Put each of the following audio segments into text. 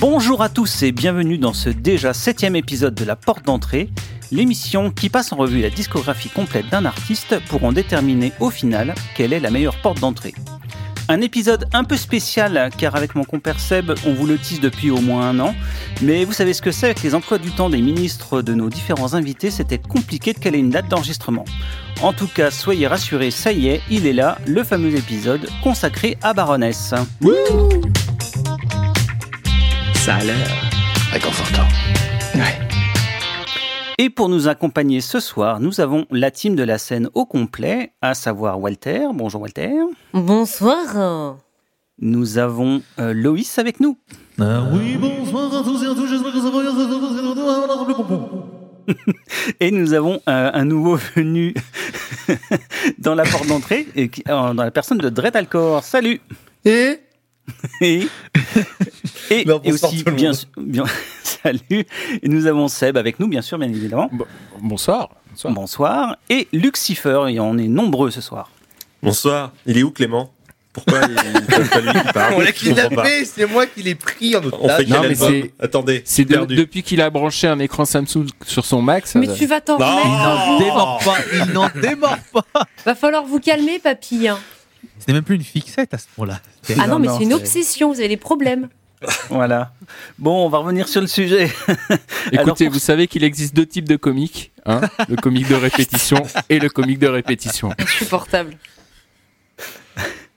Bonjour à tous et bienvenue dans ce déjà septième épisode de La Porte d'entrée, l'émission qui passe en revue la discographie complète d'un artiste pour en déterminer au final quelle est la meilleure porte d'entrée. Un épisode un peu spécial car avec mon compère Seb, on vous le tease depuis au moins un an, mais vous savez ce que c'est avec les emplois du temps des ministres de nos différents invités, c'était compliqué de caler une date d'enregistrement. En tout cas, soyez rassurés, ça y est, il est là, le fameux épisode consacré à Baroness. Ça a l'air réconfortant. Ouais. Et pour nous accompagner ce soir, nous avons la team de la scène au complet, à savoir Walter. Bonjour Walter. Bonsoir. Nous avons euh, Loïs avec nous. Ah oui, bonsoir à tous et à tous, j'espère que ça va et nous avons euh, un nouveau venu dans la porte d'entrée, et qui- euh, dans la personne de Dread Alcor. Salut Et Et, et, Non, et bonsoir aussi, bien, salut. Et nous avons Seb avec nous, bien sûr, bien évidemment. Bonsoir. Bonsoir. Bonsoir. Et Lucifer, et on est nombreux ce soir. Bonsoir. Il est où Clément? Pourquoi il c'est pas lui qui parle? On l'a kidnappé, c'est moi qui l'ai pris en On fait otage. Non, mais c'est- Attendez, C'est de- depuis qu'il a branché un écran Samsung sur son Mac. ça Mais va- tu vas t'en remettre. Il n'en démord pas, il n'en démord pas. Va falloir vous calmer, papy. hein. C'était même plus une fixette à ce moment-là. Ah non, mais c'est une obsession. Vous avez des problèmes. Voilà. Bon, on va revenir sur le sujet. Écoutez, Alors, pour- vous savez qu'il existe deux types de comiques. Hein le comique de répétition et le comique de répétition. Insupportable.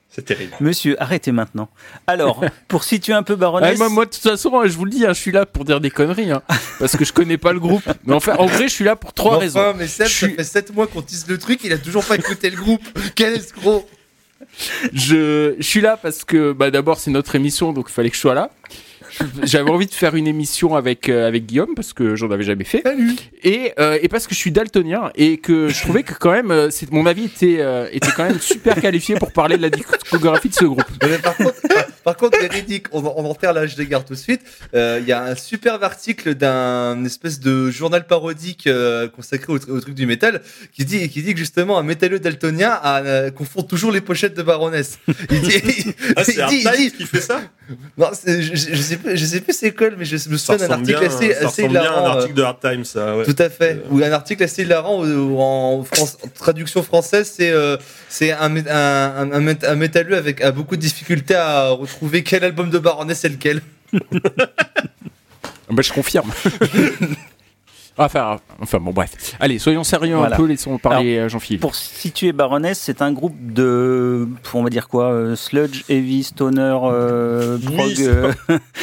C'est terrible. Monsieur, arrêtez maintenant. Alors, pour situer un peu Baroness. Ah, moi, moi, de toute façon, je vous le dis, hein, je suis là pour dire des conneries. hein, parce que je connais pas le groupe. Mais en fait, en vrai, je suis là pour trois Enfin, raisons. mais Seb, Je ça suis- fait 7 mois qu'on tisse le truc, il a toujours pas écouté le groupe. Quel escroc Je, suis là parce que bah, d'abord c'est notre émission donc il fallait que je sois là. J'avais envie de faire une émission avec euh, avec Guillaume parce que j'en avais jamais fait Salut et euh, et parce que je suis daltonien et que je trouvais que quand même euh, c'est mon avis était euh, était quand même super qualifié pour parler de la discographie de ce groupe. Mais par contre, par, par contre, véridique, on, on enterre l'âge des gardes tout de suite. Euh, Il y a un superbe article d'un espèce de journal parodique euh, consacré au, au truc du métal qui dit, qui dit que justement un métalleux daltonien a, euh, confond toujours les pochettes de Baroness. Il dit, Ah, c'est il un dit- il dit- qui fait ça? Non, c'est- je, je, je sais plus, je sais plus c'est quoi, mais je me souviens d'un article bien, assez, ça assez ressemble bien à hilarant. un euh, article de Hard Times, ça, ouais. Tout à fait. Ou un article assez hilarant où, en, France- en traduction française, c'est euh, c'est un, un, un, un mét- un métalleux avec a beaucoup de difficultés à retrouver quel album de Baroness c'est lequel. Bah, je confirme. Enfin, enfin bon bref. Allez, soyons sérieux Voilà. un peu, laissons parler euh, Jean-Philippe. Pour situer Baroness, c'est un groupe de, on va dire quoi, euh, sludge, heavy, stoner, euh, prog. c'est euh,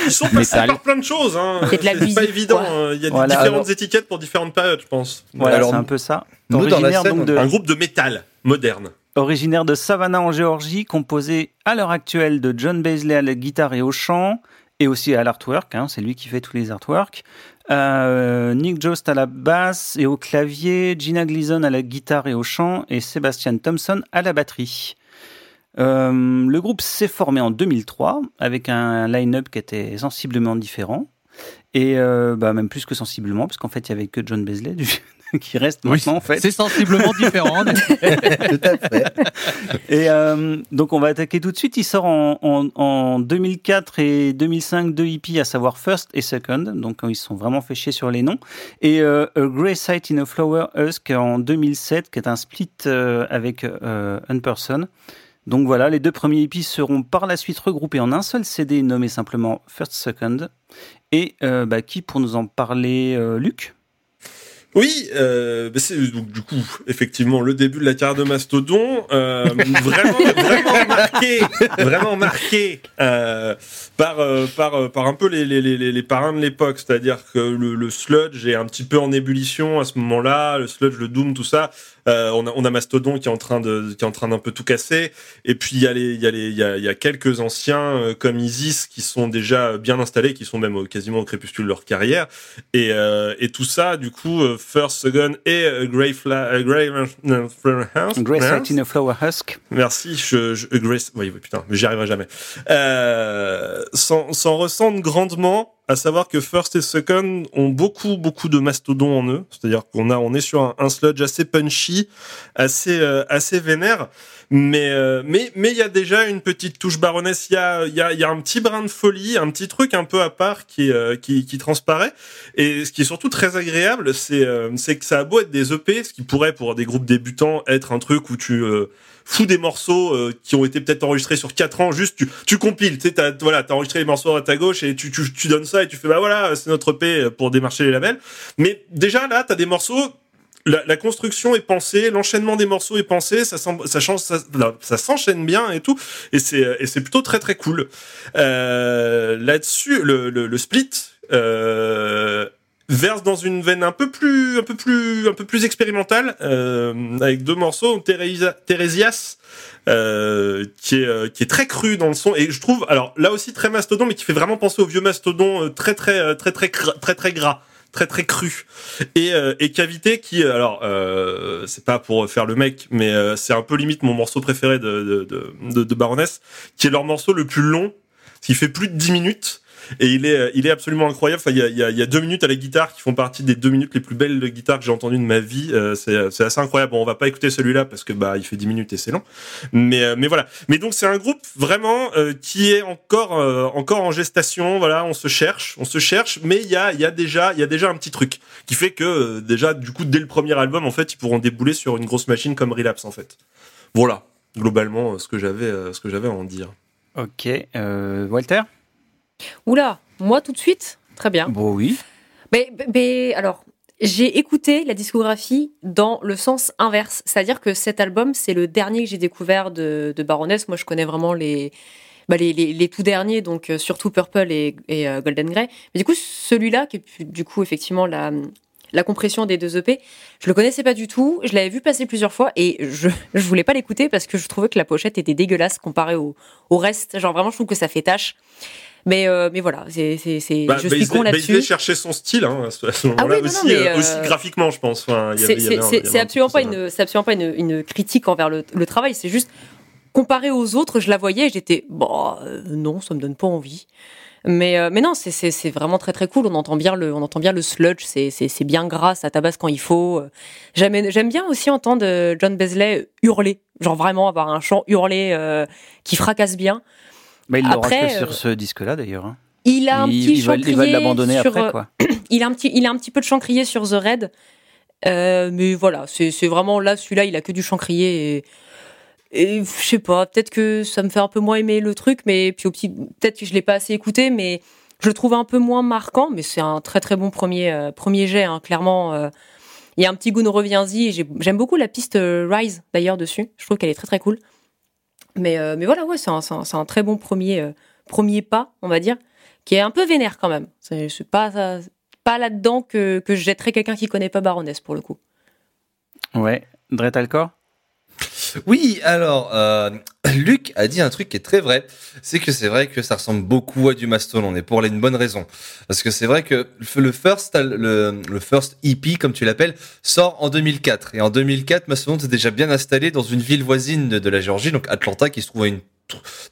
Ils sont passés par plein de choses. Hein. C'est de la C'est pas musique, évident. quoi. hein. Il y a Voilà, différentes alors- étiquettes pour différentes périodes, je pense. voilà, c'est un peu ça. nous, dans la Originaire, scène, donc, de, Un groupe de métal moderne. originaire de Savannah en Géorgie, composé à l'heure actuelle de John Baisley à la guitare et au chant, et aussi à l'artwork, hein, c'est lui qui fait tous les artworks. Euh, Nick Jost à la basse et au clavier, Gina Gleason à la guitare et au chant, et Sebastian Thompson à la batterie. Euh, le groupe s'est formé en 2003 avec un line-up qui était sensiblement différent. Et euh, bah, même plus que sensiblement, parce qu'en fait, il n'y avait que John Beasley du- qui reste Oui, maintenant, en fait. c'est sensiblement différent. Tout à fait. Et euh, donc on va attaquer tout de suite. Il sort en, en, en 2004 et 2005 deux hippies, à savoir First et Second. Donc ils se sont vraiment fait chier sur les noms. Et euh, A Grey Sight in a Flower Husk en 2007, qui est un split euh, avec euh, Unperson. Donc voilà, les deux premiers hippies seront par la suite regroupés en un seul CD nommé simplement First Second. Et euh, bah, qui pour nous en parler, euh, Luc? Oui, euh, c'est donc du coup effectivement le début de la carrière de Mastodon, euh, vraiment vraiment marqué, vraiment marqué euh, par euh, par par un peu les les les, les parrains de l'époque, c'est-à-dire que le, le sludge est un petit peu en ébullition à ce moment-là, le sludge, le doom, tout ça. Euh, on a on a Mastodon qui est en train de qui est en train d'un peu tout casser, et puis il y a les il y a les il y a, il y a quelques anciens euh, comme Isis qui sont déjà bien installés, qui sont même au- quasiment au crépuscule de leur carrière, et, euh, et tout ça du coup euh, First, Second et euh, Grey Fla euh, Grey euh, Flower House. House. Light in a Flower Husk. Merci, je, je euh, Grace. Oui, oui, putain, mais j'y arriverai jamais. Euh, s'en s'en ressentent grandement, à savoir que First et Second ont beaucoup, beaucoup de mastodons en eux. C'est-à-dire qu'on a, on est sur un, sludge assez punchy, assez, euh, assez vénère. Mais, euh, mais, mais il y a déjà une petite touche baronesse. Il y a, il y a, y a un petit brin de folie, un petit truc un peu à part qui, euh, qui, qui transparaît. Et ce qui est surtout très agréable, c'est, euh, c'est que ça a beau être des EP, ce qui pourrait pour des groupes débutants être un truc où tu fous des morceaux euh, qui ont été peut-être enregistrés sur 4 ans, juste tu, tu compiles, tu sais, voilà, t'as enregistré les morceaux à ta gauche et tu, tu, tu donnes ça et tu fais bah voilà, c'est notre EP pour démarcher les labels. Mais déjà là, t'as des morceaux la, la construction est pensée, l'enchaînement des morceaux est pensé, ça, ça, change, ça, ça s'enchaîne bien et tout, et c'est et c'est plutôt très très cool. Euh, Là-dessus, le, le, le split euh, verse dans une veine un peu plus un peu plus un peu plus expérimentale euh, avec deux morceaux, Thérésias euh, qui est euh, qui est très cru dans le son. Et je trouve alors là aussi très mastodon mais qui fait vraiment penser au vieux mastodon euh, très très euh, très très très très gras très très cru. Et euh, et cavité qui alors euh, c'est pas pour faire le mec mais euh, c'est un peu limite mon morceau préféré de de de, de, de Baroness qui est leur morceau le plus long qui fait plus de 10 minutes et il est, euh, il est absolument incroyable. Enfin, il y a, il y, a, deux minutes à la guitare qui font partie des deux minutes les plus belles de guitare que j'ai entendues de ma vie. Euh, c'est, c'est assez incroyable. Bon, on va pas écouter celui-là parce que bah il fait 10 minutes et c'est long. Mais, euh, mais voilà. Mais donc c'est un groupe vraiment euh, qui est encore, euh, encore en gestation. Voilà, on se cherche, on se cherche. Mais il y a, il y a déjà, il y a déjà un petit truc qui fait que euh, déjà du coup dès le premier album en fait ils pourront débouler sur une grosse machine comme Relapse en fait. Voilà. Globalement, euh, ce que j'avais, euh, ce que j'avais à en dire. Ok. Euh, Walter? Oula, moi tout de suite Très bien. Bon, oui. Mais, mais alors, j'ai écouté la discographie dans le sens inverse. C'est-à-dire que cet album, c'est le dernier que j'ai découvert de, de Baroness. Moi, je connais vraiment les, bah, les, les, les tout derniers, donc euh, surtout Purple et, et euh, Golden Grey. Mais du coup, celui-là, qui est du coup effectivement la, la compression des deux EP, je le connaissais pas du tout. Je l'avais vu passer plusieurs fois et je, je voulais pas l'écouter parce que je trouvais que la pochette était dégueulasse comparée au, au reste. Genre vraiment, je trouve que ça fait tâche. Mais, euh, mais voilà, c'est, c'est, c'est, Bah, je bah, suis il con bah, là-dessus. chercher son style hein, à ce, moment-là oui, non, non, aussi, euh, euh, aussi graphiquement, je pense. Enfin, C'est absolument pas une, absolument pas une, une critique envers le, le travail. C'est juste comparé aux autres, je la voyais, et j'étais bon, euh, non, ça me donne pas envie. Mais euh, mais non, c'est c'est c'est vraiment très très cool. On entend bien le on entend bien le sludge. C'est c'est c'est bien gras, ça tabasse quand il faut. Euh, J'aime j'aime bien aussi entendre euh, John Beasley hurler, genre vraiment avoir un chant hurlé euh, qui fracasse bien. Bah, il l'aura que sur euh, ce disque-là, d'ailleurs. hein. Il a un petit crié l'abandonner sur, après, euh, quoi. il a un petit, il a un petit peu de chant crié sur The Red. Euh, mais voilà, c'est vraiment là, celui-là, il a que du chant crié. Et, et je sais pas, peut-être que ça me fait un peu moins aimer le truc, mais puis au petit, peut-être que je l'ai pas assez écouté, mais je le trouve un peu moins marquant. Mais c'est un très très bon premier, euh, premier jet, hein, clairement. euh. il y a un petit goût de reviens-y. J'aime beaucoup la piste Rise d'ailleurs dessus. Je trouve qu'elle est très très cool. Mais, euh, mais voilà, ouais, c'est un, un, très bon premier, euh, premier pas, on va dire, qui est un peu vénère quand même. C'est pas, pas là-dedans que, que je jetterais quelqu'un qui connaît pas Baroness pour le coup. Ouais. Dret Alcor? Oui, alors, euh, Luc a dit un truc qui est très vrai. C'est que c'est vrai que ça ressemble beaucoup à du Mastodon, et pour une bonne raison. Parce que c'est vrai que le first, le, first EP, comme tu l'appelles, sort en 2004. Et en 2004, Mastodon est déjà bien installé dans une ville voisine de, de la Géorgie, donc Atlanta, qui se trouve à une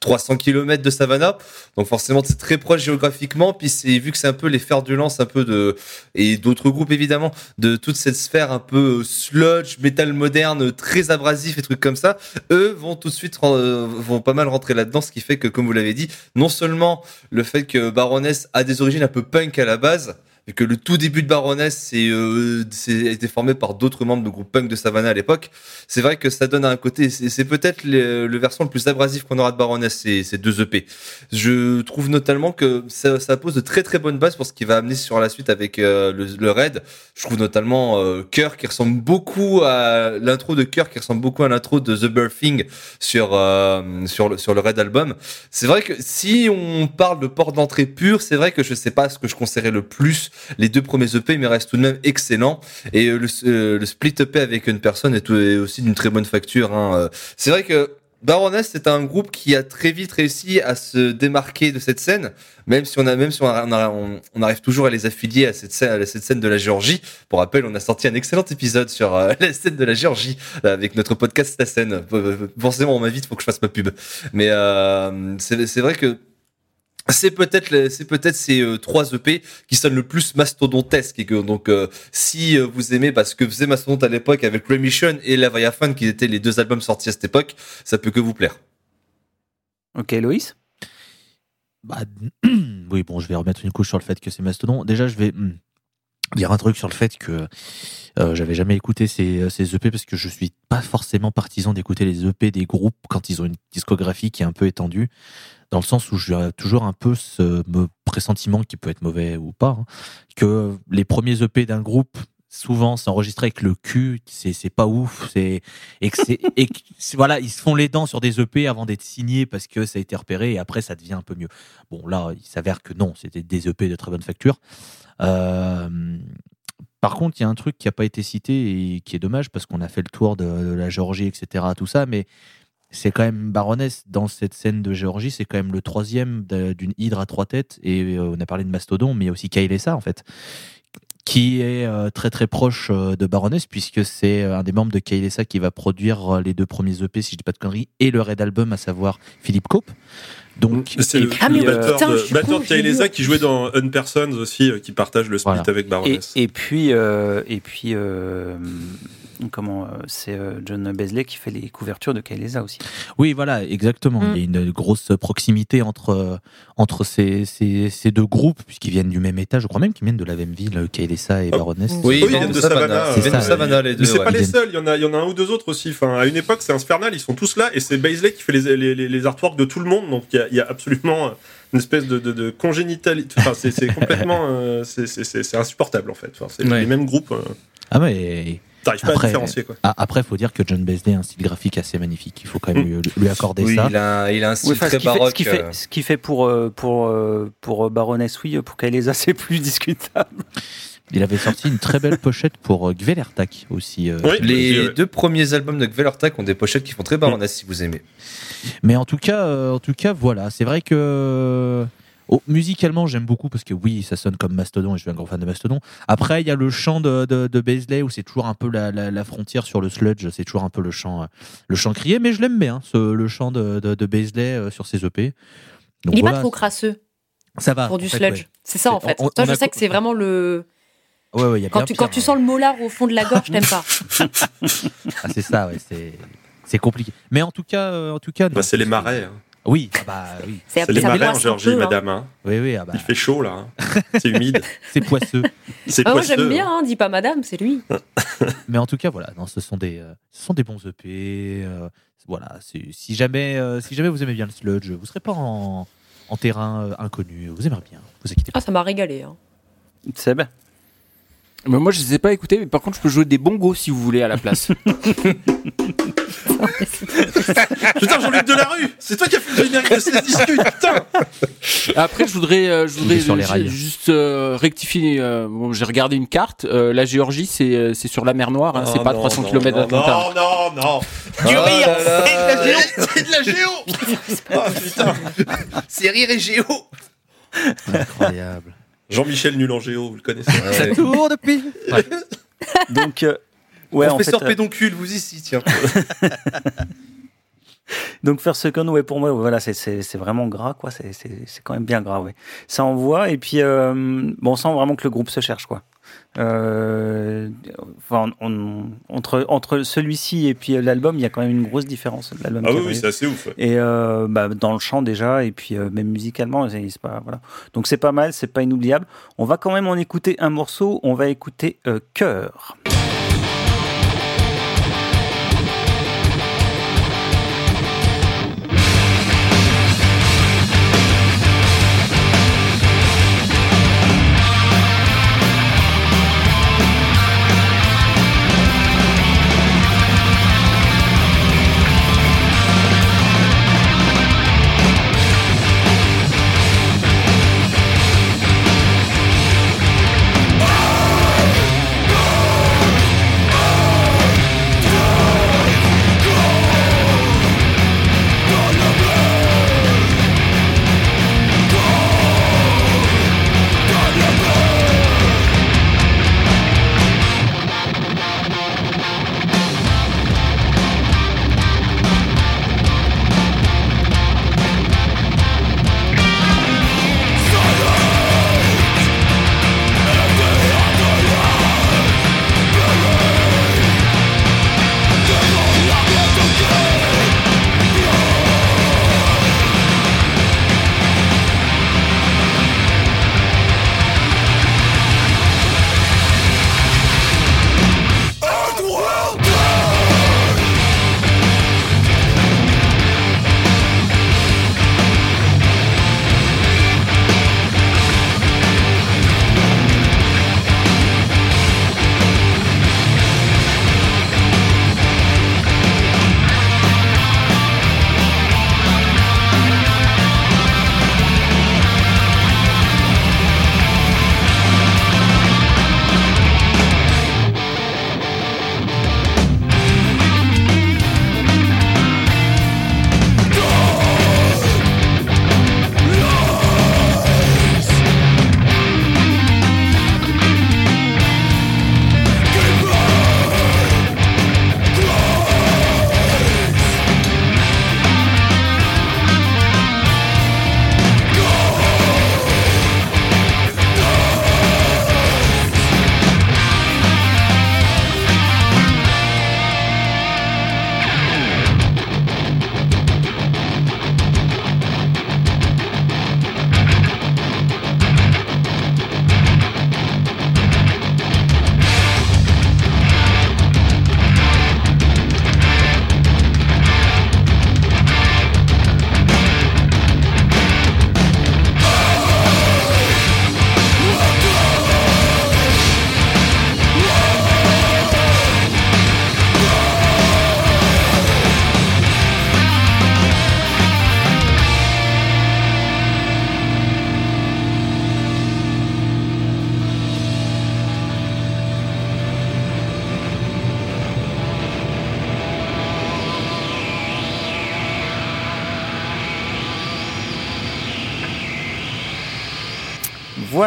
300 km de Savannah. Donc forcément, c'est très proche géographiquement. Puis c'est vu que c'est un peu les fers de lance, un peu de et d'autres groupes évidemment, de toute cette sphère un peu sludge, métal moderne, très abrasif et trucs comme ça. Eux vont tout de suite euh, vont pas mal rentrer là-dedans, ce qui fait que, comme vous l'avez dit, non seulement le fait que Baroness a des origines un peu punk à la base. Et que le tout début de Baroness c'est euh, été formé par d'autres membres de groupe punk de Savannah à l'époque. C'est vrai que ça donne un côté, c'est c'est peut-être le, le versant le plus abrasif qu'on aura de Baroness, ces, ces deux EP. Je trouve notamment que ça, ça pose de très très bonnes bases pour ce qui va amener sur la suite avec euh, le, le Raid. Je trouve notamment euh, Cœur qui ressemble beaucoup à l'intro de Cœur qui ressemble beaucoup à l'intro de The Birthing sur euh, sur le sur le Raid album. C'est vrai que si on parle de porte d'entrée pure, c'est vrai que je sais pas ce que je conseillerais le plus les deux premiers EP, mais restent tout de même excellents. Et euh, le, euh, le split EP avec une personne est, aussi d'une très bonne facture. hein. Euh, C'est vrai que Baroness, c'est un groupe qui a très vite réussi à se démarquer de cette scène, même si on a, même si on, arrive toujours à les affilier à cette scène, à cette scène de la Géorgie. Pour rappel, on a sorti un excellent épisode sur la scène de la Géorgie avec notre podcast La scène. Forcément, on m'invite, faut que je fasse ma pub. Mais c'est vrai que c'est peut-être c'est peut-être ces euh, trois EP qui sonnent le plus mastodontesques et que donc euh, si euh, vous aimez bah, ce que faisait Mastodon à l'époque avec Remission et Leviathan qui étaient les deux albums sortis à cette époque ça peut que vous plaire. Ok, Loïs? Bah, oui, bon, je vais remettre une couche sur le fait que c'est Mastodon. Déjà, je vais hmm, dire un truc sur le fait que euh, j'avais jamais écouté ces, ces EP parce que je suis pas forcément partisan d'écouter les EP des groupes quand ils ont une discographie qui est un peu étendue, dans le sens où j'ai toujours un peu ce me- pressentiment qui peut être mauvais ou pas, hein, que les premiers EP d'un groupe souvent c'est enregistré avec le cul, c'est pas ouf, c'est et que c'est et que voilà ils se font les dents sur des EP avant d'être signés parce que ça a été repéré et après ça devient un peu mieux. Bon là il s'avère que non, c'était des EP de très bonne facture. Euh, par contre, il y a un truc qui n'a pas été cité et qui est dommage parce qu'on a fait le tour de, de la Géorgie, etc. Tout ça, mais c'est quand même Baroness dans cette scène de Géorgie, c'est quand même le troisième d'une hydre à trois têtes. Et euh, on a parlé de Mastodon, mais il y a aussi Kailessa en fait, qui est euh, très très proche euh, de Baroness puisque c'est un des membres de Kailessa qui va produire les deux premiers EP, si je dis pas de conneries, et le Red Album, à savoir Philippe Cope. Donc, C'est le, Ah, le batteur putain, de, batteur de Kailesa qui jouait dans Unpersons aussi, euh, qui partage le split Voilà. avec et, Baroness. et puis, euh, et puis euh, comment euh, c'est euh, John Beasley qui fait les couvertures de Kailesa aussi. Oui, voilà, exactement. Mm. Il y a une grosse proximité entre, euh, entre ces, ces, ces deux groupes, puisqu'ils viennent du même état. Je crois même qu'ils viennent de la même ville, Kaelessa et Oh. Baroness. Oui ils viennent de Savannah ils viennent de c'est ça. Savannah les deux Mais c'est ouais. pas les seuls, il y en a, il y en a un ou deux autres aussi. Enfin, à une époque, c'est Infernal, ils sont tous là, et c'est Baisley qui fait les, les, les, les artworks de tout le monde, donc il y a, il y a absolument une espèce de, de, de congénitalité. Enfin, c'est c'est complètement, euh, c'est- insupportable en fait. Enfin, c'est Ouais. les mêmes groupes, euh, Ah, mais t'arrives pas Après, à différencier quoi. ah, après, il faut dire que John Beasley a un style graphique assez magnifique. Il faut quand même lui, lui accorder oui ça. il a, un- il a un style Oui, enfin, ce très qui fait, ce baroque fait, euh. ce qui fait pour, euh, pour, euh, pour Baroness, oui, pour Kailesa, c'est plus discutable. Il avait sorti une très belle pochette pour Gvelertak aussi. euh, Oui. les deux premiers albums de Gvelertak ont des pochettes qui font très Baroness si vous aimez Mais en tout cas, en tout cas, voilà, c'est vrai que oh, musicalement, j'aime beaucoup parce que oui, ça sonne comme Mastodon et je suis un grand fan de Mastodon. Après, il y a le chant de, de, de Beasley où c'est toujours un peu la, la, la frontière sur le sludge, c'est toujours un peu le chant, euh, le chant crié, mais je l'aime bien, ce, le chant de, de, de Beasley euh, sur ses EP. Donc Il est voilà, pas trop crasseux ça va. pour du sludge. ouais. C'est ça en fait. on- Toi, on je a sais que c'est vraiment le. Ouais, ouais, il y a Quand bien tu, pire, quand tu hein. sens le molar au fond de la gorge, t'aimes pas. Ah, c'est ça, ouais, c'est. C'est compliqué. Mais en tout cas, euh, en tout cas, Bah, c'est les marais. hein. Oui, ah bah oui, C'est C'est les marais en Géorgie, peu, hein. madame. hein. oui, oui, ah bah, Il fait chaud là. hein. C'est humide. c'est poisseux. C'est Ah, moi j'aime bien, hein, dis pas madame, c'est lui. Mais en tout cas, voilà, non, ce sont des, euh, ce sont des bons EP. euh, voilà, si jamais, euh, si jamais vous aimez bien le sludge, vous serez pas en, en terrain euh, inconnu. Vous aimerez bien. Vous inquiétez pas. Ah, ça m'a régalé. Hein. C'est moi, je les ai pas écoutés, mais par contre, je peux jouer des bongos si vous voulez à la place. Putain, Jean-Luc Delarue, c'est toi qui as fait le générique de ces discutes, putain Après, je voudrais, euh, je voudrais est sur les ju- rails. juste euh, rectifier. euh, bon, j'ai regardé une carte. euh, la Géorgie, c'est euh, c'est sur la mer Noire. hein, c'est Oh pas non, 300 non, km non, d'Atlantique. Non, non, non Du Oh rire, c'est de la géo. C'est de la géo Oh putain c'est rire et géo Incroyable. Jean-Michel Nul en géo, vous le connaissez Ça tourne depuis. Ouais. Donc, euh, ouais, en fait, professeur euh, pédoncule vous ici tiens donc First Second, ouais, pour moi, voilà, c'est- vraiment gras, quoi. C'est quand même bien gras, ouais. Ça envoie, et puis, euh, bon, on sent vraiment que le groupe se cherche, quoi. Euh, enfin, on- entre, entre celui-ci et puis euh, l'album, il y a quand même une grosse différence. L'album Ah oui, c'est assez ouf. ouais. Et euh, bah, dans le chant déjà, et puis euh, même musicalement, c'est pas voilà. Donc c'est pas mal, c'est pas inoubliable. On va quand même en écouter un morceau. On va écouter. Cœur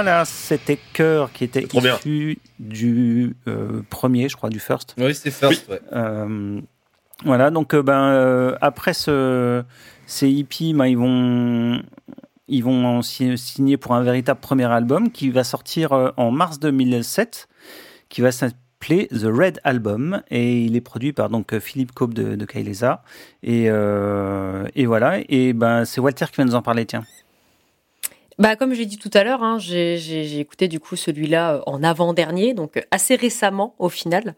Voilà, c'était Cœur qui était issu du euh, premier, je crois, du first. Oui, c'est first, ouais. Euh, voilà, donc euh, ben, euh, après ce, ces hippies, ben, ils vont, ils vont si- signer pour un véritable premier album qui va sortir euh, en mars 2007, qui va s'appeler The Red Album et il est produit par donc Philippe Cope de, de Kailesa et, euh, et voilà et ben c'est Walter qui va nous en parler tiens. Bah, comme j'ai dit tout à l'heure, hein, j'ai écouté du coup celui-là euh, en avant-dernier, donc euh, assez récemment au final.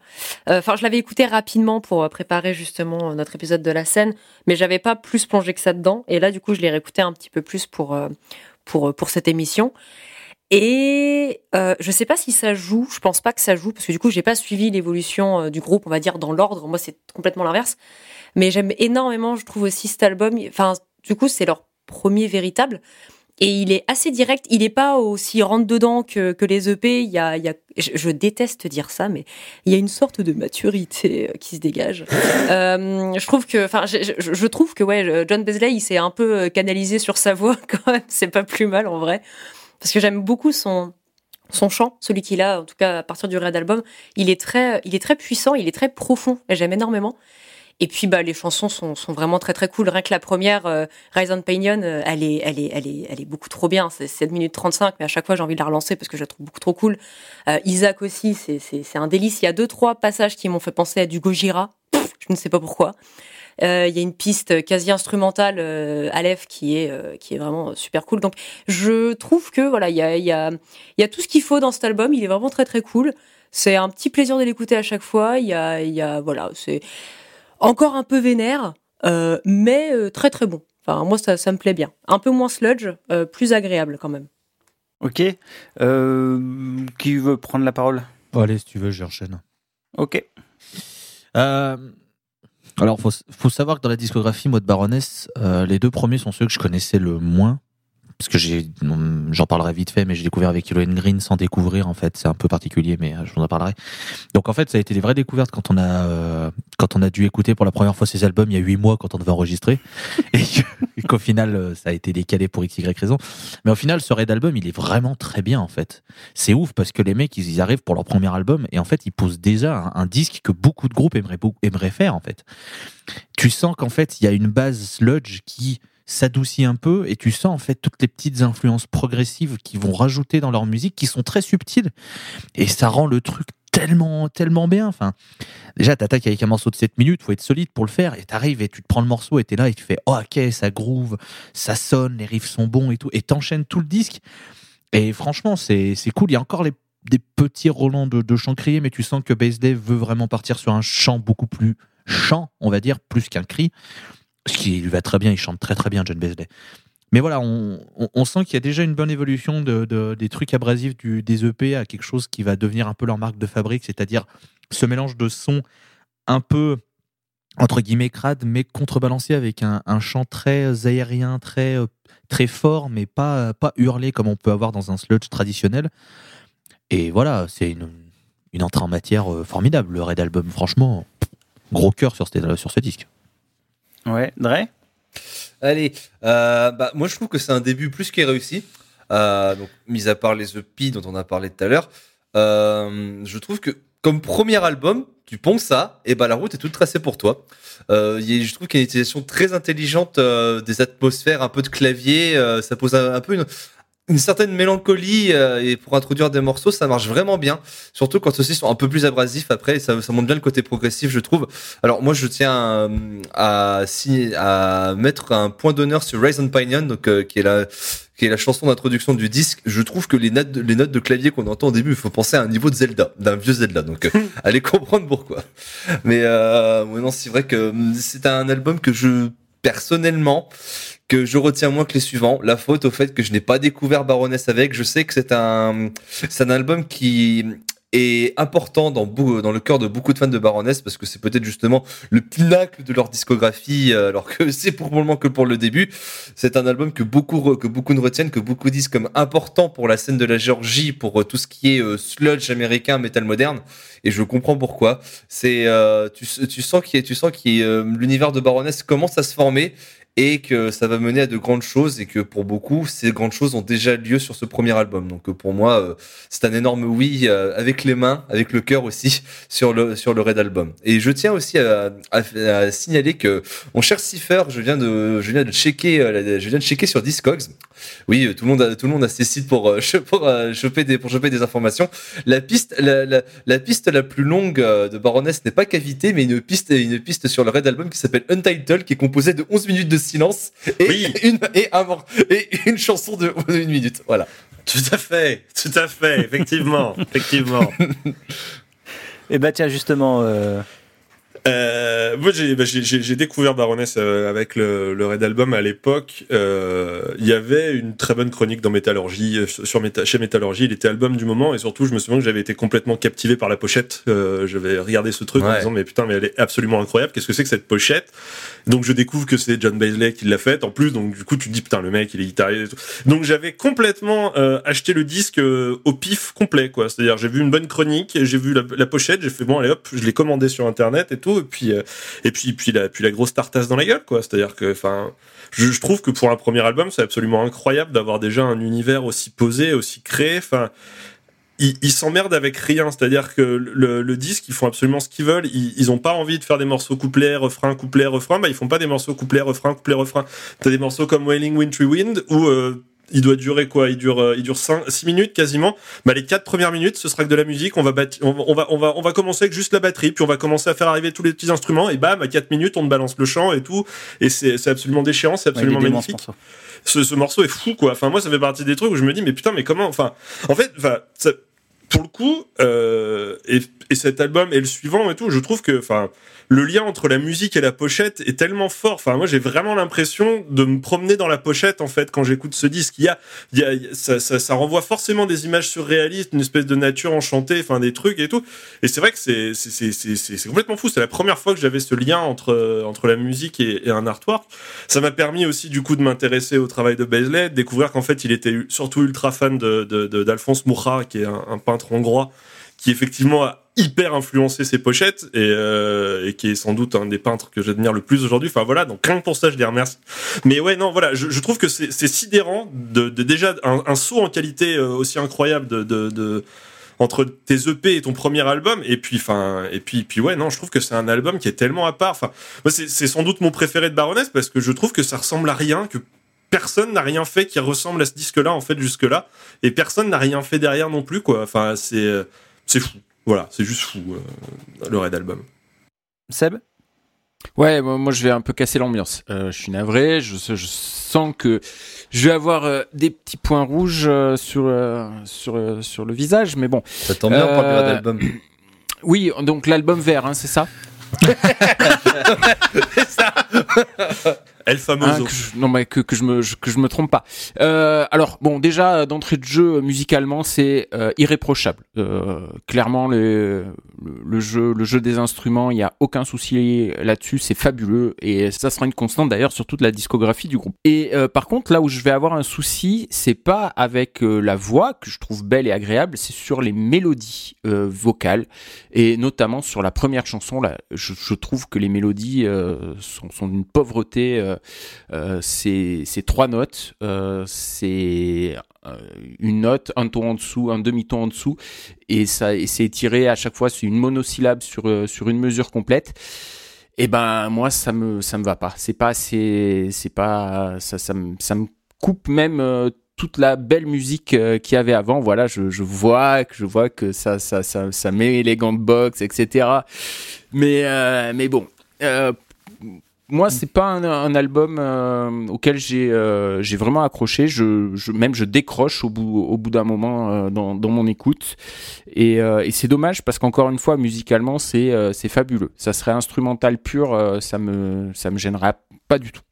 Euh, Enfin, je l'avais écouté rapidement pour préparer justement notre épisode de la scène, mais j'avais pas plus plongé que ça dedans. Et là, du coup, je l'ai réécouté un petit peu plus pour pour pour cette émission. Et euh, je sais pas si ça joue, je pense pas que ça joue parce que du coup, j'ai pas suivi l'évolution du groupe, on va dire dans l'ordre. Moi, c'est complètement l'inverse. Mais j'aime énormément, je trouve aussi cet album. Enfin, du coup, c'est leur premier véritable. Et il est assez direct. Il est pas aussi rentre dedans que, que les EP. Il y a, il y a, je, je déteste dire ça, mais il y a une sorte de maturité euh, qui se dégage. Euh, je trouve que, enfin, je, je- je trouve que ouais, John Beasley, il s'est un peu euh, canalisé sur sa voix quand même. C'est pas plus mal en vrai, parce que j'aime beaucoup son son chant, celui qu'il a, en tout cas à partir du Red Album. Il est très, il est très puissant, il est très profond. et J'aime énormément. Et puis bah les chansons sont, sont vraiment très très cool. Rien que la première, euh, Rise on Pinion, euh, elle est elle est elle est elle est beaucoup trop bien. C'est 7 minutes 35, mais à chaque fois j'ai envie de la relancer parce que je la trouve beaucoup trop cool. Euh, Isaac aussi, c'est un délice. Il y a deux trois passages qui m'ont fait penser à du Gojira. Je ne sais pas pourquoi. Euh, Il y a une piste quasi instrumentale euh, Aleph qui est euh, qui est vraiment super cool. Donc je trouve que voilà il y a il y a il y a tout ce qu'il faut dans cet album. Il est vraiment très très cool. C'est un petit plaisir de l'écouter à chaque fois. Il y a il y a voilà c'est encore un peu vénère, euh, mais euh, très très bon. Enfin, moi, ça, ça me plaît bien. Un peu moins sludge, euh, plus agréable quand même. Ok, Euh, qui veut prendre la parole? Allez, si tu veux, j'enchaîne. Ok. Euh, alors, faut, faut savoir que dans la discographie, moi, de Baroness, euh, les deux premiers sont ceux que je connaissais le moins. Parce que j'en parlerai vite fait, mais j'ai découvert avec and Green sans découvrir, en fait. C'est un peu particulier, mais euh, je vous en parlerai. Donc, en fait, ça a été des vraies découvertes quand on a, euh, quand on a dû écouter pour la première fois ces albums il y a huit mois quand on devait enregistrer. et qu'au final, euh, ça a été décalé pour x, y raison. Mais au final, ce Red Album, il est vraiment très bien, en fait. C'est ouf parce que les mecs, ils arrivent pour leur premier album et en fait, ils posent déjà un, disque que beaucoup de groupes aimeraient, aimeraient faire, en fait. Tu sens qu'en fait, il y a une base sludge qui s'adoucit un peu et tu sens en fait toutes les petites influences progressives qui vont rajouter dans leur musique qui sont très subtiles. Et ça rend le truc tellement tellement bien. Enfin déjà t'attaques avec un morceau de 7 minutes faut être solide pour le faire. Et t'arrives et tu te prends le morceau et t'es là et tu fais oh ok ça groove ça sonne les riffs sont bons et tout. Et t'enchaînes tout le disque. Et franchement c'est cool. Il y a encore des petits relents de, de chant crié mais tu sens que Bass Dave veut vraiment partir sur un chant beaucoup plus chant on va dire plus qu'un cri ce qui lui va très bien, il chante très très bien John Beasley. Mais voilà, on, sent qu'il y a déjà une bonne évolution de, de- des trucs abrasifs des EP à quelque chose qui va devenir un peu leur marque de fabrique, c'est-à-dire ce mélange de sons un peu entre guillemets crade, mais contrebalancé avec un, chant très aérien, très euh, très fort, mais pas pas hurlé comme on peut avoir dans un sludge traditionnel. Et voilà, c'est une, une entrée en matière euh, formidable, le Red Album. Franchement, gros cœur sur ce disque. Ouais, Dre? Allez, euh, bah, moi je trouve que c'est un début plus que réussi. Euh, donc, mis à part les EP dont on a parlé tout à l'heure, euh, je trouve que comme premier album, tu ponces ça, et bah la route est toute tracée pour toi. Euh, je trouve qu'il y a une utilisation très intelligente des atmosphères, un peu de clavier, ça pose un peu une, une certaine mélancolie euh, et pour introduire des morceaux, ça marche vraiment bien. Surtout quand ceux-ci sont un peu plus abrasifs après, ça, ça montre bien le côté progressif, je trouve. Alors moi, je tiens euh, à, signer- à mettre un point d'honneur sur Rise on Pinion, donc euh, qui est la qui est la chanson d'introduction du disque. Je trouve que les notes de, les notes de clavier qu'on entend au début, il faut penser à un niveau de Zelda, d'un vieux Zelda. Donc euh, allez comprendre pourquoi. Mais euh, ouais, non, c'est vrai que hum, c'est un album que je personnellement que je retiens moins que les suivants. La faute au fait que je n'ai pas découvert Baroness avec. Je sais que c'est un, c'est un album qui est important dans, dans le cœur de beaucoup de fans de Baroness parce que c'est peut-être justement le pinacle de leur discographie alors que c'est pour le moment que pour le début. C'est un album que beaucoup, que beaucoup ne retiennent, que beaucoup disent comme important pour la scène de la Géorgie, pour euh, tout ce qui est euh, sludge américain, métal moderne. Et je comprends pourquoi. C'est, euh, tu, sens qu'il tu sens qu'il l'univers de Baroness commence à se former et que ça va mener à de grandes choses et que pour beaucoup, ces grandes choses ont déjà lieu sur ce premier album. Donc pour moi, c'est un énorme oui avec les mains, avec le cœur aussi sur le sur le Red Album. Et je tiens aussi à, à, signaler que mon cher Cipher, je viens de je viens de checker je viens de checker sur Discogs. Oui, tout le monde a, tout le monde a ses sites pour pour choper des pour choper des informations. La piste la, la, la piste la plus longue de Baroness n'est pas Cavité, mais une piste une piste sur le Red Album qui s'appelle Untitled, qui est composée de 11 minutes de silence et une et un, et une chanson de une minute. Voilà. Tout à fait, tout à fait, effectivement, effectivement. Et bah tiens justement. Euh... Euh, moi, j'ai, bah, découvert Baroness euh, avec le, le, Red Album à l'époque. Euh, il y avait une très bonne chronique dans Métallurgie, euh, sur Méta, chez Métallurgie. Il était album du moment et surtout, je me souviens que j'avais été complètement captivé par la pochette. j'avais regardé ce truc en disant mais putain, mais elle est absolument incroyable. Qu'est-ce que c'est que cette pochette? Donc, je découvre que c'est John Baisley qui l'a faite. En plus, donc du coup, tu te dis putain, le mec, il est guitariste et tout. Donc, j'avais complètement acheté le disque au pif complet, quoi. C'est-à-dire, j'ai vu une bonne chronique, j'ai vu la, la pochette, j'ai fait bon, allez hop, je l'ai commandé sur internet et tout et puis euh, puis la grosse tartasse dans la gueule quoi. C'est-à-dire que je, trouve que pour un premier album, c'est absolument incroyable d'avoir déjà un univers aussi posé, aussi créé. Enfin, ils s'emmerdent avec rien, c'est-à-dire que le, disque, ils font absolument ce qu'ils veulent. Ils, ils ont pas envie de faire des morceaux couplets, refrain, couplet, refrain. Bah, ils font pas des morceaux couplets, refrain, couplet, refrain. T'as des morceaux comme Wailing Wintry Wind où euh, il doit durer quoi? Il dure, euh, il dure 5, 6 minutes quasiment. Bah, les quatre premières minutes, ce sera que de la musique. On va, on, va, on va, on va commencer avec juste la batterie, puis on va commencer à faire arriver tous les petits instruments. Et bam, à 4 minutes, on te balance le chant et tout. Et c'est absolument déchirant, c'est absolument magnifique. Ce, ce, morceau est fou, quoi. Enfin, moi, ça fait partie des trucs où je me dis, mais putain, mais comment Enfin, en fait, enfin, pour le coup, euh, et, et, cet album et le suivant et tout, je trouve que, enfin, le lien entre la musique et la pochette est tellement fort. Enfin, moi, j'ai vraiment l'impression de me promener dans la pochette en fait quand j'écoute ce disque. Il y a, il y a ça, ça, ça, renvoie forcément des images surréalistes, une espèce de nature enchantée, enfin des trucs et tout. Et c'est vrai que c'est c'est complètement fou. C'est la première fois que j'avais ce lien entre entre la musique et, un artwork. Ça m'a permis aussi du coup de m'intéresser au travail de Baisley, de découvrir qu'en fait il était surtout ultra fan de d'Alphonse de, Moura, qui est un, un peintre hongrois qui effectivement hyper influencé ses pochettes et, euh, et, qui est sans doute un des peintres que j'admire le plus aujourd'hui. Enfin voilà, donc rien que pour ça, je les remercie. Mais ouais, non, voilà, je, je trouve que c'est sidérant de, de, déjà un, un, saut en qualité euh, aussi incroyable de, de, de entre tes EP et ton premier album et puis enfin et puis puis ouais non je trouve que c'est un album qui est tellement à part enfin c'est sans doute mon préféré de Baroness parce que je trouve que ça ressemble à rien que personne n'a rien fait qui ressemble à ce disque là en fait jusque là et personne n'a rien fait derrière non plus quoi enfin c'est euh, c'est fou. Voilà, c'est juste fou, euh, le Red Album. Seb? Ouais, moi, je vais un peu casser l'ambiance. Euh, je suis navré, je, je, sens que je vais avoir euh, des petits points rouges sur, sur, sur le visage, mais bon. Ça tombe bien pour le Red Album. Oui, donc l'album vert, hein, c'est ça? C'est ça El famoso. Je, non mais que, que je me que je me trompe pas. Euh, alors bon déjà d'entrée de jeu musicalement c'est euh, irréprochable. Euh, clairement le, jeu le jeu des instruments il y a aucun souci là-dessus c'est fabuleux et ça sera une constante d'ailleurs sur toute la discographie du groupe. Et euh, par contre là où je vais avoir un souci c'est pas avec euh, la voix que je trouve belle et agréable c'est sur les mélodies euh, vocales et notamment sur la première chanson là je, trouve que les mélodies sont, sont d'une pauvreté c'est trois notes, c'est une note, un ton en dessous, un demi-ton en dessous, et ça, c'est tiré à chaque fois c'est une monosyllabe sur sur une mesure complète. Et eh ben moi ça me ça me va pas. C'est pas c'est c'est pas ça ça me ça me coupe même toute la belle musique euh, qu'il y avait avant. Voilà, je, vois que je vois que ça ça ça ça met les gants de boxe, etc. Mais mais bon, euh, moi, c'est pas un, album euh, auquel j'ai euh, j'ai vraiment accroché. Même je décroche au bout au bout d'un moment euh, dans, dans mon écoute. Et, et c'est dommage parce qu'encore une fois, musicalement, c'est c'est fabuleux. Ça serait instrumental pur, ça me ça me gênerait pas du tout.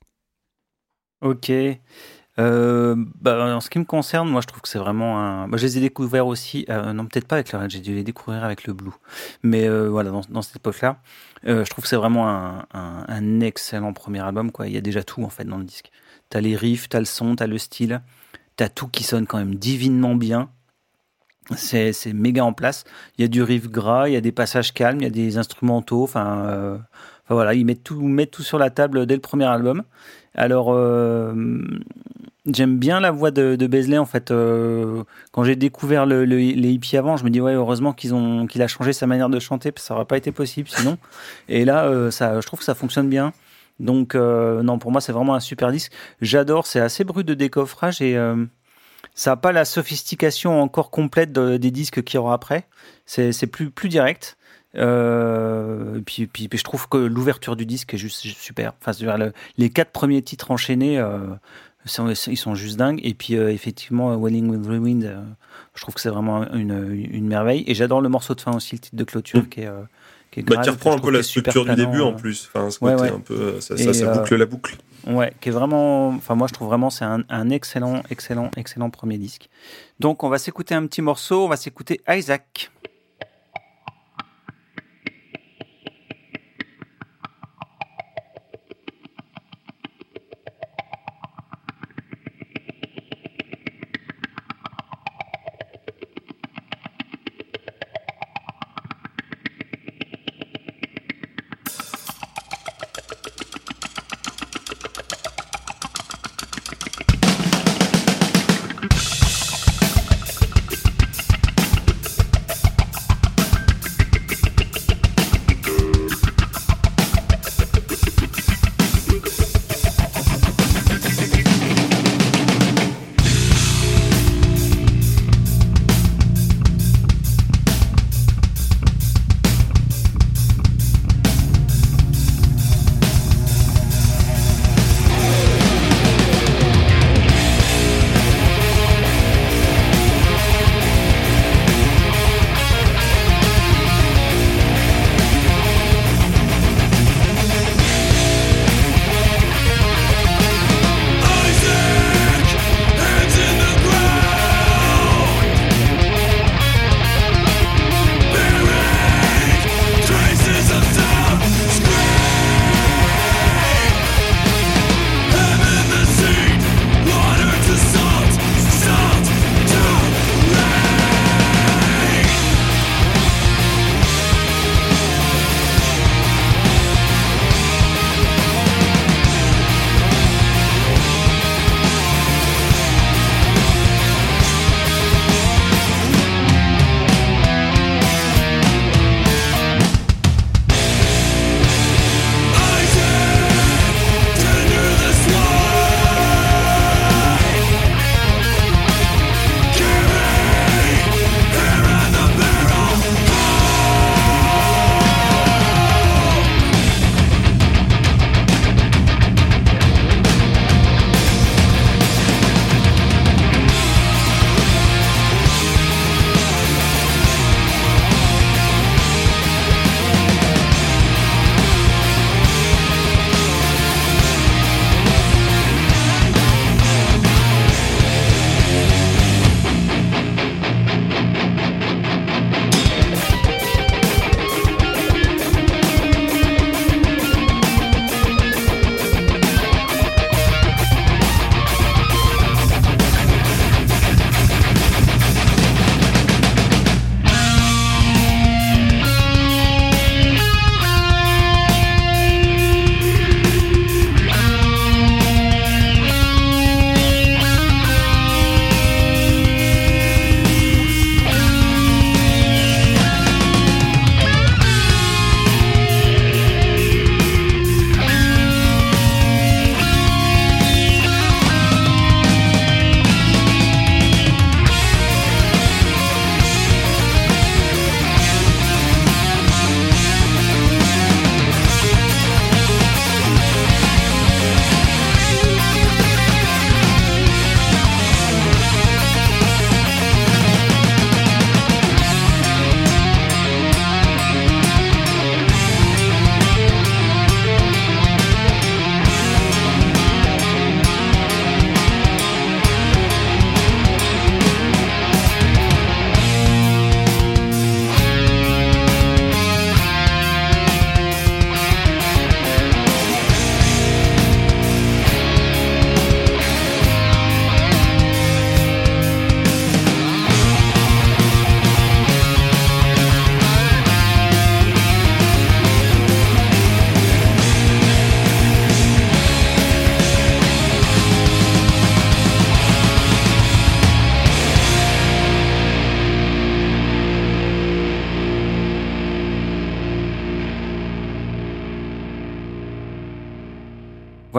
Ok. Euh, bah, en ce qui me concerne, moi je trouve que c'est vraiment un. Bah, je les ai découverts aussi, euh, non peut-être pas avec le Red, j'ai dû les découvrir avec le Blue. Mais euh, voilà, dans, cette époque-là, euh, je trouve que c'est vraiment un, un, un, excellent premier album. Quoi. Il y a déjà tout en fait dans le disque. T'as les riffs, t'as le son, t'as le style, t'as tout qui sonne quand même divinement bien. C'est, méga en place. Il y a du riff gras, il y a des passages calmes, il y a des instrumentaux. Enfin, enfin voilà, ils mettent tout, mettent tout sur la table dès le premier album. Alors, euh, j'aime bien la voix de, de Beasley en fait. Euh, quand j'ai découvert le, le- les hippies avant, je me dis ouais, heureusement qu'ils ont qu'il a changé sa manière de chanter, parce que ça aurait pas été possible sinon. Et là, euh, ça, je trouve que ça fonctionne bien. Donc euh, non, pour moi, c'est vraiment un super disque. J'adore. C'est assez brut de décoffrage et ça n'a pas la sophistication encore complète de- des disques qu'il y aura après. C'est plus plus direct. Et puis, puis, je trouve que l'ouverture du disque est juste super. Enfin, les quatre premiers titres enchaînés, ils sont juste dingues. Et puis euh, effectivement, euh, Welling with the Wind, euh, je trouve que c'est vraiment une, une merveille. Et j'adore le morceau de fin aussi, le titre de clôture Mm. qui est, euh, qui est Bah, qui reprend un peu la structure du début en plus. Enfin, ce Ouais, côté ouais. un peu, ça, Et, ça, ça boucle la boucle. Ouais, qui est vraiment. Enfin, moi, je trouve vraiment c'est un, un excellent, excellent, excellent premier disque. Donc, on va s'écouter un petit morceau. On va s'écouter Isaac.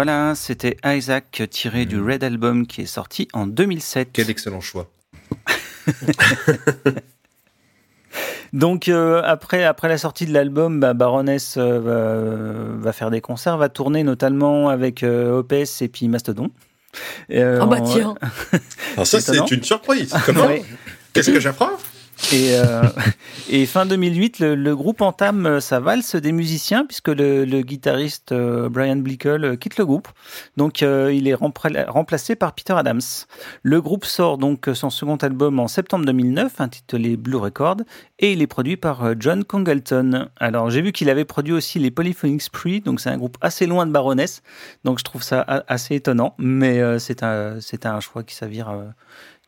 Voilà, c'était Isaac tiré du Red Album qui est sorti en 2007. Quel excellent choix. Donc euh, après, après la sortie de l'album, bah, Baroness euh, va, va faire des concerts, va tourner notamment avec euh, OPS et puis Mastodon. Euh, Ah bah en- tiens. Alors ça, Étonnant. c'est une surprise. Comment Ouais. Qu'est-ce que j'apprends? Et, euh, et fin 2008, le, groupe entame euh, sa valse des musiciens puisque le, guitariste euh, Brian Blickle quitte le groupe. Donc il est rempla- remplacé par Peter Adams. Le groupe sort donc son second album en septembre 2009 intitulé Blue Record et il est produit par John Congleton. Alors j'ai vu qu'il avait produit aussi les Polyphonic Spree, donc c'est un groupe assez loin de Baroness. Donc je trouve ça assez étonnant, mais c'est un, un choix qui s'avère,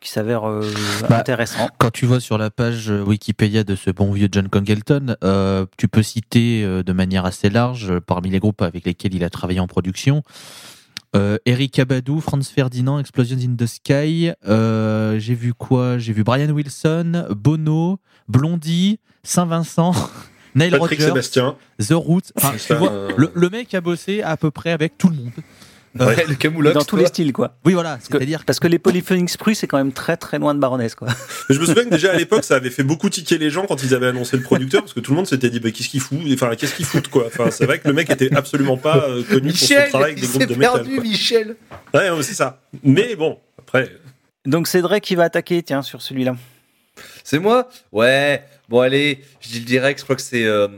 qui s'avère euh, Bah, intéressant. Quand tu vois sur la page euh, Wikipédia de ce bon vieux John Congleton, euh, tu peux citer de manière assez large parmi les groupes avec lesquels il a travaillé en production. Euh, Eric Abadou, Franz Ferdinand, Explosions in the Sky. euh, J'ai vu quoi? J'ai vu Brian Wilson, Bono, Blondie, Saint-Vincent, Neil Patrick Rogers, Sébastien. The Roots. Enfin, C'est tu vois, un- le, le mec a bossé à peu près avec tout le monde. Ouais, le Camoulox, Dans tous les styles, quoi. Oui, voilà. Parce que, C'est-à-dire parce que les Polyphonic Spree, c'est quand même très très loin de Baroness, quoi. Mais je me souviens que déjà à l'époque, ça avait fait beaucoup tiquer les gens quand ils avaient annoncé le producteur, parce que tout le monde s'était dit, bah, qu'est-ce qu'il fout Enfin, qu'est-ce qu'il fout, quoi? Enfin, c'est vrai que le mec était absolument pas euh, connu pour son Michel, travail avec des groupes de métal. perdu, quoi. Michel. Ouais, ouais, c'est ça. Mais bon, après, Donc c'est Drake qui va attaquer, tiens, sur celui-là. C'est moi? Ouais. Bon, allez, je dis le direct, je crois que c'est. euh,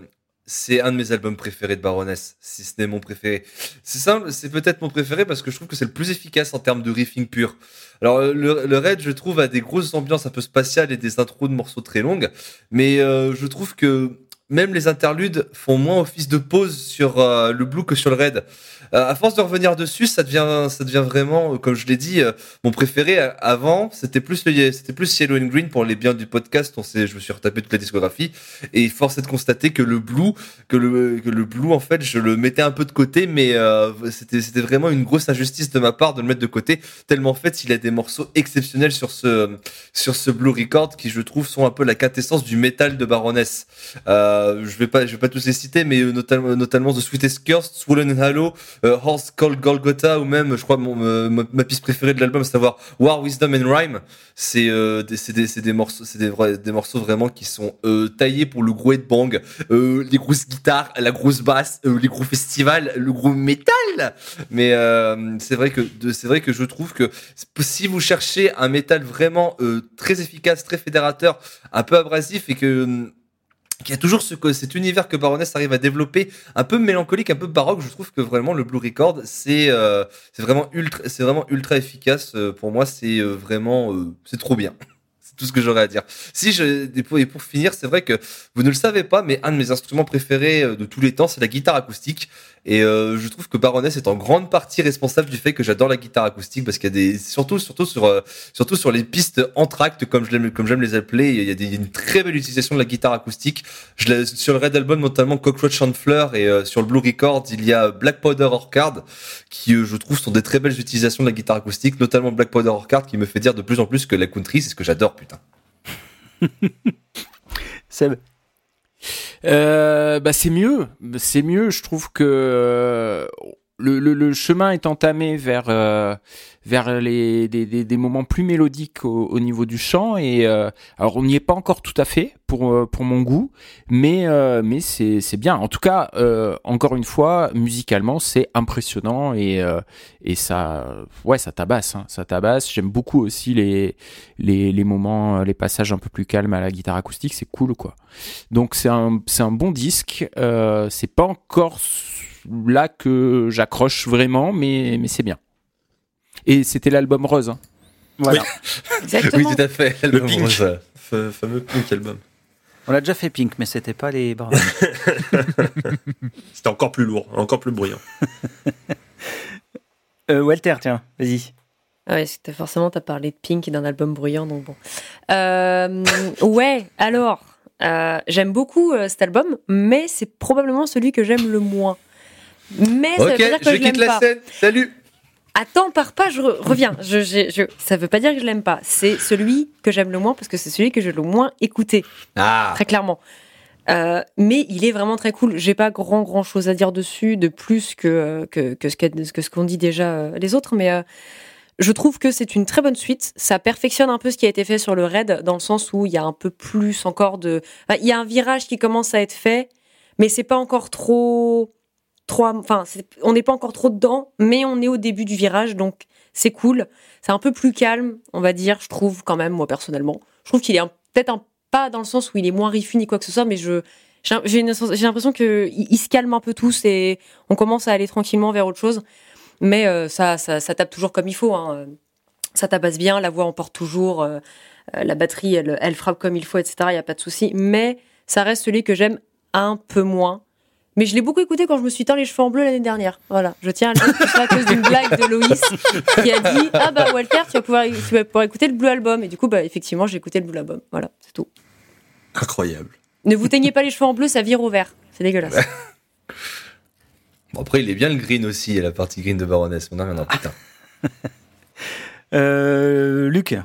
c'est un de mes albums préférés de Baroness, si ce n'est mon préféré. C'est simple, c'est peut-être mon préféré parce que je trouve que c'est le plus efficace en termes de riffing pur. Alors euh, le, le Raid, je trouve, a des grosses ambiances un peu spatiales et des intros de morceaux très longues, mais euh, je trouve que même les interludes font moins office de pause sur euh, le Blue que sur le Raid. Euh, à force de revenir dessus, ça devient, ça devient vraiment, euh, comme je l'ai dit, euh, mon préféré avant, c'était plus c'était plus Yellow and Green pour les biens du podcast. On sait, je me suis retapé toute la discographie et force est de constater que le Blue, que le, que le Blue, en fait, je le mettais un peu de côté, mais euh, c'était, c'était vraiment une grosse injustice de ma part de le mettre de côté. Tellement en fait, il a des morceaux exceptionnels sur ce, sur ce Blue Record qui, je trouve, sont un peu la quintessence du métal de Baroness. Euh, je vais pas, je vais pas tous les citer, mais notamment, notamment The Sweetest Curse, Swollen and Hollow, euh, Horse Called Golgotha ou même, je crois, mon, euh, ma, ma piste préférée de l'album, savoir War, Wisdom and Rhyme. C'est euh, des, des, des morceaux, c'est des, des morceaux vraiment qui sont euh, taillés pour le gros headbang, euh, les grosses guitares, la grosse basse, euh, les gros festivals, le gros métal. Mais euh, c'est vrai que c'est vrai que je trouve que si vous cherchez un métal vraiment très efficace, très fédérateur, un peu abrasif et que qui a toujours cet univers que Baroness arrive à développer, un peu mélancolique, un peu baroque. Je trouve que vraiment le Blue Record, c'est euh, vraiment ultra, efficace. Euh, Pour moi, c'est euh, vraiment, c'est trop bien. C'est tout ce que j'aurais à dire. Si je, et pour, finir, c'est vrai que vous ne le savez pas, mais un de mes instruments préférés de tous les temps, c'est la guitare acoustique. Et euh, je trouve que Baroness est en grande partie responsable du fait que j'adore la guitare acoustique parce qu'il y a des, surtout, surtout sur, euh, surtout sur les pistes entractes, comme je l'aime, comme j'aime les appeler, il y a des, une très belle utilisation de la guitare acoustique. Je sur le Red Album, notamment Cockroach and Fleur et euh, sur le Blue Record, il y a Black Powder Orchard qui, euh, je trouve, sont des très belles utilisations de la guitare acoustique, notamment Black Powder Orchard qui me fait dire de plus en plus que la country, c'est ce que j'adore, putain. Euh, bah c'est mieux, c'est mieux. Je trouve que euh, le, chemin est entamé vers euh, vers les des, des, moments plus mélodiques au, au niveau du chant et euh, alors on n'y est pas encore tout à fait pour euh, pour mon goût, mais mais c'est c'est bien. En tout cas, encore une fois, musicalement c'est impressionnant et et ça ouais ça tabasse, hein, ça tabasse. J'aime beaucoup aussi les les les moments, les passages un peu plus calmes à la guitare acoustique, c'est cool quoi. Donc c'est un, c'est un bon disque. C'est pas encore là que j'accroche vraiment, mais, mais c'est bien. Et c'était l'album Rose. hein. Voilà. Exactement. Oui, tout à fait. Le Pink. rose. fa- fameux Pink Album. On a déjà fait Pink, mais c'était pas les Baroness. C'était encore plus lourd, encore plus bruyant. Euh, Walter, tiens, vas-y. Ah ouais, c'était forcément, t'as parlé de Pink et d'un album bruyant, donc bon. Euh, ouais, alors, euh, j'aime beaucoup euh, cet album, mais c'est probablement celui que j'aime le moins. Mais ça veut pas dire que je je, quitte l'aime la pas. scène. Salut. Attends, pars pas, je re- reviens. Je, je, je- ça veut pas dire que je l'aime pas. C'est celui que j'aime le moins parce que c'est celui que j'ai le moins écouté, Ah. très clairement. Euh, mais il est vraiment très cool. J'ai pas grand grand chose à dire dessus de plus que que, que ce qu'ont que ce qu'on dit déjà euh, les autres, mais euh, je trouve que c'est une très bonne suite. Ça perfectionne un peu ce qui a été fait sur le raid dans le sens où il y a un peu plus encore de, enfin, il y a un virage qui commence à être fait, mais c'est pas encore trop on n'est pas encore trop dedans, mais on est au début du virage, donc c'est cool. C'est un peu plus calme, on va dire, je trouve quand même moi personnellement. Je trouve qu'il est peut-être pas dans le sens où il est moins rifu ni quoi que ce soit, mais je j'ai l'impression il se calme un peu tous et on commence à aller tranquillement vers autre chose. Mais euh, ça, ça, ça tape toujours comme il faut. hein. Ça tabasse bien, la voix emporte toujours, euh, euh, la batterie, elle, elle frappe comme il faut, etc. Il n'y a pas de souci. Mais ça reste celui que j'aime un peu moins. Mais je l'ai beaucoup écouté quand je me suis teint les cheveux en bleu l'année dernière. Voilà, je tiens à le dire, à cause d'une blague de Loïs qui a dit Ah bah Walter, tu vas, pouvoir, tu vas pouvoir écouter le Blue Album. Et du coup, bah effectivement, j'ai écouté le Blue Album. Voilà, c'est tout. Incroyable. Ne vous teignez pas les cheveux en bleu, ça vire au vert. C'est dégueulasse. Bon, après, il est bien le green aussi, la partie green de Baroness. On en reviendra plus tard. Euh, Luc,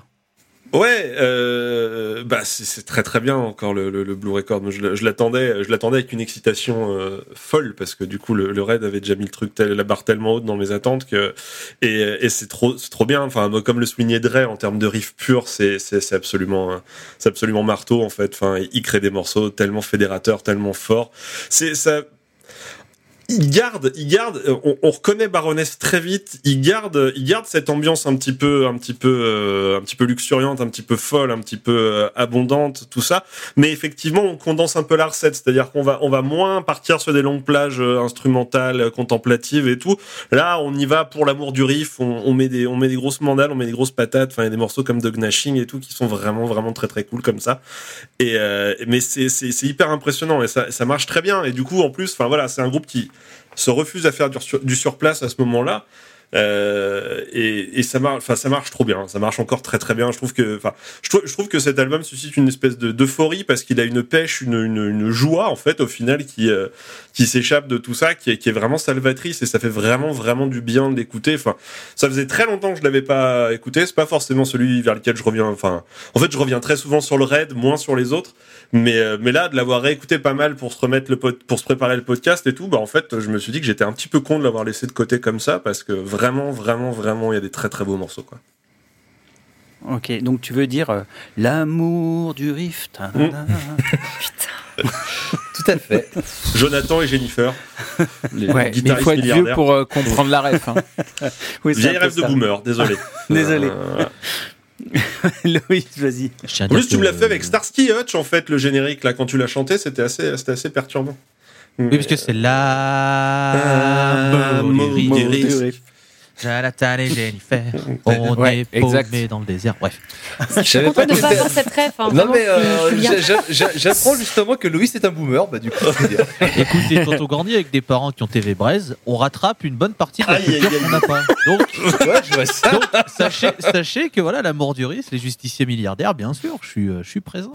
Ouais, euh, bah c'est très très bien encore le, le, le Blue Record. Je, l'attendais, je l'attendais avec une excitation euh, folle parce que du coup le, le raid avait déjà mis le truc tel, la barre tellement haute dans mes attentes que et, et c'est trop c'est trop bien. Enfin comme le soulignait Dre en termes de riff pur, c'est c'est c'est absolument euh, c'est absolument marteau en fait. Enfin il crée des morceaux tellement fédérateurs, tellement forts. C'est ça. Il garde, il garde, on, on reconnaît Baroness très vite. Il garde, il garde cette ambiance un petit peu, un petit peu, euh, un petit peu luxuriante, un petit peu folle, un petit peu euh, abondante, tout ça. Mais effectivement, on condense un peu la recette, c'est-à-dire qu'on va, on va moins partir sur des longues plages euh, instrumentales, euh, contemplatives et tout. Là, on y va pour l'amour du riff. On, on met des, on met des grosses mandales, on met des grosses patates. Enfin, il y a des morceaux comme Dog Gnashing et tout qui sont vraiment, vraiment très, très cool comme ça. Et euh, mais c'est, c'est, c'est hyper impressionnant et ça, ça marche très bien. Et du coup, en plus, enfin voilà, c'est un groupe qui se refuse à faire du, sur- du surplace à ce moment-là. Euh, et, ça marche, trop bien, ça marche encore très très bien. Je trouve que, je, trouve- que cet album suscite une espèce de d'euphorie parce qu'il a une pêche, une, joie en fait au final qui euh, qui s'échappe de tout ça, qui est, vraiment salvatrice et ça fait vraiment vraiment du bien d'écouter. Enfin, ça faisait très longtemps que je l'avais pas écouté. C'est pas forcément celui vers lequel je reviens. Enfin, en fait, je reviens très souvent sur le raid, moins sur les autres. Mais, euh, mais là, de l'avoir réécouté pas mal pour se remettre le pod- pour se préparer le podcast et tout, bah en fait, je me suis dit que j'étais un petit peu con de l'avoir laissé de côté comme ça parce que vraiment, vraiment, vraiment, il y a des très très beaux morceaux quoi. ok, donc tu veux dire euh, l'amour du riff. ta-da-da. Tout à fait. Jonathan et Jennifer, les Ouais, mais il faut être vieux pour euh, comprendre la ref. hein. Oui, c'est Vieille rêve de ça. boomer, désolé. Désolé. Euh, Loïs, vas-y. En plus, tu me l'as fait avec Starsky Hutch en fait, le générique là quand tu l'as chanté, c'était assez, c'était assez perturbant. Oui, parce que c'est la Jonathan et Jennifer, on Ouais, est paumés dans le désert. Bref. Je suis contente de ne pas avoir cette ref. hein, Non mais euh, j'apprends justement que Louis est un boomer, bah du coup, je veux dire. Écoutez, quand on grandit avec des parents qui ont TV Braise, on rattrape une bonne partie de la culture qu'on n'a pas. Donc, ouais, je vois ça. donc, sachez, sachez que voilà, la mort du risque, les justiciers milliardaires, bien sûr, je suis, euh, je suis présent.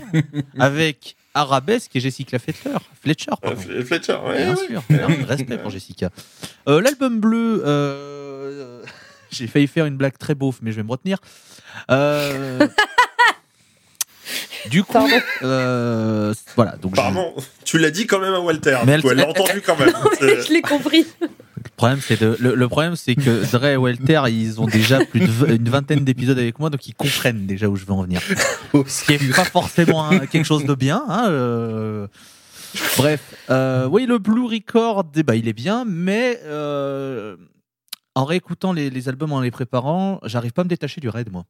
Avec Arabesque et Jessica Fletcher. Fletcher, Euh, pardon. Fletcher, ouais, Bien ouais. sûr, respect pour Jessica. Euh, L'album bleu, euh, j'ai failli faire une blague très beauf, mais je vais me retenir. Du coup, euh, voilà. Donc, je- Pardon, tu l'as dit quand même à Walter. Mais du coup, elle- l'a entendu quand même. Je l'ai compris. le problème, c'est de, le, le problème, c'est que Dre et Walter, ils ont déjà plus de v- une vingtaine d'épisodes avec moi, donc ils comprennent déjà où je veux en venir. Ce qui est pas forcément hein, quelque chose de bien. Hein, euh, Bref, euh, oui, le Blue Record, eh ben, il est bien, mais euh, en réécoutant les, les albums, en les préparant, j'arrive pas à me détacher du raid, moi.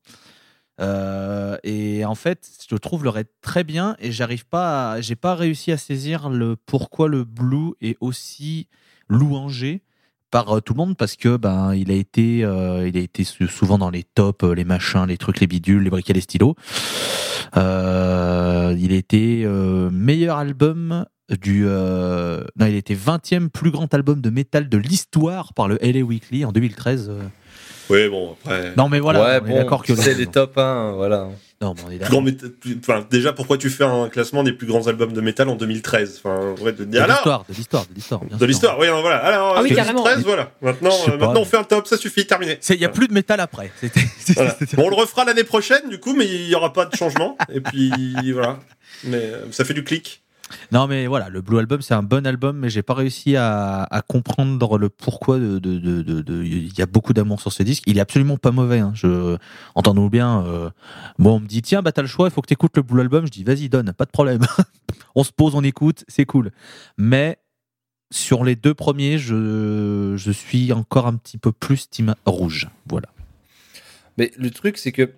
Euh, et en fait, je trouve le raid très bien et j'arrive pas, j'ai pas réussi à saisir le pourquoi le Blue est aussi louangé par euh, tout le monde parce que ben il a été euh, il a été sou- souvent dans les tops les machins les trucs les bidules les briquets les stylos il été euh, meilleur album du non il était 20e plus grand album de métal de l'histoire par le LA Weekly en 2013 euh. Oui, bon, après. non mais voilà ouais, on est bon, d'accord que c'est les top 1, voilà. non, mais on est Plus d'accord. grand méta- plus- enfin, déjà, pourquoi tu fais un classement des plus grands albums de métal en 2013 Enfin, de de dire alors l'histoire de l'histoire de l'histoire De l'histoire, oui, non, voilà. Alors, Ah oui, euh, carrément. 2013, voilà. Maintenant, euh, pas. maintenant, on fait un top, ça suffit, terminé. Il y a plus de métal après Voilà. Bon, on le refera l'année prochaine, du coup, mais il y aura pas de changement. Et puis, voilà. Mais euh, ça fait du clic. Non, mais voilà, le Blue Album, c'est un bon album, mais j'ai pas réussi à, comprendre le pourquoi de. de, de, de- Il y a beaucoup d'amour sur ce disque. Il est absolument pas mauvais. Hein. Je entendons bien. Euh... Bon, on me dit tiens, bah t'as le choix, il faut que t'écoutes le Blue Album. Je dis vas-y, donne, pas de problème. on se pose, on écoute, c'est cool. Mais sur les deux premiers, je, je suis encore un petit peu plus team rouge. Voilà. Mais le truc, c'est que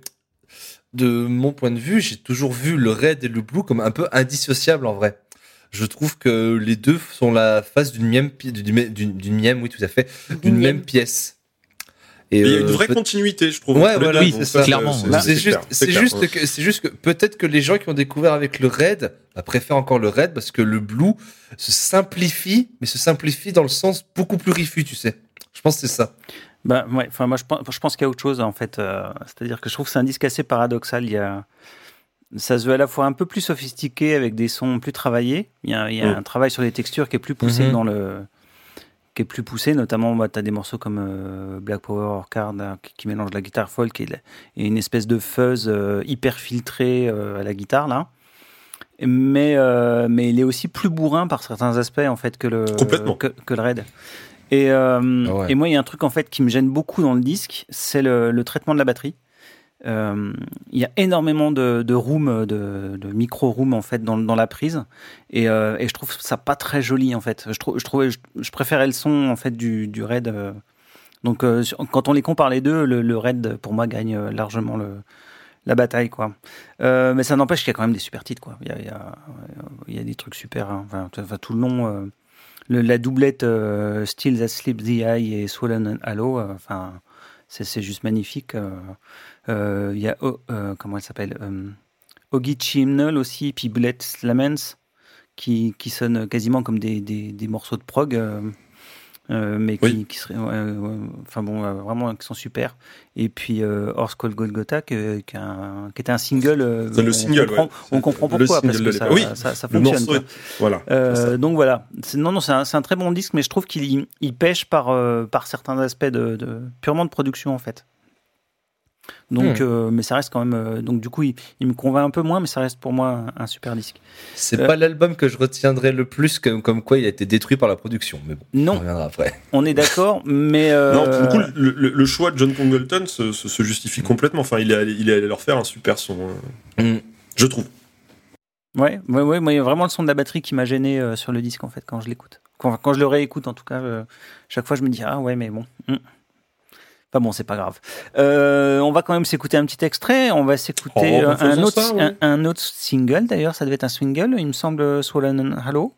de mon point de vue, j'ai toujours vu le red et le blue comme un peu indissociables en vrai. Je trouve que les deux sont la face d'une même d'une mième, oui tout à fait, d'une même pièce. Et Il y a une euh, vraie peut- continuité, je trouve. Ouais, voilà, oui, c'est ça. Clairement, c'est- juste, c'est juste que c'est juste que peut-être que les gens qui ont découvert avec le red bah, préfèrent encore le red parce que le blue se simplifie, mais se simplifie dans le sens beaucoup plus rifu, tu sais. Je pense que c'est ça. Bah, ouais, enfin, moi, je pense, je pense qu'il y a autre chose, en fait. euh, C'est-à-dire que je trouve que c'est un disque assez paradoxal. Il y a, ça se veut à la fois un peu plus sophistiqué avec des sons plus travaillés. Il y a, il y a un travail sur les textures qui est plus poussé Mhm. dans le, qui est plus poussé. Notamment, bah, tu as des morceaux comme euh, Black Power Orchard hein, qui, qui mélange la guitare folk et, une espèce de fuzz euh, hyper filtré euh, à la guitare, là. Mais, euh, mais il est aussi plus bourrin par certains aspects, en fait, que le, Complètement. que, que le Red. Et, Ah ouais. et moi, il y a un truc en fait qui me gêne beaucoup dans le disque, c'est le, le traitement de la batterie. Euh, Il y a énormément de, de room, de, micro room en fait dans, la prise, et, euh, et je trouve ça pas très joli en fait. Je trouvais, je, préférais le son en fait du, du Red. euh. donc euh, quand on les compare les deux, le, le Red pour moi gagne euh, largement la bataille quoi. Euh, mais ça n'empêche qu'il y a quand même des super titres quoi. Il y a, des trucs super. hein. Tout le long. euh, la doublette euh, Still That Sleeps the Eye et Swollen Hollow, euh, enfin, c'est c'est juste magnifique. euh. Euh, Il y a, oh, comment elle s'appelle euh, Ogichi Hymnal aussi, puis Bullet Laments, qui, qui sonnent quasiment comme des, des, des morceaux de prog, euh, mais qui, Oui. qui seraient, ouais, ouais, enfin bon, euh, vraiment, qui sont super. Et puis Horse Called Golgotha, que- qui, est un- qui était un single. C'est le on single, comprend, ouais. on comprend pourquoi, parce que ça, l'époque. Oui, ça, ça Le fonctionne. morceau quoi. est- Voilà. Donc voilà, non, non, c'est un, un très bon disque, mais je trouve qu'il il pêche par, par certains aspects de, de- purement de production en fait. Donc, Hmm. euh, mais ça reste quand même. euh, donc du coup, il, il me convainc un peu moins, mais ça reste pour moi un, un super disque. C'est Euh. pas l'album que je retiendrai le plus, comme, comme quoi il a été détruit par la production. Mais bon, on Non, reviendra après. on est d'accord, mais euh, Non, pour le coup, le, le- le choix de John Congleton se, se- se justifie complètement. Enfin, il est, allé, il est allé leur faire un super son. euh, Mm. Je trouve. ouais, ouais, ouais, moi, il y a vraiment le son de la batterie qui m'a gêné euh, sur le disque en fait quand je l'écoute. Quand, quand je le réécoute en tout cas, euh, chaque fois je me dis ah ouais, mais bon. Enfin bon, c'est pas grave. Euh, on va quand même s'écouter un petit extrait. On va s'écouter Oh, un, autre, ça, oui. un, un autre single. D'ailleurs, ça devait être un single. Il me semble Swollen Hollow.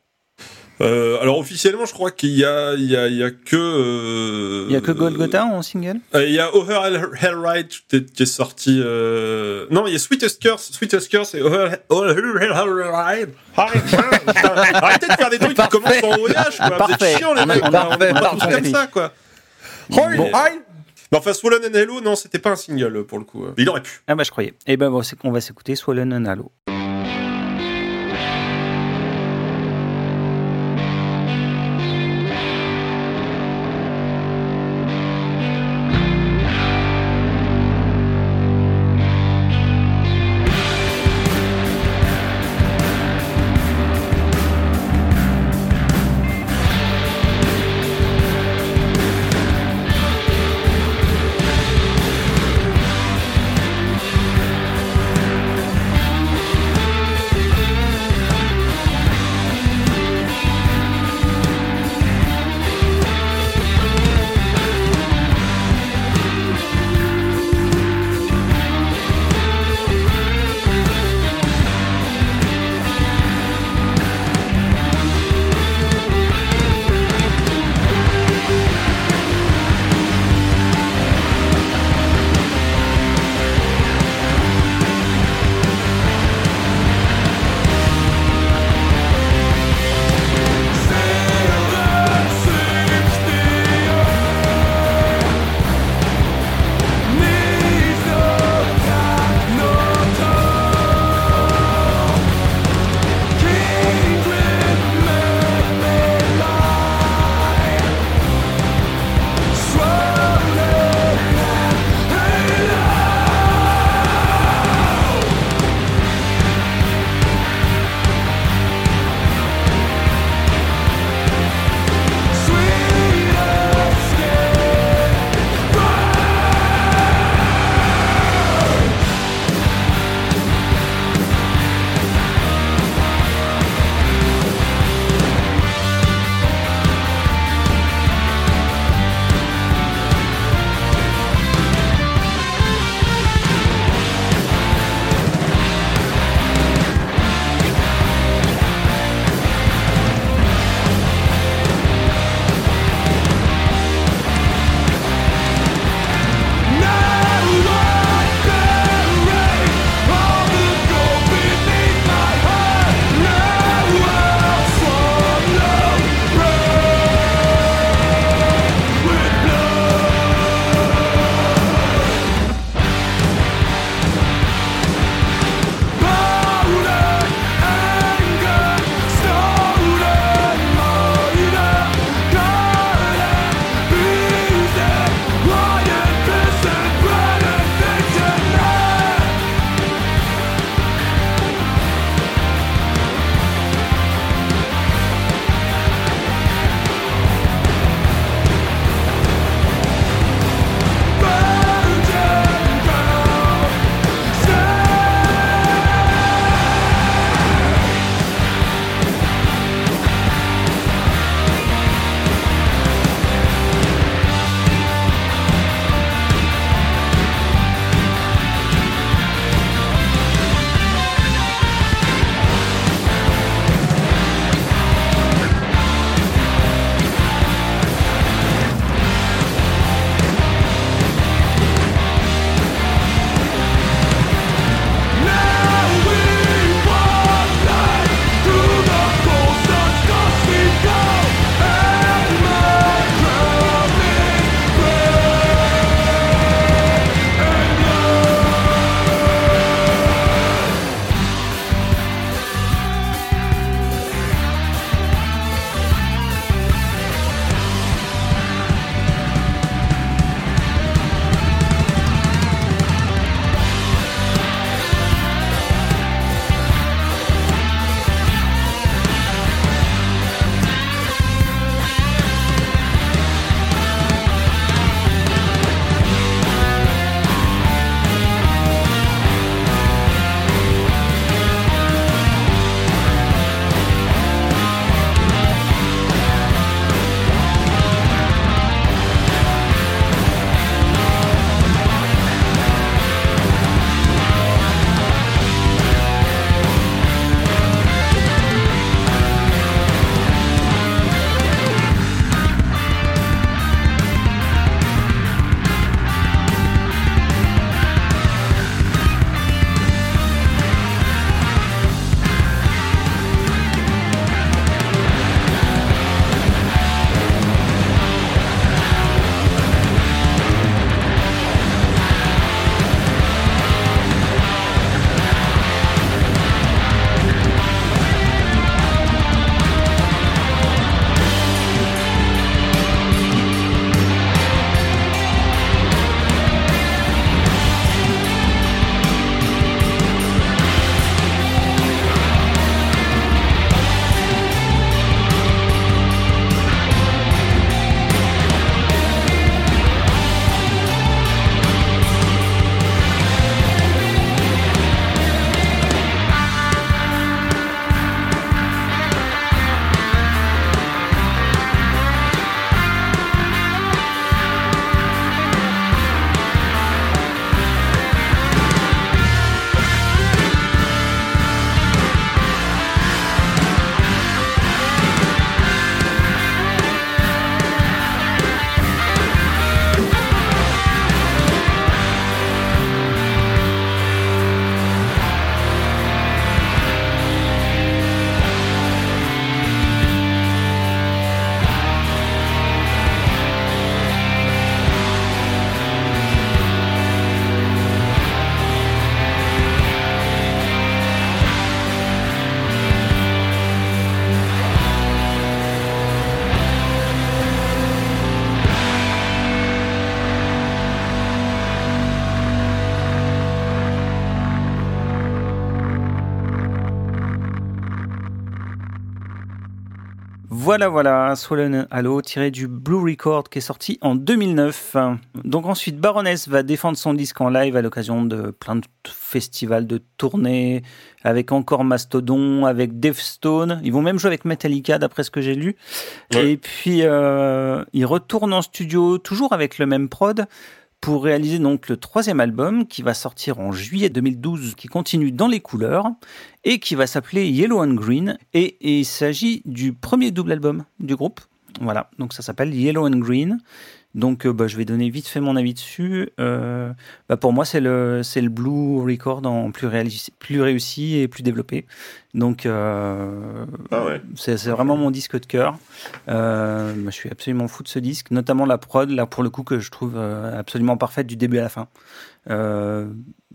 Euh, alors officiellement, je crois qu'il y a, il y a, il y a que. euh, Il y a que Golgotha en single? euh, il y a Over Hell, Hell Ride qui est, qui est sorti. euh, Non, il y a Sweetest Curse, Sweetest Curse et Over Over Hell Ride. Arrêtez de faire des trucs qui commencent en OH, quoi. Vous Parfait. êtes chiants, les On a- mecs. on Mais enfin, Swollen and Hello, non, c'était pas un single pour le coup. Il aurait pu. Ah bah je croyais. Et ben bon, qu'on va s'écouter Swollen and Hollow. Voilà, voilà, Swollen Halo tiré du Blue Record qui est sorti en 2009. Donc ensuite, Baroness va défendre son disque en live à l'occasion de plein de festivals, de tournées, avec encore Mastodon, avec Deathstone. Ils vont même jouer avec Metallica, d'après ce que j'ai lu. Ouais. Et puis, euh, ils retournent en studio, toujours avec le même prod, pour réaliser donc le troisième album qui va sortir en juillet 2012, qui continue dans les couleurs et qui va s'appeler Yellow and Green. Et, et il s'agit du premier double album du groupe. Voilà, donc ça s'appelle Yellow and Green. Donc euh, bah, je vais donner vite fait mon avis dessus. Euh, bah, pour moi, c'est le, c'est le Blue Record en plus, plus réussi et plus développé. Donc euh, Ah ouais. c'est, c'est vraiment mon disque de cœur. Euh, moi, je suis absolument fou de ce disque, notamment la prod, là pour le coup que je trouve absolument parfaite du début à la fin.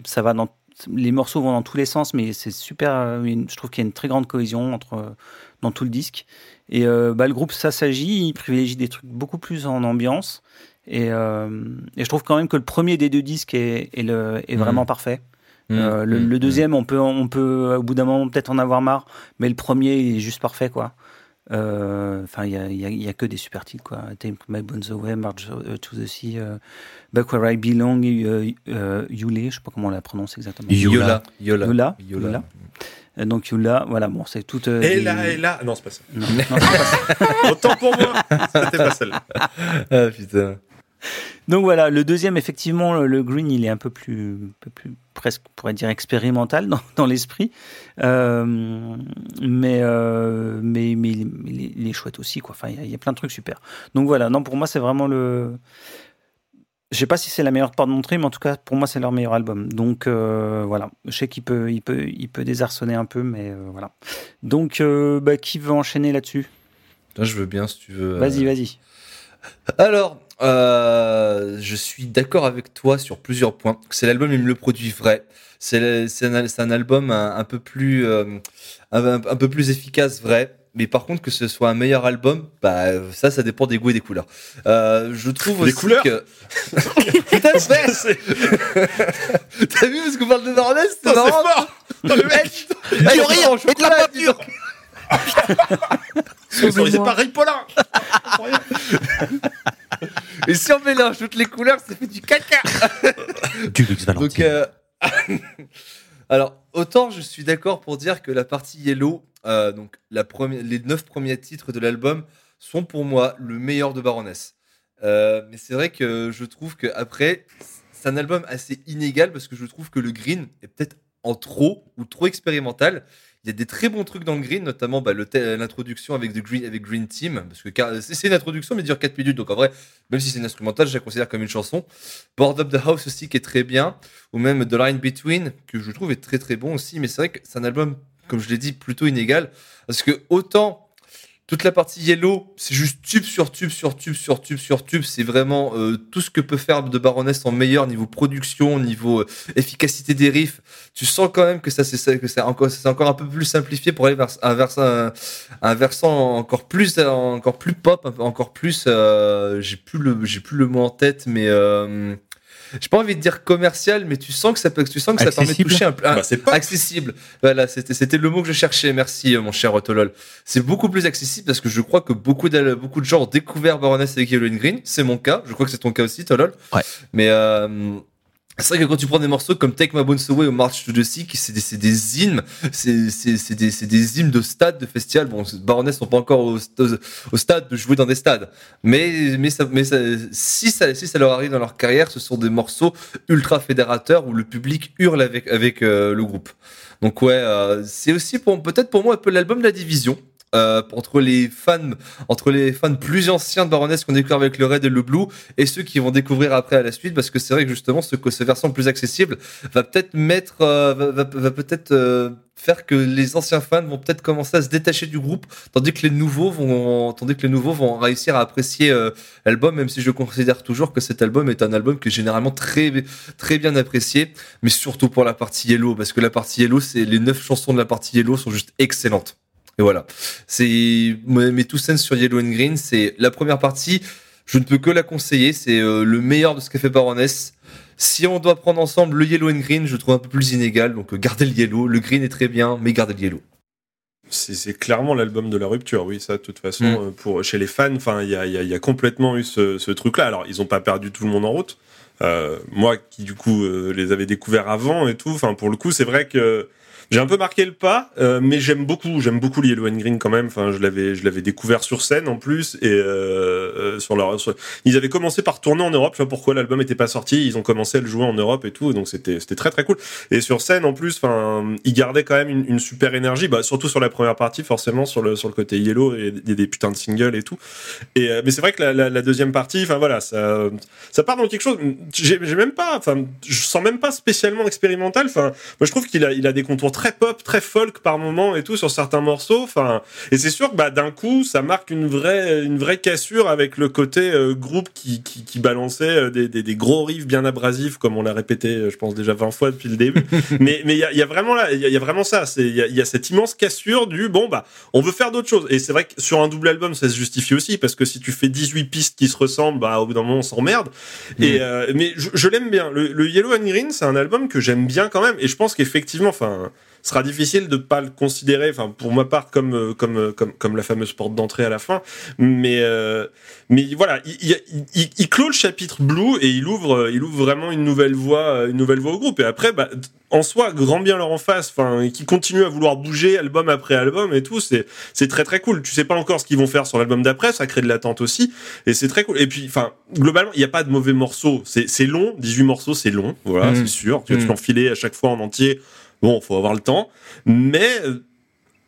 Ça va dans les morceaux vont dans tous les sens, mais c'est super. je trouve qu'il y a une très grande cohésion entre dans tout le disque. Et euh, bah, le groupe ça s'agit, il privilégie des trucs beaucoup plus en ambiance. Et, euh, et je trouve quand même que le premier des deux disques est, est, le, est Mhm. vraiment parfait. Mmh, Euh, le, mmh, le mmh. deuxième, on peut, on peut au bout d'un moment peut-être en avoir marre, mais le premier il est juste parfait quoi. Euh, Enfin, il y a, il y a- il y a que des super titres quoi. Take My Bones Away, March to the Sea, euh, Back Where I Belong, euh, euh, Yule, je sais pas comment on la prononce exactement. Yola. Yola. Yola. Yola. Yola. Euh, Donc Yola, voilà, bon, c'est tout. euh, Et des- là, et là. Non, c'est pas ça. Non, non, c'est pas ça. Autant pour moi. C'était pas celle-là. Ah putain. Donc voilà, le deuxième, effectivement, le, le green, il est un peu plus, un peu plus presque, on pourrait dire, expérimental dans, dans l'esprit. Euh, mais, euh, mais, mais, il, mais il est- il est chouette aussi, quoi. Enfin, il y, a- il y a plein de trucs super. Donc voilà, non, pour moi, c'est vraiment le. Je sais pas si c'est la meilleure porte d'entrée, mais en tout cas, pour moi, c'est leur meilleur album. Donc euh, voilà, je sais qu'il peut, il peut, il peut désarçonner un peu, mais euh, voilà. Donc, euh, bah, qui veut enchaîner là-dessus? Là, je veux bien si tu veux. Vas-y, vas-y. Alors, je suis d'accord avec toi sur plusieurs points. C'est l'album, il me le produit vrai. C'est un, un album un, un peu plus, un peu plus efficace, vrai. Mais par contre, que ce soit un meilleur album, bah ça, ça dépend des goûts et des couleurs. Euh, je trouve Des aussi couleurs que. Putain, mais- T'as vu parce qu'on parle de Nordest C'est marrant. fort. Putain, le mec. Du rire et de la peinture. C'est pas Ripollin. Et si on mélange toutes les couleurs, ça fait du caca. Du luxe Valentine. Donc, euh, alors, autant je suis d'accord pour dire que la partie Yellow, euh, donc les neuf premiers titres de l'album, sont pour moi le meilleur de Baroness. Euh, mais c'est vrai que je trouve que après, c'est un album assez inégal parce que je trouve que le Green est peut-être en trop ou trop expérimental. Il y a des très bons trucs dans le Green, notamment bah, l'introduction avec, The Green, Team, parce que c'est une introduction mais dure 4 minutes, donc en vrai, même si c'est une instrumentale, je la considère comme une chanson. Board Up the House aussi qui est très bien, ou même The Line Between, que je trouve est très très bon aussi, mais c'est vrai que c'est un album, comme je l'ai dit, plutôt inégal, parce que autant toute la partie Yellow, c'est juste tube sur tube sur tube sur tube sur tube, c'est vraiment euh, tout ce que peut faire de Baroness en meilleur niveau production, niveau euh, efficacité des riffs. Tu sens quand même que ça c'est que c'est encore c'est encore un peu plus simplifié pour aller vers un versant un, un versant encore plus encore plus pop, encore plus euh, j'ai plus le j'ai plus le mot en tête mais j'ai pas envie de dire commercial, mais tu sens que ça peut, tu sens que ça permet de Accessible. toucher un peu. un- Bah, c'est pas. accessible. Voilà, c'était c'était le mot que je cherchais. Merci, euh, mon cher Otolol. C'est beaucoup plus accessible parce que je crois que beaucoup de, beaucoup de gens ont découvert Baroness avec Yellow and Green. C'est mon cas. Je crois que c'est ton cas aussi, Tolol. Ouais. Mais euh, c'est vrai que quand tu prends des morceaux comme Take My Bones Away ou March to the Sea, qui c'est des, des hymnes, c'est des, des hymnes de stade, de festival. Bon, Baroness sont pas encore au, au stade de jouer dans des stades, mais mais ça, mais ça, si ça si ça leur arrive dans leur carrière, ce sont des morceaux ultra fédérateurs où le public hurle avec avec euh, le groupe. Donc ouais, euh, c'est aussi pour peut-être pour moi un peu l'album de la division. Euh, entre les fans entre les fans plus anciens de Baroness qu'on découvre avec le Red et le Blue et ceux qui vont découvrir après à la suite parce que c'est vrai que justement ce, ce versant plus accessible va peut-être mettre euh, va, peut-être euh, faire que les anciens fans vont peut-être commencer à se détacher du groupe tandis que les nouveaux vont tandis que les nouveaux vont réussir à apprécier euh, l'album même si je considère toujours que cet album est un album qui est généralement très très bien apprécié mais surtout pour la partie Yellow parce que la partie Yellow c'est les neuf chansons de la partie Yellow sont juste excellentes et voilà c'est mes two cents sur Yellow and Green c'est la première partie je ne peux que la conseiller c'est euh, le meilleur de ce qu'a fait Baroness si on doit prendre ensemble le yellow and green, je trouve un peu plus inégal. Donc euh, gardez le yellow. Le green est très bien, mais gardez le yellow. c'est clairement l'album de la rupture, oui, ça, de toute façon, Mm. euh, pour chez les fans, il y a, y y complètement eu ce, ce truc-là. Alors, ils ont pas perdu tout le monde en route. Euh, moi, qui du coup euh, les avais découverts avant et tout, enfin, pour le coup, c'est vrai que j'ai un peu marqué le pas, euh, mais j'aime beaucoup, j'aime beaucoup Yellow and Green quand même. Enfin, je l'avais, je l'avais découvert sur scène en plus et euh, euh, sur leur, ils avaient commencé par tourner en Europe. Je sais pourquoi l'album était pas sorti. Ils ont commencé à le jouer en Europe et tout, donc c'était, c'était très très cool. Et sur scène, en plus, enfin, il gardait quand même une, une super énergie, bah, surtout sur la première partie, forcément, sur le, sur le côté yellow, et des putains de singles et tout. Et, euh, mais c'est vrai que la, la, la deuxième partie, enfin voilà, ça, ça part dans quelque chose, j'ai j'ai même pas, enfin, je sens même pas spécialement expérimental, enfin, moi je trouve qu'il a, il a des contours très pop, très folk par moment et tout sur certains morceaux, enfin, et c'est sûr que bah, d'un coup, ça marque une vraie, une vraie cassure avec le côté euh, groupe qui, qui, qui balançait euh, des, des, des gros riffs bien abrasifs, comme on l'a répété, euh, je pense déjà 20 fois depuis le début. mais mais il y a, y a vraiment là, il y, a- il y a vraiment ça, c'est il y y a cette immense cassure du bon bah on veut faire d'autres choses. Et c'est vrai que sur un double album, ça se justifie aussi parce que si tu fais 18 pistes qui se ressemblent, bah au bout d'un moment on s'emmerde. Et euh, mais je, je l'aime bien. Le, le Yellow and Green, c'est un album que j'aime bien quand même. Et je pense qu'effectivement, enfin, sera difficile de pas le considérer, enfin pour ma part comme euh, comme euh, comme comme la fameuse porte d'entrée à la fin. Mais euh, mais voilà, il, il, il, il clôt le chapitre Blue et il ouvre euh, il ouvre vraiment une nouvelle voie une nouvelle voie au groupe. Et après, bah en soi, grand bien leur en face, enfin, qui continuent à vouloir bouger album après album et tout, c'est c'est très très cool. Tu sais pas encore ce qu'ils vont faire sur l'album d'après, ça crée de l'attente aussi, et c'est très cool. Et puis, enfin, globalement, il n'y a pas de mauvais morceaux. C'est c'est long, 18 morceaux, c'est long, voilà, Mm. c'est sûr. Tu vas te Mm. l'enfiler à chaque fois en entier. Bon, faut avoir le temps, mais euh,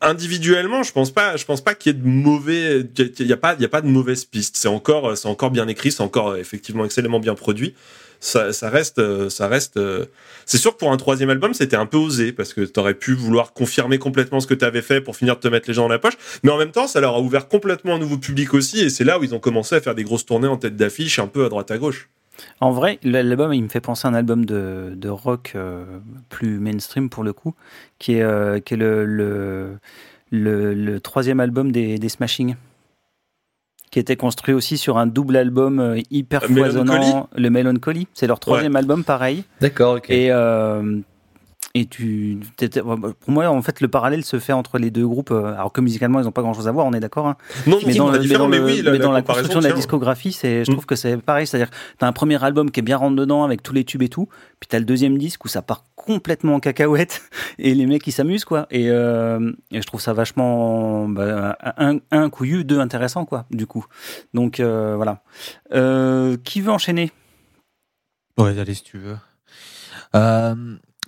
individuellement, je pense pas, je pense pas qu'il y ait de mauvais, il y a pas, il y a pas de mauvaise piste. C'est encore, c'est encore bien écrit, c'est encore euh, effectivement excellemment bien produit. Ça, ça reste, euh, ça reste. euh, C'est sûr que pour un troisième album, c'était un peu osé parce que t'aurais pu vouloir confirmer complètement ce que t'avais fait pour finir de te mettre les gens dans la poche. Mais en même temps, ça leur a ouvert complètement un nouveau public aussi, et c'est là où ils ont commencé à faire des grosses tournées en tête d'affiche, un peu à droite à gauche. En vrai, l'album, il me fait penser à un album de, de rock euh, plus mainstream pour le coup, qui est, euh, qui est le, le, le, le troisième album des, des Smashing, qui était construit aussi sur un double album euh, hyper Euh, foisonnant, Melancholy le Melancholy. C'est leur troisième album, pareil. D'accord, ok. Et, euh, et tu, t'étais- pour moi, en fait, le parallèle se fait entre les deux groupes. euh, Alors que musicalement, ils n'ont pas grand-chose à voir, on est d'accord. hein. Non, mais dans, pas le- mais différent, dans, mais le- oui, la, mais la dans la comparaison construction de la discographie, c'est, je Mm. trouve que c'est pareil. C'est-à-dire, t'as un premier album qui est bien rentre dedans avec tous les tubes et tout, puis t'as le deuxième disque où ça part complètement en cacahuète et les mecs ils s'amusent quoi. Et, euh, et je trouve ça vachement bah, un, un couillu, deux intéressant quoi. Du coup, donc euh, voilà. Euh, qui veut enchaîner? Ouais, allez, si tu veux. Euh,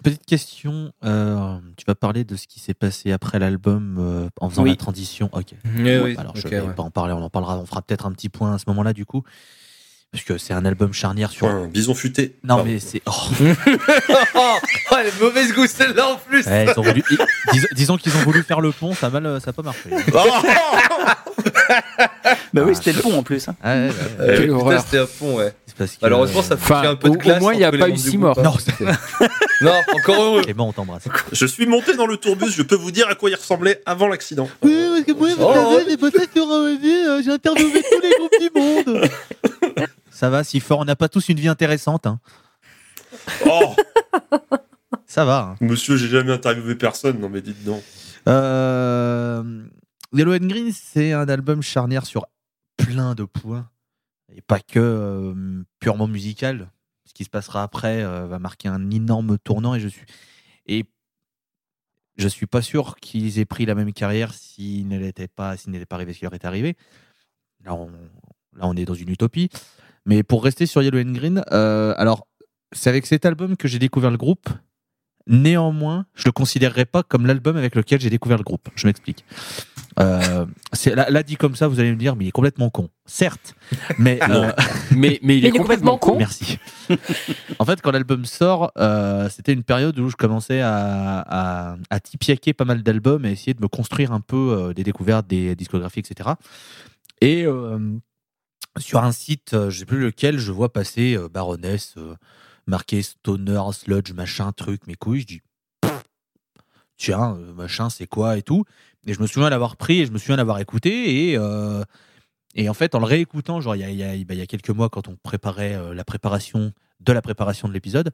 petite question. euh, tu vas parler de ce qui s'est passé après l'album euh, en faisant Oui. la transition. Ok. Oui, Alors, je ok, vais ouais. pas en parler. On en parlera. On fera peut-être un petit point à ce moment-là, du coup. Parce que c'est un album charnière sur. Un bison futé. Non, Pardon. mais c'est. oh. oh, oh, elle est mauvaise goût celle-là en plus. Ouais, ils ont voulu- ils- dis- disons qu'ils ont voulu faire le pont, ça a mal, ça a pas marché. Bah oui, Ah, c'était le pont en plus. hein. Ouais, ouais, ouais. Euh, Quelle putain, horreur. c'était à fond, ouais. Parce que, Malheureusement, ça euh, fait un peu de au- au classe. moins, il y a pas eu six morts. Non, Non, encore heureux. Clément, on t'embrasse. Je suis monté dans le tourbus, je peux vous dire à quoi il ressemblait avant l'accident. Oui, parce que vous vous Oh. savez, les potes sur euh, j'ai interviewé tous les groupes du monde. Ça va, si fort, on n'a pas tous une vie intéressante. Hein. Oh, Ça va. hein. monsieur, j'ai jamais interviewé personne, non mais dites donc. Euh, Yellow and Green, c'est un album charnière sur plein de points. Et pas que euh, purement musical. Ce qui se passera après euh, va marquer un énorme tournant. Et je suis, et je suis pas sûr qu'ils aient pris la même carrière s'ils n'étaient pas, s'il n'était pas arrivé ce qui leur est arrivé. Là on, là, on est dans une utopie. Mais pour rester sur Yellow and Green, euh, alors, c'est avec cet album que j'ai découvert le groupe. Néanmoins, je le considérerais pas comme l'album avec lequel j'ai découvert le groupe. Je m'explique. Euh, c'est- là, là, dit comme ça, vous allez me dire, mais il est complètement con. Certes, mais euh, mais, mais il est complètement con. merci. en fait, quand l'album sort, euh, c'était une période où je commençais à, à, à tipiaquer pas mal d'albums et essayer de me construire un peu euh, des découvertes, des discographies, etc. Et euh, sur un site, euh, je sais plus lequel, je vois passer euh, Baroness euh, marqué Stoner, Sludge, machin, truc, mes couilles. Je dis, tiens, machin, c'est quoi et tout. Et je me souviens l'avoir pris et je me souviens l'avoir écouté. Et, euh, et en fait, en le réécoutant, genre il y a, y a- bah, y a quelques mois, quand on préparait euh, la préparation de la préparation de l'épisode,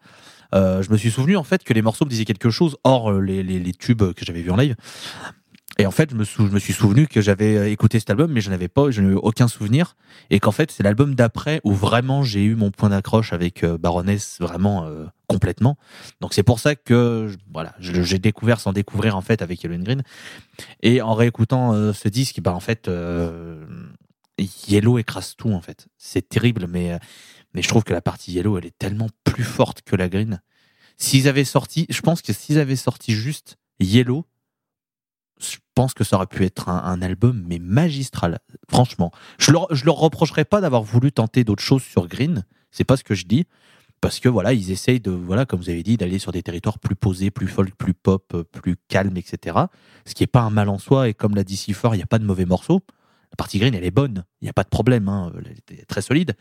euh, je me suis souvenu en fait que les morceaux me disaient quelque chose hors euh, les, les- les tubes que j'avais vus en live. Et en fait, je me, je me suis souvenu que j'avais euh, écouté cet album, mais je n'avais pas, je n'avais aucun souvenir. Et qu'en fait, c'est l'album d'après où vraiment j'ai eu mon point d'accroche avec euh, Baroness vraiment euh, complètement. Donc c'est pour ça que voilà, j'ai découvert sans découvrir en fait avec Yellow and Green. Et en réécoutant ce disque, bah en fait, Yellow écrase tout en fait. C'est terrible, mais mais je trouve que la partie Yellow, elle est tellement plus forte que la Green. S'ils avaient sorti, je pense que s'ils avaient sorti juste Yellow, pense que ça aurait pu être un, album, mais magistral. Franchement, je leur, reprocherais pas d'avoir voulu tenter d'autres choses sur Green. C'est pas ce que je dis. Parce que voilà, ils essayent de, voilà, comme vous avez dit, d'aller sur des territoires plus posés, plus folk, plus pop, euh, plus calme, etc. Ce qui est pas un mal en soi. Et comme l'a dit si fort, il n'y a pas de mauvais morceaux. La partie Green, elle est bonne. Il n'y a pas de problème. Hein. Elle est très solide.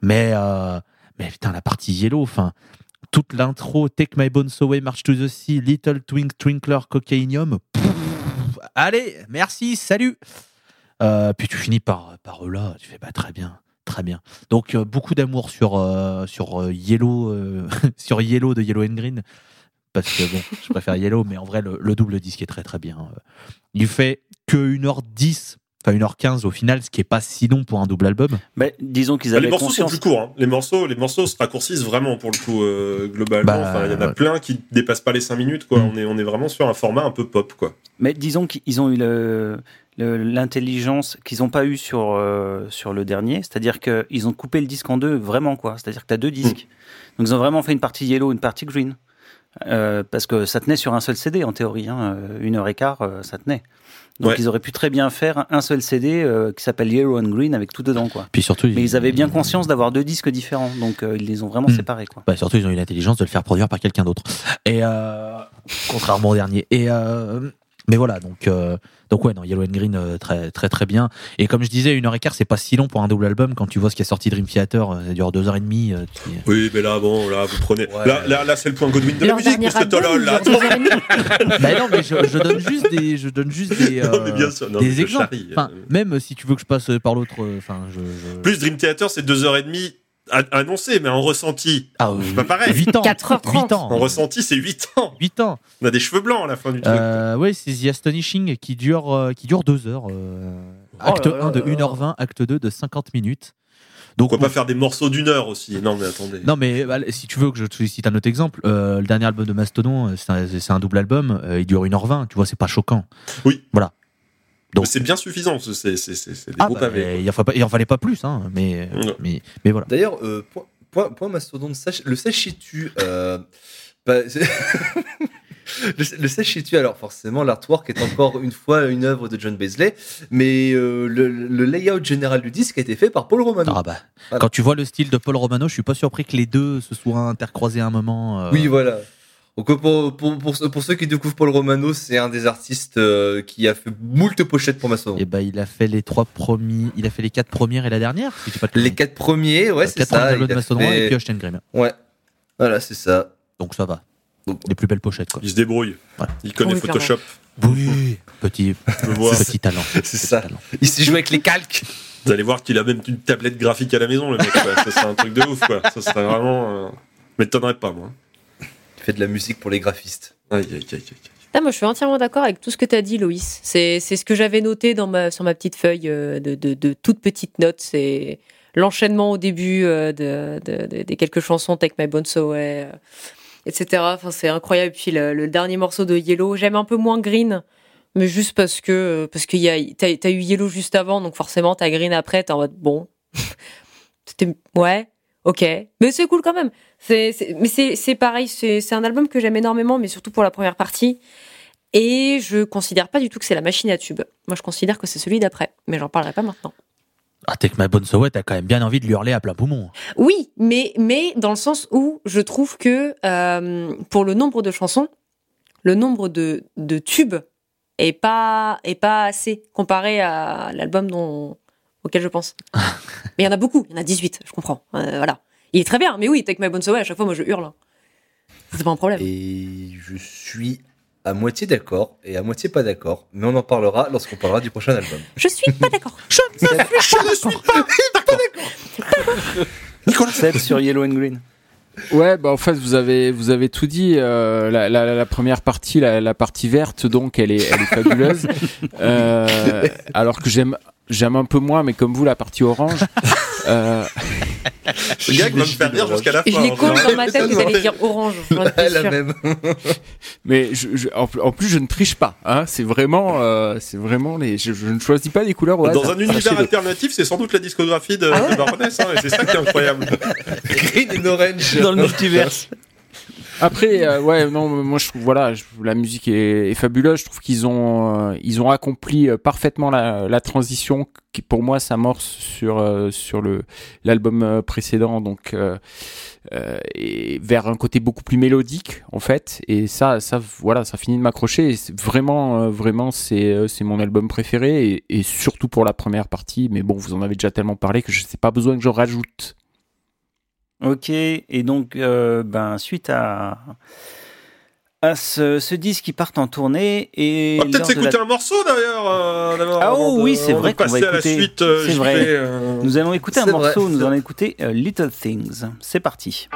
Mais, euh, mais putain, la partie Yellow, enfin, toute l'intro, Take My Bones Away, March to the Sea, Little Twink Twinkler, Cocainium. Allez, merci, salut. Euh, puis tu finis par, par là, tu fais bah, très bien, très bien. Donc euh, beaucoup d'amour sur, euh, sur Yellow, sur Yellow de Yellow and Green. Parce que bon, je préfère Yellow, mais en vrai, le, le double disque est très très bien. Il fait que 1h10, enfin 1h15 au final, ce qui est pas si long pour un double album. Mais disons qu'ils Bah, avaient les morceaux conscience. sont plus courts. hein. Les morceaux, les morceaux se raccourcissent vraiment pour le coup euh, globalement. Bah, Enfin, il y en a ouais. plein qui dépassent pas les 5 minutes. Quoi. Mm. On est, on est vraiment sur un format un peu pop. Quoi. Mais disons qu'ils ont eu le- l'intelligence qu'ils n'ont pas eu sur, euh, sur le dernier, c'est-à-dire qu'ils ont coupé le disque en deux, vraiment quoi. C'est-à-dire que tu as deux disques. Donc ils ont vraiment fait une partie yellow, une partie green. Euh, parce que ça tenait sur un seul CD en théorie, hein. Une heure et quart, euh, ça tenait. Donc Ouais. ils auraient pu très bien faire un seul CD euh, qui s'appelle Yellow and Green avec tout dedans quoi. Puis surtout, Mais ils avaient bien conscience d'avoir deux disques différents, donc euh, ils les ont vraiment Hmm. séparés quoi. Bah, surtout, ils ont eu l'intelligence de le faire produire par quelqu'un d'autre. Et euh, contrairement au dernier. Et euh, mais voilà, donc euh, donc ouais, non, Yellow and Green euh, très très très bien. Et comme je disais, une heure et quart, c'est pas si long pour un double album. Quand tu vois ce qui est sorti Dream Theater, euh, ça dure deux heures et demie. euh, tu- Oui, mais là, bon, là, vous prenez. Ouais. Là, là, là c'est le point Godwin de la Leur musique, dernier album, Tolol. Là. demie. Bah non, mais je, je donne juste des, je donne juste des, Non, mais bien sûr. non, mais des je exemples. charrie. Enfin, même si tu veux que je passe par l'autre, euh, enfin, je, je... Plus Dream Theater, c'est 2h30 annoncé, mais en ressenti. ah, C'est pas pareil. 8 ans, 4h30. 8 ans, En ressenti, c'est 8 ans. 8 ans. On a des cheveux blancs à la fin du truc. Euh, ouais, c'est The Astonishing qui dure, euh, qui dure 2 heures. euh, acte Oh là là 1 de là là. 1h20, acte 2 de 50 minutes. Donc, Pourquoi pas faire des morceaux d'une heure aussi? Non, mais attendez. Non, mais bah, si tu veux que je te cite un autre exemple, euh, le dernier album de Mastodon, euh, c'est un, un double album, euh, il dure 1h20, tu vois, c'est pas choquant. Oui. Voilà. Donc- c'est bien suffisant. c'est- des Ah, beaux bah, pavés. il, en fallait pas, il en fallait pas plus, hein, mais, Non. mais, mais voilà. D'ailleurs, euh, point, point, point mastodonte, sach- le sèche-tu. Euh, bah, le, le sèche-tu, alors forcément, l'artwork est encore une fois une œuvre de John Beasley, mais euh, le, le layout général du disque a été fait par Paul Romano. Ah bah, Voilà. Quand tu vois le style de Paul Romano, je suis pas surpris que les deux se soient intercroisés à un moment. euh, Oui, voilà. Donc, euh, pour, pour, pour, ceux- pour ceux qui découvrent Paul Romano, c'est un des artistes euh, qui a fait moult pochettes pour Mastodon. Et bah, il a fait les trois premiers, il a fait les quatre premières et la dernière. Si pas Les quatre premiers, ouais, Euh, c'est quatre premiers ça. il de a Mastodon fait- et puis Grimm. Ouais, voilà, c'est ça. Donc ça va. Donc- Les plus belles pochettes, quoi. Il se débrouille. Ouais. Il connaît Oui. Photoshop. Oui, petit, petit talent. C'est ça. talent. Il s'est joué avec les calques. Vous allez voir qu'il a même une tablette graphique à la maison, le mec. Ça serait un truc de ouf, quoi. Ça serait vraiment. euh, M'étonnerait pas, moi. Fait de la musique pour les graphistes. Aïe, aïe, aïe, aïe. Ah, moi, je suis entièrement d'accord avec tout ce que tu as dit, Loïs. C'est c'est ce que j'avais noté dans ma, sur ma petite feuille euh, de, de, de toutes petites notes. C'est l'enchaînement au début euh, de, de- de- des quelques chansons, Take My Bones Away, euh, etc. Enfin, c'est incroyable. Puis le, le dernier morceau de Yellow, j'aime un peu moins Green, mais juste parce que parce qu'il y a t'as as eu Yellow juste avant, donc forcément t'as Green après. T'es en mode bon, c'était ouais, ok, mais c'est cool quand même. C'est mais c'est c'est pareil. C'est c'est un album que j'aime énormément, mais surtout pour la première partie. Et je considère pas du tout que c'est la machine à tube. Moi, je considère que c'est celui d'après, mais j'en parlerai pas maintenant. Ah, Take My Bones Away, t'as quand même bien envie de lui hurler à plein poumon. Oui, mais, mais dans le sens où je trouve que euh, pour le nombre de chansons, le nombre de, de tubes est pas, est pas assez comparé à l'album dont, auquel je pense. mais il y en a beaucoup, il y en a 18, je comprends. Euh, voilà. Il est très bien, mais oui, Take My Bones Away, à chaque fois, moi je hurle. C'est pas un problème. Et je suis à moitié d'accord et à moitié pas d'accord, mais on en parlera lorsqu'on parlera du prochain album. Je suis pas d'accord. Seb sur Yellow and Green. Ouais, bah en fait vous avez vous avez tout dit. Euh, la, la, la première partie, la, la partie verte, donc elle est elle est fabuleuse. Euh, alors que j'aime j'aime un peu moins, mais comme vous la partie orange. euh, Ce gag va me faire rire jusqu'à la fin. Je l'ai hein, vraiment. dans ma tête que t'allais dire orange. la même. mais je, je- en, en plus je ne triche pas. Hein, c'est vraiment euh, c'est vraiment les. Je, je ne choisis pas les couleurs au Dans hasard. un univers alternatif, c'est sans doute la discographie de, de Baroness, hein, et c'est ça qui est incroyable. Green and orange. Dans le multiverse. Après, euh, ouais, non, moi je trouve, voilà, je- la musique est, est fabuleuse. Je trouve qu'ils ont, euh, ils ont accompli euh, parfaitement la, la transition qui, pour moi, s'amorce sur euh, sur le l'album euh, précédent, donc euh, et vers un côté beaucoup plus mélodique, en fait. Et ça, ça, voilà, ça finit de m'accrocher. Vraiment, vraiment, c'est c'est mon album préféré et, et surtout pour la première partie. Mais bon, vous en avez déjà tellement parlé que je sais pas besoin que j'en rajoute. Ok, et donc, euh, ben, suite à, à ce, ce disque qui part en tournée, et. On va peut-être s'écouter la- un morceau d'ailleurs. euh, d'abord, Ah, oh de- oui, c'est vrai qu'on va passer à la écouter. suite. euh, vrai. euh, Nous allons écouter un morceau, vrai, nous allons écouter euh, Little Things. C'est parti.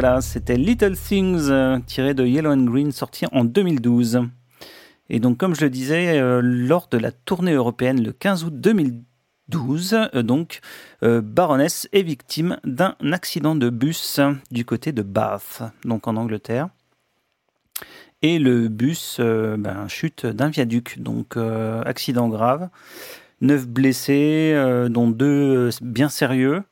Voilà, c'était Little Things euh, tiré de Yellow and Green sorti en 2012. Et donc comme je le disais, euh, lors de la tournée européenne le 15 août 2012, euh, donc Baroness est victime d'un accident de bus du côté de Bath, donc en Angleterre. Et le bus ben, chute d'un viaduc, donc accident grave. Neuf blessés, dont deux bien sérieux.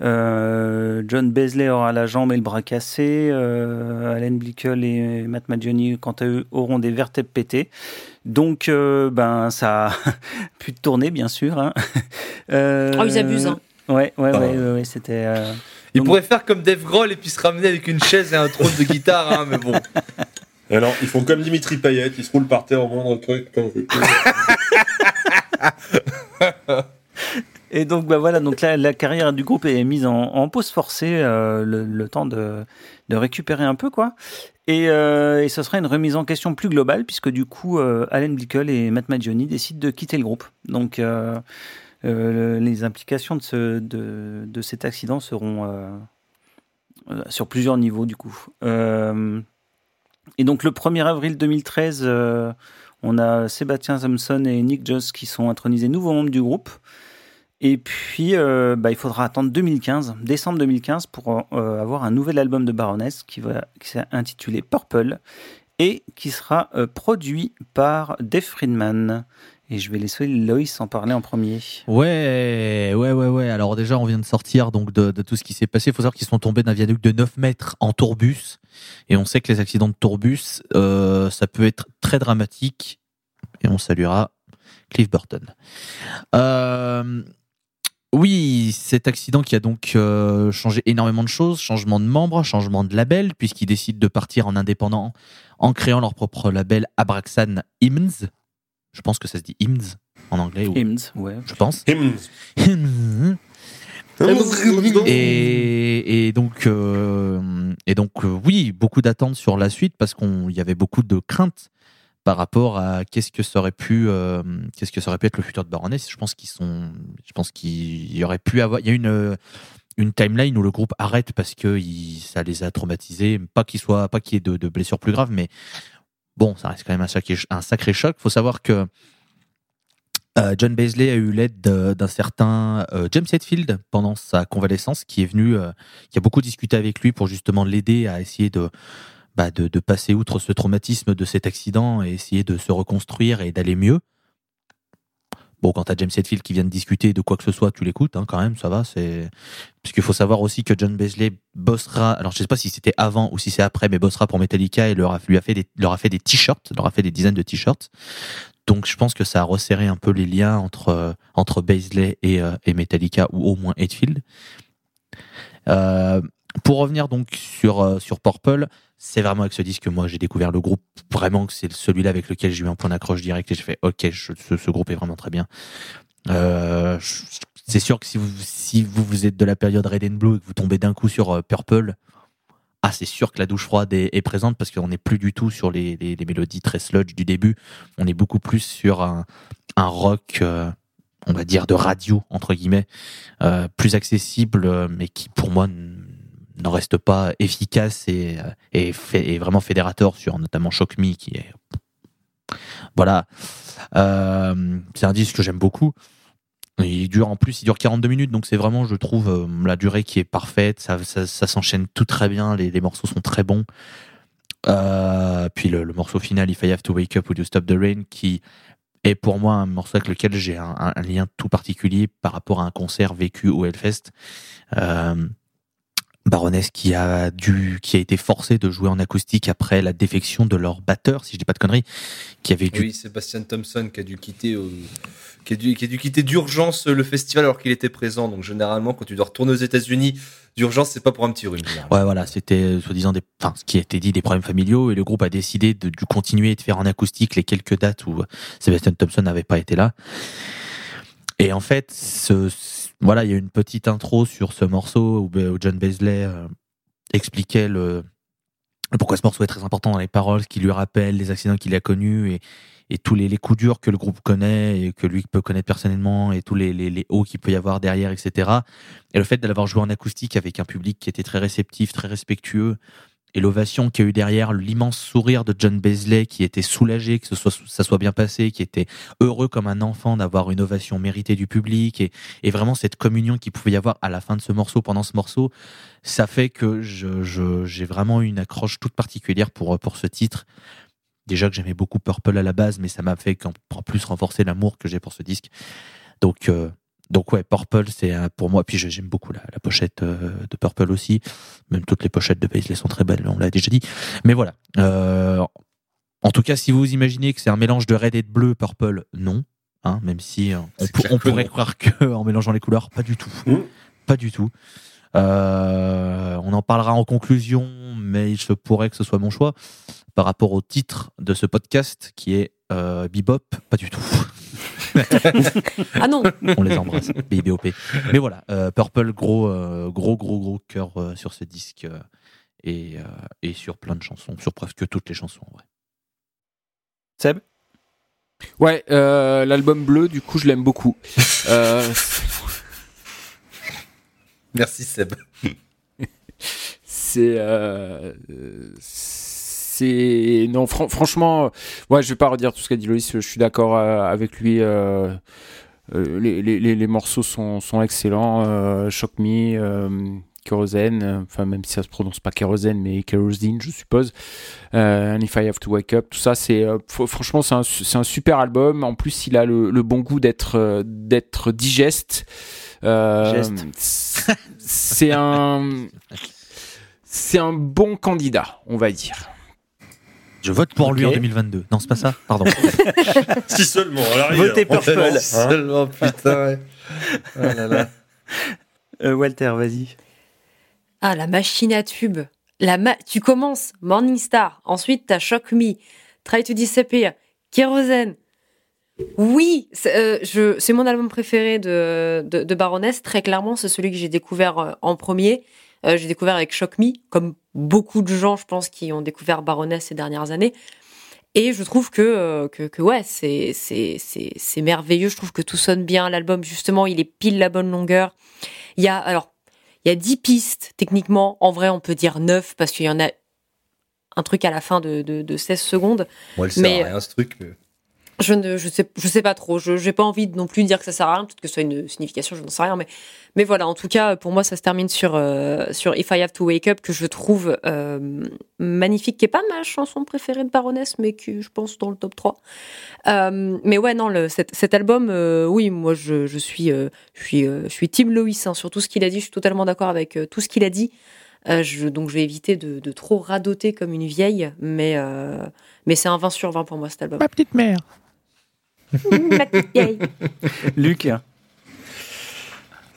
Euh, John Beasley aura la jambe et le bras cassés. Euh, Alan Blickel et Matt Magioni, quant à eux, auront des vertèbres pétées. Donc, euh, ben, ça a pu tourner, bien sûr. Hein. oh, ils abusent. Hein. Ouais, ouais, ouais, ouais, c'était. Ils pourraient faire comme Dave Grohl et puis se ramener avec une chaise et un trône de guitare, hein, mais bon. Alors, ils font comme Dimitri Payet, ils se roulent par terre au moindre truc. Et donc bah voilà, donc la carrière du groupe est mise en, pause forcée, euh, le, temps de, récupérer un peu quoi. Et, euh, et, ce sera une remise en question plus globale puisque du coup, euh, Alan et Matt Magioni décident de quitter le groupe. Donc les implications de, ce, de, de, cet accident seront sur plusieurs niveaux du coup. et donc le 1er avril 2013, on a Sébastien Thompson et Nick Joss qui sont intronisés nouveaux membres du groupe. Et puis, euh, bah, il faudra attendre 2015, décembre 2015, pour euh, avoir un nouvel album de Baroness qui va qui intitulé Purple et qui sera euh, produit par Dave Friedman. Et je vais laisser Loïs en parler en premier. Ouais, ouais, ouais, ouais. Alors déjà, on vient de sortir donc de, tout ce qui s'est passé. Il faut savoir qu'ils sont tombés d'un viaduc de 9 mètres en tourbus. Et on sait que les accidents de tourbus, ça peut être très dramatique. Et on saluera Cliff Burton. Euh, oui, cet accident qui a donc euh, changé énormément de choses, changement de membres, changement de label, puisqu'ils décident de partir en indépendant en créant leur propre label Abraxan Hymns. Je pense que ça se dit Hymns en anglais. Ou... Hymns, ouais. Je pense. Hymns. Et, et, donc, euh, et donc euh, oui, beaucoup d'attentes sur la suite parce qu'il y avait beaucoup de craintes par rapport à qu'est-ce que ça aurait pu, euh, qu'est-ce que ça aurait pu être le futur de Baroness. Je pense qu'ils sont, je pense qu'il y aurait pu avoir, il y a une timeline où le groupe arrête parce que ça les a traumatisés. Pas qu'il soit, pas qu'il y ait de, blessures plus graves, mais bon, ça reste quand même un sacré, un sacré choc. Faut savoir que euh, John Beasley a eu l'aide d'un certain euh, James Hetfield pendant sa convalescence, qui est venu, qui a beaucoup discuté avec lui pour justement l'aider à essayer de bah, de, passer outre ce traumatisme de cet accident et essayer de se reconstruire et d'aller mieux. Bon, quand t'as James Hetfield qui vient de discuter de quoi que ce soit, tu l'écoutes hein, quand même, ça va. C'est puisqu'il faut savoir aussi que John Beasley bossera. Alors je sais pas si c'était avant ou si c'est après, mais bossera pour Metallica et leur a, lui a fait des, leur a fait des t-shirts, leur a fait des dizaines de t-shirts. Donc je pense que ça a resserré un peu les liens entre entre Beasley et, euh, et Metallica ou au moins Hetfield. Euh, pour revenir donc sur euh, sur Purple, c'est vraiment avec ce disque que moi j'ai découvert le groupe. Vraiment que c'est celui-là avec lequel j'ai eu un point d'accroche direct et j'ai fait ok, ce, groupe est vraiment très bien. Euh, c'est sûr que si vous, si vous, vous êtes de la période Red and Blue et que vous tombez d'un coup sur euh, Purple, ah c'est sûr que la douche froide est, présente parce qu'on n'est plus du tout sur les, les, mélodies très sludge du début. On est beaucoup plus sur un, un rock. On va dire de radio entre guillemets, plus accessible, mais qui pour moi n'en reste pas efficace et, et, et, vraiment fédérateur sur notamment Shock Me qui est voilà. Euh, c'est un disque que j'aime beaucoup. Il dure en plus il dure 42 minutes donc c'est vraiment je trouve euh, la durée qui est parfaite. Ça, ça, s'enchaîne tout très bien les, les, morceaux sont très bons. Euh, puis le, morceau final If I Have to Wake Up Would You Stop the Rain qui est pour moi un morceau avec lequel j'ai un, lien tout particulier par rapport à un concert vécu au Hellfest. Euh, Baroness qui a dû, qui a été forcé de jouer en acoustique après la défection de leur batteur, si je dis pas de conneries, qui avait dû. Oui, Sébastien Thompson qui a dû quitter, qui, a dû, qui a dû quitter d'urgence le festival alors qu'il était présent. Donc généralement, quand tu dois retourner aux États-Unis d'urgence, c'est pas pour un petit rhume. Ouais, voilà, c'était euh, soi-disant des, enfin, ce qui a été dit des problèmes familiaux et le groupe a décidé de, de continuer de faire en acoustique les quelques dates où Sébastien Thompson n'avait pas été là. Et en fait, ce, voilà, il y a une petite intro sur ce morceau où, John Beasley euh, expliquait le, pourquoi ce morceau est très important dans les paroles, ce qui lui rappelle les accidents qu'il a connus et, tous les, coups durs que le groupe connaît et que lui peut connaître personnellement et tous les, les hauts qu'il peut y avoir derrière, etc. Et le fait d'avoir joué en acoustique avec un public qui était très réceptif, très respectueux, et l'ovation qu'il y a eu derrière, l'immense sourire de John Beasley qui était soulagé que ça soit bien passé, qui était heureux comme un enfant d'avoir une ovation méritée du public et, vraiment cette communion qu'il pouvait y avoir à la fin de ce morceau, pendant ce morceau, ça fait que je, je, j'ai vraiment une accroche toute particulière pour, pour ce titre. Déjà que j'aimais beaucoup Purple à la base, mais ça m'a fait en plus renforcer l'amour que j'ai pour ce disque. Donc, euh, donc ouais, Purple, c'est pour moi. Puis j'aime beaucoup la, la pochette euh, de Purple aussi. Même toutes les pochettes de Paisley sont très belles, on l'a déjà dit. Mais voilà. Euh, en tout cas, si vous imaginez que c'est un mélange de red et de bleu, Purple, non. Hein, même si on, on pourrait non. croire que en mélangeant les couleurs, pas du tout. Mmh. Pas du tout. Euh, on en parlera en conclusion, mais il se pourrait que ce soit mon choix par rapport au titre de ce podcast qui est euh, Bebop, pas du tout. ah non On les embrasse, BIBOP. Mais voilà, euh, Purple, gros, euh, gros, gros, gros cœur euh, sur ce disque et, et, sur plein de chansons, sur presque toutes les chansons. Ouais. Seb? Ouais, l'album bleu, du coup, je l'aime beaucoup. Merci Seb. c'est c'est non fr franchement ouais je vais pas redire tout ce qu'a dit Loïs je suis d'accord euh, avec lui euh, euh, les, les, les, morceaux sont, sont excellents euh, Shock Me euh, Kérosène enfin même si ça se prononce pas kérosène mais kérosine je suppose and If I Have to Wake Up tout ça c'est franchement c'est un, un super album. En plus il a le, le bon goût d'être d'être digeste. C'est un c'est un bon candidat on va dire je vote pour okay. lui en 2022. Non, c'est pas ça Pardon. si seulement. Votez Purple. Hein seulement, putain. Ouais. Oh là là. Euh, Walter, vas-y. Ah, la machine à tube. La ma tu commences Morning Star, ensuite t'as Shock Me, Try to Disappear, Kérosène. Oui, c'est euh, mon album préféré de, de, de Baroness. Très clairement, c'est celui que j'ai découvert euh, en premier. Euh, j'ai découvert avec Shock Me, comme beaucoup de gens, je pense, qui ont découvert Baroness ces dernières années. Et je trouve que, euh, que, que, ouais, c'est, c'est, c'est, c'est merveilleux. Je trouve que tout sonne bien. L'album, justement, il est pile la bonne longueur. Il y a, alors, il y a 10 pistes, techniquement. En vrai, on peut dire 9 parce qu'il y en a un truc à la fin de, de, de 16 secondes. Moi, elle mais, sert à rien, ce truc. Mais... Je ne je sais, je sais pas trop. Je n'ai pas envie de non plus dire que ça sert à rien, peut-être que ce soit une signification, je n'en sais rien. Mais, mais voilà, en tout cas, pour moi, ça se termine sur, euh, sur If I Have to Wake Up, que je trouve euh, magnifique, qui est pas ma chanson préférée de Baroness, mais qui, je pense, dans le top 3. Euh, mais ouais, non, le, cet, album, oui, moi, je, je suis, je suis, je suis Tim Loïs hein, sur tout ce qu'il a dit. Je suis totalement d'accord avec tout ce qu'il a dit. Donc, je vais éviter de, de, trop radoter comme une vieille, mais, mais c'est un 20 sur 20 pour moi, cet album. Ma petite mère Luc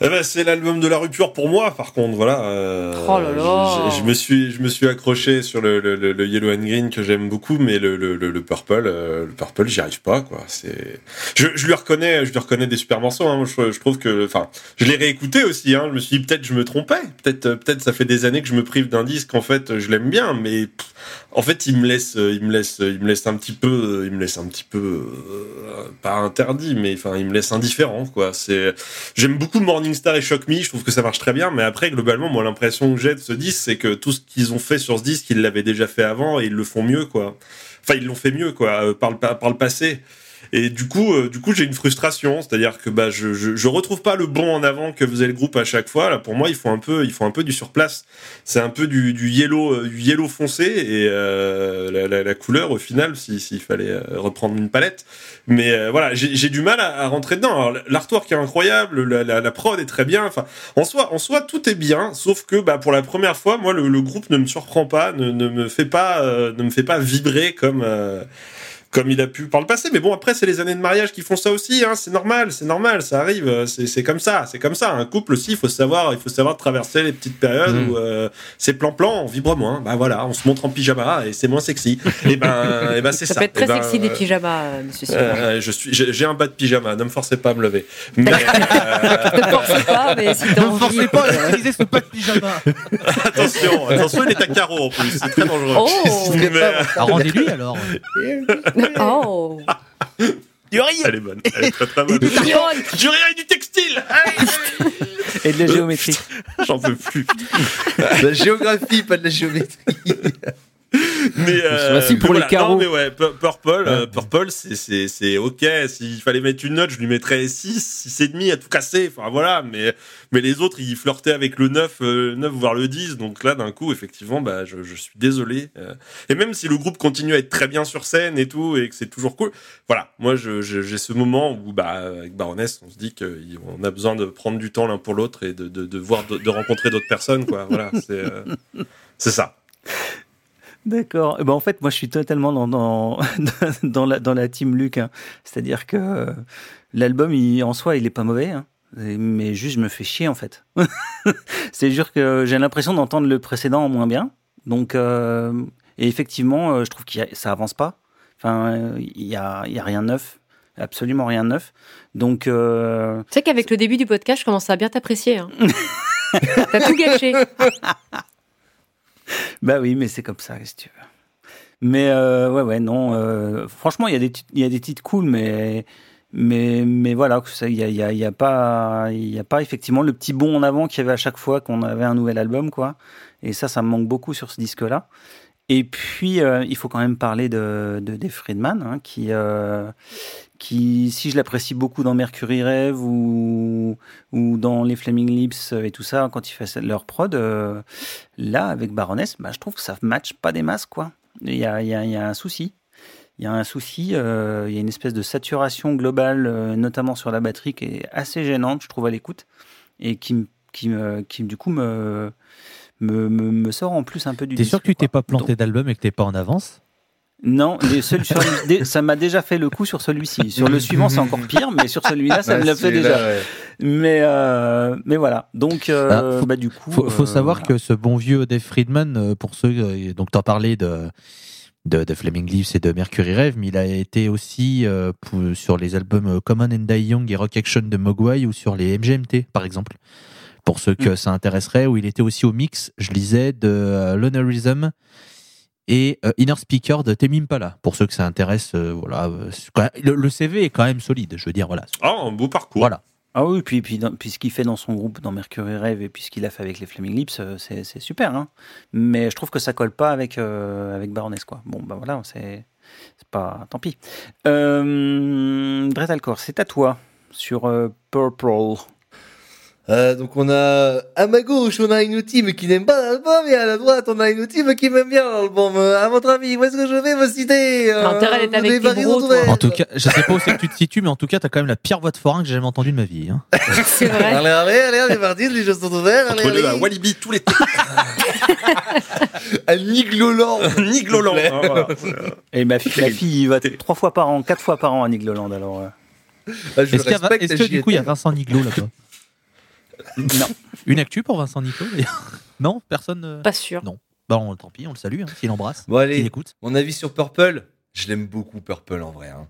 eh ben, c'est l'album de la rupture pour moi, par contre, voilà. Euh, oh là là. Je, je, me suis, je me suis accroché sur le, le, le Yellow and Green que j'aime beaucoup, mais le, le, le Purple, euh, le Purple, j'y arrive pas, quoi. C'est, je, je lui reconnais, je lui reconnais des super morceaux. Hein. Je, je trouve que, enfin, je l'ai réécouté aussi. Hein. Je me suis dit peut-être je me trompais, peut-être, peut-être ça fait des années que je me prive d'un disque. En fait, je l'aime bien, mais pff, en fait, il me laisse, il me laisse, il me laisse un petit peu, il me laisse un petit peu, euh, pas interdit, mais enfin, il me laisse indifférent, quoi. C'est, j'aime beaucoup Morning Star et Shock Me, je trouve que ça marche très bien, mais après, globalement, moi, l'impression que j'ai de ce disque, c'est que tout ce qu'ils ont fait sur ce disque, ils l'avaient déjà fait avant et ils le font mieux, quoi. Enfin, ils l'ont fait mieux, quoi, euh, par le, par le passé. Et du coup, euh, du coup, j'ai une frustration, c'est-à-dire que bah je, je, je retrouve pas le bon en avant que faisait le groupe à chaque fois. Là, pour moi, il faut un peu, il faut un peu du surplace. C'est un peu du, du yellow, euh, du yellow foncé et euh, la, la, la, couleur au final, s'il si, fallait euh, reprendre une palette. Mais euh, voilà, j'ai du mal à, à, rentrer dedans. L'artwork est incroyable, la, la, la, prod est très bien. Enfin, en soi, en soi, tout est bien, sauf que bah pour la première fois, moi, le, le groupe ne me surprend pas, ne, ne me fait pas, ne me fait pas vibrer comme comme il a pu par le passé. Mais bon, après, c'est les années de mariage qui font ça aussi. Hein. C'est normal, c'est normal, ça arrive. euh, C'est c'est comme ça, c'est comme ça. Un couple aussi, il faut savoir, il faut savoir traverser les petites périodes Mm. où euh, c'est plan-plan, on vibre moins. Bah voilà, on se montre en pyjama et c'est moins sexy. et ben, et ben c'est ça. Ça peut être très Eh ben, sexy des euh, pyjamas, euh, monsieur Simon. euh, je suis, j'ai j'ai un bas de pyjama. Ne me forcez pas à me lever. Mais, euh, Ne force pas, mais si t'as Ne envie. forcez pas à utiliser ce pas de pyjama. attention, attention, il est à carreau en plus. C'est très dangereux. Oh, Mais, euh, Ah, Rendez-lui alors. Oh. elle est bonne. Elle est très très bonne. Iron. Du rien et du textile. Et de la géométrie. J'en peux plus. La géographie, pas de la géométrie. Mais euh, Voici pour mais les carreaux. Non, mais ouais, Pu- Purple, euh, Purple, c'est c'est c'est ok. S'il fallait mettre une note, je lui mettrais 6, 6 et demi à tout casser. Enfin voilà, mais mais les autres, ils flirtaient avec le 9, euh, 9 voire le 10. Donc là, d'un coup, effectivement, bah je, je suis désolé. Euh, et même si le groupe continue à être très bien sur scène et tout, et que c'est toujours cool, voilà. Moi, je- je- j'ai ce moment où, bah, avec Baroness, on se dit qu'on a besoin de prendre du temps l'un pour l'autre et de, de, de voir, de, de rencontrer d'autres personnes, quoi. Voilà, c'est euh, c'est ça. D'accord. Eh ben, en fait, moi, je suis totalement dans, dans, dans, la, dans la team Luc. hein. C'est-à-dire que euh, l'album, en soi, il est pas mauvais. hein. Mais juste, je me fais chier, en fait. C'est sûr que j'ai l'impression d'entendre le précédent en moins bien. Donc, euh, et effectivement, euh, je trouve que ça avance pas. Enfin, il y a, y a rien de neuf. Absolument rien de neuf. Donc, euh, Tu sais qu'avec le début du podcast, je commence à bien t'apprécier. Hein. T'as tout gâché. Bah oui, mais c'est comme ça, si tu veux. Mais euh, ouais, ouais, non. euh, franchement, il y a des, y a des titres cool, mais mais mais voilà, il y a, y a, y a pas, y a pas effectivement le petit bond en avant qu'il y avait à chaque fois qu'on avait un nouvel album, quoi. Et ça, ça me manque beaucoup sur ce disque-là. Et puis, euh, il faut quand même parler de, de Dave Friedman, hein, qui, euh, qui, si je l'apprécie beaucoup dans Mercury Rêve ou, dans les Flaming Lips et tout ça, quand ils font leur prod, euh, là, avec Baroness, bah, je trouve que ça match pas des masses. Il y a, un souci. Il y a un souci, il y a une espèce de saturation globale, notamment sur la batterie, qui est assez gênante, je trouve, à l'écoute, et qui, du coup, me, me, me, me sort en plus un peu du T'es sûr que tu t'es pas planté d'album et que t'es pas en avance Non, les seuls sur- des- ça m'a déjà fait le coup sur celui-ci. Sur le suivant, c'est encore pire, mais sur celui-là, ça me l'a fait déjà. Mais, euh, mais voilà. Donc, euh, Ah, faut- bah, du coup. faut, faut euh, savoir voilà. que ce bon vieux Dave Friedman, euh, pour ceux, donc t'en parlais de, de, de Flaming Leaves et de Mercury Rêve, mais il a été aussi euh, pour- sur les albums Common and Die Young et Rock Action de Mogwai ou sur les MGMT, par exemple. Pour ceux que ça intéresserait, où il était aussi au mix, je lisais de euh, Lonerism et euh, Inner Speaker de Tame Impala. Pour ceux que ça intéresse, euh, voilà. même- le, le CV est quand même solide, je veux dire, voilà. Ah, un beau parcours. Voilà. Ah oui, puis, puis, dans- puis ce qu'il fait dans son groupe, dans Mercury Rêve, et puis ce qu'il a fait avec les Flaming Lips, c'est c'est super. Hein. Mais je trouve que ça colle pas avec, euh, avec Baroness. Quoi. Bon, bah voilà, c'est c'est pas. Tant pis. Euh, Alcor, c'est à toi sur euh, Purple. Euh, donc on a à ma gauche on a une team qui n'aime pas l'album et à la droite on a une team qui m'aime bien l'album. Euh, À votre avis, où est-ce que je vais me citer euh, L'intérêt d'être avec les tes bros. En tout cas, je sais pas où c'est que tu te situes, mais en tout cas, t'as quand même la pire voix de forain que j'ai jamais entendue de ma vie. hein. C'est vrai. Allez, allez, allez, allez, parti, les jeux sont ouverts. Allez, Entre deux, à allez. Walibi, tous les À Nigloland. Nigloland. Voilà. Et ma fille, ma fille il va trois fois par an, quatre fois par an à Nigloland. Alors, euh, Ah, Est-ce qu'il y a- respecte, est-ce que du coup, il y a. Vincent Niclot là-bas non. Une actu pour Vincent d'ailleurs Non Personne euh Pas sûr. Bon, tant pis, on le salue, hein, s'il embrasse, Bon, allez. s'il écoute. Mon avis sur Purple, je l'aime beaucoup Purple en vrai. hein.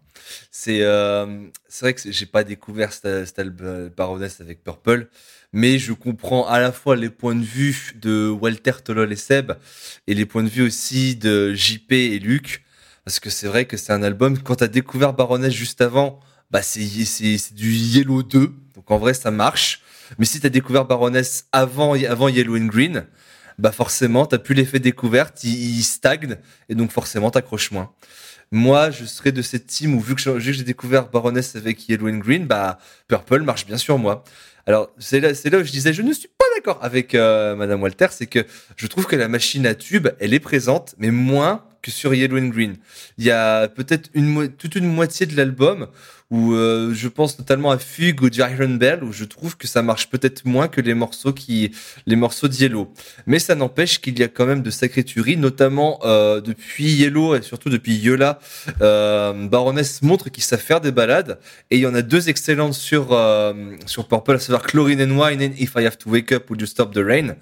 C'est euh, c'est vrai que j'ai pas découvert cet, cet album Baroness avec Purple, mais je comprends à la fois les points de vue de Walter Tolol et Seb et les points de vue aussi de JP et Luc, parce que c'est vrai que c'est un album quand t'as découvert Baroness juste avant, bah c'est c'est c'est du Yellow 2, donc en vrai ça marche. Mais si t'as découvert Baroness avant avant Yellow and Green, bah forcément t'as plus l'effet découverte, il, il stagne et donc forcément t'accroches moins. Moi, je serais de cette team où vu que j'ai découvert Baroness avec Yellow and Green, bah Purple marche bien sur moi. Alors c'est là, là où je disais, je ne suis pas d'accord avec euh, Madame Walter, c'est que je trouve que la machine à tube, elle est présente, mais moins que sur Yellow and Green. Il y a peut-être toute une moitié de l'album ou euh, je pense notamment à Fugue ou Iron Bell où je trouve que ça marche peut-être moins que les morceaux qui les morceaux de Yellow. Mais ça n'empêche qu'il y a quand même de sacrées tueries, notamment euh, depuis Yellow et surtout depuis Yola. Euh, Baroness montre qu'il sait faire des balades et il y en a deux excellentes sur euh, sur Purple, à savoir Chlorine and Wine et If I Have to Wake Up, Would You Stop the Rain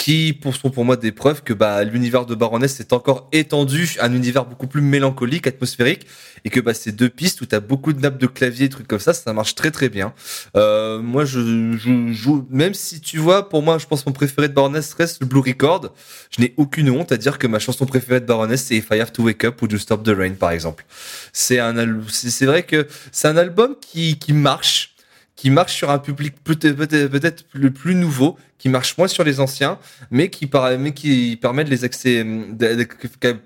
qui pour- sont pour moi des preuves que bah, l'univers de Baroness est encore étendu, un univers beaucoup plus mélancolique, atmosphérique, et que bah, ces deux pistes où tu as beaucoup de nappes de clavier, trucs comme ça, ça marche très très bien. Euh, moi, je joue, même si tu vois, pour moi, je pense que mon préféré de Baroness reste le Blue Record. Je n'ai aucune honte à dire que ma chanson préférée de Baroness, c'est If I Have to Wake Up ou You Stop the Rain, par exemple. C'est un, c'est vrai que c'est un album qui, qui marche, qui marche sur un public peut-être peut-être le plus nouveau, qui marche moins sur les anciens, mais qui, mais qui permet de les de-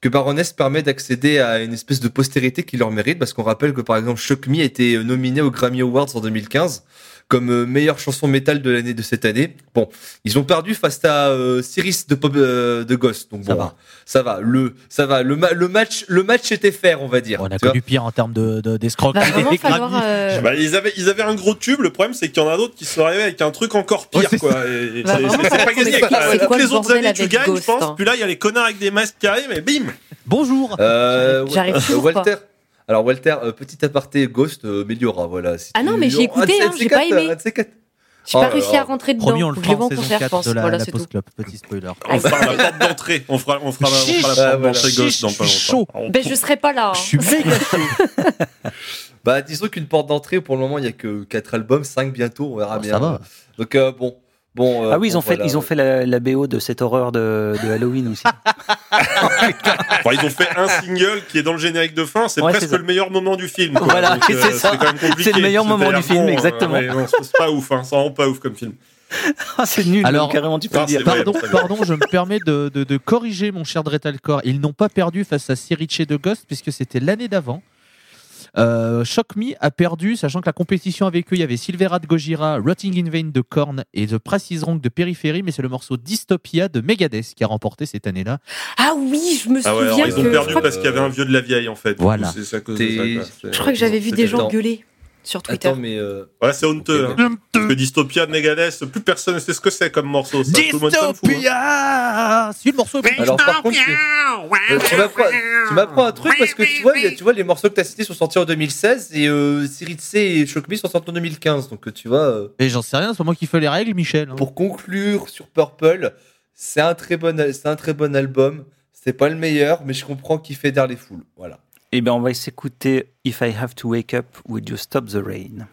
que- Baroness permet d'accéder à une espèce de postérité qui leur mérite, parce qu'on rappelle que par exemple Shock Me a été nominé aux Grammy Awards en 2015 comme euh, meilleure chanson métal de l'année de cette année. Bon, ils ont perdu face à euh, Cyrus de Pop, euh, de Ghost, donc Ça bon, va. ça va. Le, ça va. Le, ma- le match, le match était fair, on va dire. On a connu pire en termes de, de, d'escroquerie. Euh, Bah, ils avaient, ils avaient un gros tube. Le problème, c'est qu'il y en a d'autres qui sont arrivés avec un truc encore pire, quoi. C'est- pas gagné. Toutes le les autres années, tu avec gagnes, je pense. hein. Puis là, il y a les connards avec des masques qui arrivent, et bim Bonjour. Euh, J'arrive euh, toujours Walter. Alors Walter, euh, petit aparté Ghost, euh, Meliora, voilà. Si Ah non, mais j'ai écouté, hein, j'ai pas aimé. J'ai pas Oh, réussi à rentrer dedans. Promis, on le fera je vais en saison concert, je 4 pense. de la, Voilà, la c'est Post tout. Club. Petit spoiler. On fera la porte d'entrée. On fera, on fera, on fera la Ah, porte voilà. d'entrée Ghost dans Je pas suis longtemps. chaud. Ben, je serai pas là. hein. Je suis méga chaud. Bah disons qu'une porte d'entrée pour le moment il y a que 4 albums, 5 bientôt, on verra Oh, bien. ça va. Donc euh, bon, bon. euh, Ah oui, ils bon, ont fait, voilà. ils ont fait la, la BO de cette horreur de, de Halloween aussi. Ils ont fait un single qui est dans le générique de fin. C'est Ouais, c'est presque le meilleur moment du film. quoi. Voilà, Donc, euh, c'est ça. quand même compliqué. C'est le meilleur moment du film, exactement. ouais, non, c'est pas ouf. Hein, ça rend pas ouf comme film. Ah, c'est nul, Alors- même, carrément, tu peux le dire. c'est vrai. Pardon, pardon, je me permets de, de, de corriger mon cher Dretalcore. Ils n'ont pas perdu face à Siriche de Ghost puisque c'était l'année d'avant. Euh, Shock Me a perdu, sachant que la compétition avec eux, il y avait Silvera de Gojira, Rotting in Vain de Korn et The Price is Wrong de Périphérie, mais c'est le morceau Dystopia de Megadeth qui a remporté cette année-là. Ah oui, je me Ah ouais, alors, souviens ils que. ont perdu parce qu'il y avait un vieux de la vieille en fait. Voilà. coup, ça. quoi. C'est- je crois que j'avais vu des gens gueuler sur Twitter. Attends, mais euh, Ouais, c'est honteux. Ok, hein. Parce que Dystopia de Megadeth, plus personne ne sait ce que c'est comme morceau. Ça, tout le monde s'en fout, hein. Dystopia Si le morceau alors par contre, tu, euh, tu m'apprends, tu m'apprends un truc parce que tu vois, a- tu vois, les morceaux que t'as cités sont sortis en 2016 et euh, Siritse et Shock Me sont sortis en 2015. Donc tu vois, euh, Mais j'en sais rien, c'est pas moi qui fais les règles, Michel. hein. pour conclure sur Purple, c'est un très bon, c'est un très bon album. C'est pas le meilleur, mais je comprends qu'il fait d'air les foules. Voilà. Eh bien, on va s'écouter If I Have to Wake Up, Would You Stop the Rain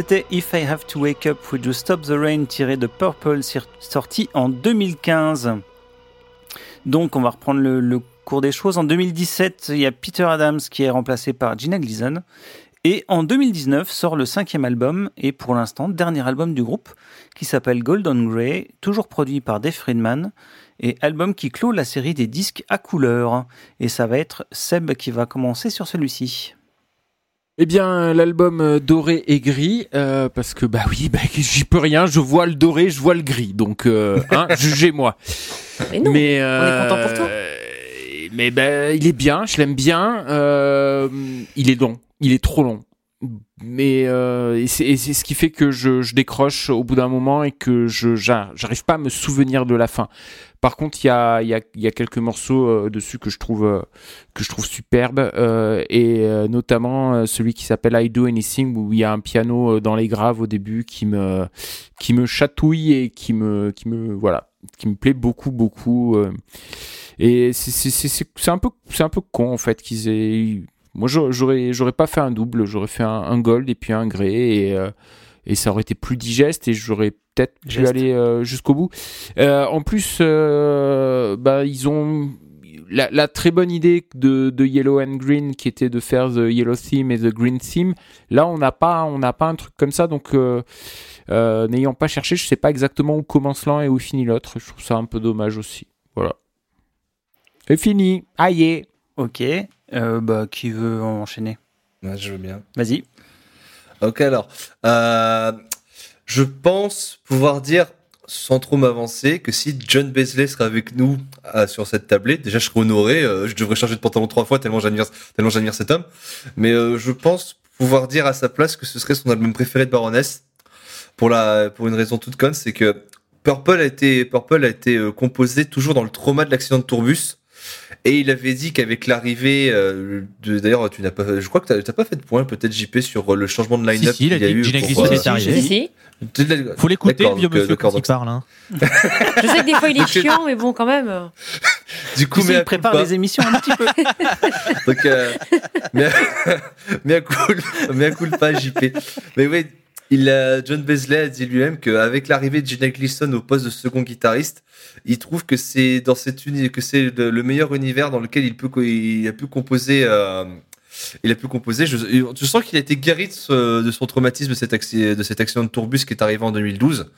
C'était If I Have to Wake Up Would You Stop the Rain tiré de Purple sorti en 2015. Donc on va reprendre le, le cours des choses. En 2017, il y a Peter Adams qui est remplacé par Gina Gleason. Et en 2019 sort le cinquième album et pour l'instant dernier album du groupe qui s'appelle Golden Grey, toujours produit par Dave Friedman et album qui clôt la série des disques à couleur. Et ça va être Seb qui va commencer sur celui-ci. Eh bien, l'album euh, doré et gris, euh, parce que bah oui, bah, j'y peux rien. Je vois le doré, je vois le gris, donc euh, hein, jugez-moi. Mais non. mais est content pour toi. euh, Mais bah, il est bien, je l'aime bien. euh, il est long, il est trop long. Mais euh, et c'est ce qui fait que je, je décroche au bout d'un moment et que je j'a- j'arrive pas à me souvenir de la fin. Par contre, il y a, quelques morceaux euh, dessus que je trouve euh, superbes euh, et notamment celui qui s'appelle I Do Anything où il y a un piano dans les graves au début qui me chatouille et qui me plaît beaucoup beaucoup et c'est un peu con en fait qu'ils aient moi j'aurais- pas fait un double j'aurais fait un, gold et puis un grey et ça aurait été plus digeste et j'aurais peut-être pu aller euh, jusqu'au bout. Euh, en plus euh, bah ils ont la, la très bonne idée de, de Yellow and Green qui était de faire the Yellow Theme et the Green Theme là on n'a pas on n'a pas un truc comme ça. Donc euh, euh, n'ayant pas cherché je sais pas exactement où commence l'un et où finit l'autre. Je trouve ça un peu dommage aussi. Voilà. C'est fini. Aïe. Ok, euh, bah, qui veut enchaîner? Ouais, je veux bien. Vas-y. Ok, alors. euh, je pense pouvoir dire, sans trop m'avancer, que si John Beasley serait avec nous euh, sur cette tablée, déjà je serais honoré. euh, je devrais changer de pantalon trois fois tellement j'admire, tellement j'admire cet homme. Mais euh, je pense pouvoir dire à sa place que ce serait son album préféré de Baroness. Pour la, pour une raison toute conne, c'est que Purple a été, Purple a été composé toujours dans le trauma de l'accident de tourbus. Et il avait dit qu'avec l'arrivée euh, de, d'ailleurs, tu n'as pas, je crois que t'as t'as pas fait de point, peut-être JP sur euh, le changement de line-up Si, si, il a qu'il y a dit eu. Gina pour, Gleason euh, est arrivé. Si, si. tu- Faut l'écouter, le vieux euh, monsieur, quand il parle. Hein. Je sais que des fois il est chiant, mais bon, quand même. Du coup, Tu sais, mais il prépare les émissions un petit peu. Donc, euh, mais, mais à cool, mais à pas JP. Mais oui, il John Beasley a dit lui-même qu'avec l'arrivée de Gina Gleason au poste de second guitariste, il trouve que c'est dans cette uni, que c'est le, le meilleur univers dans lequel il peut, il a pu composer. euh, il a pu composer. Je, sens qu'il a été guéri de, son traumatisme de de cet accident de tourbus qui est arrivé en 2012.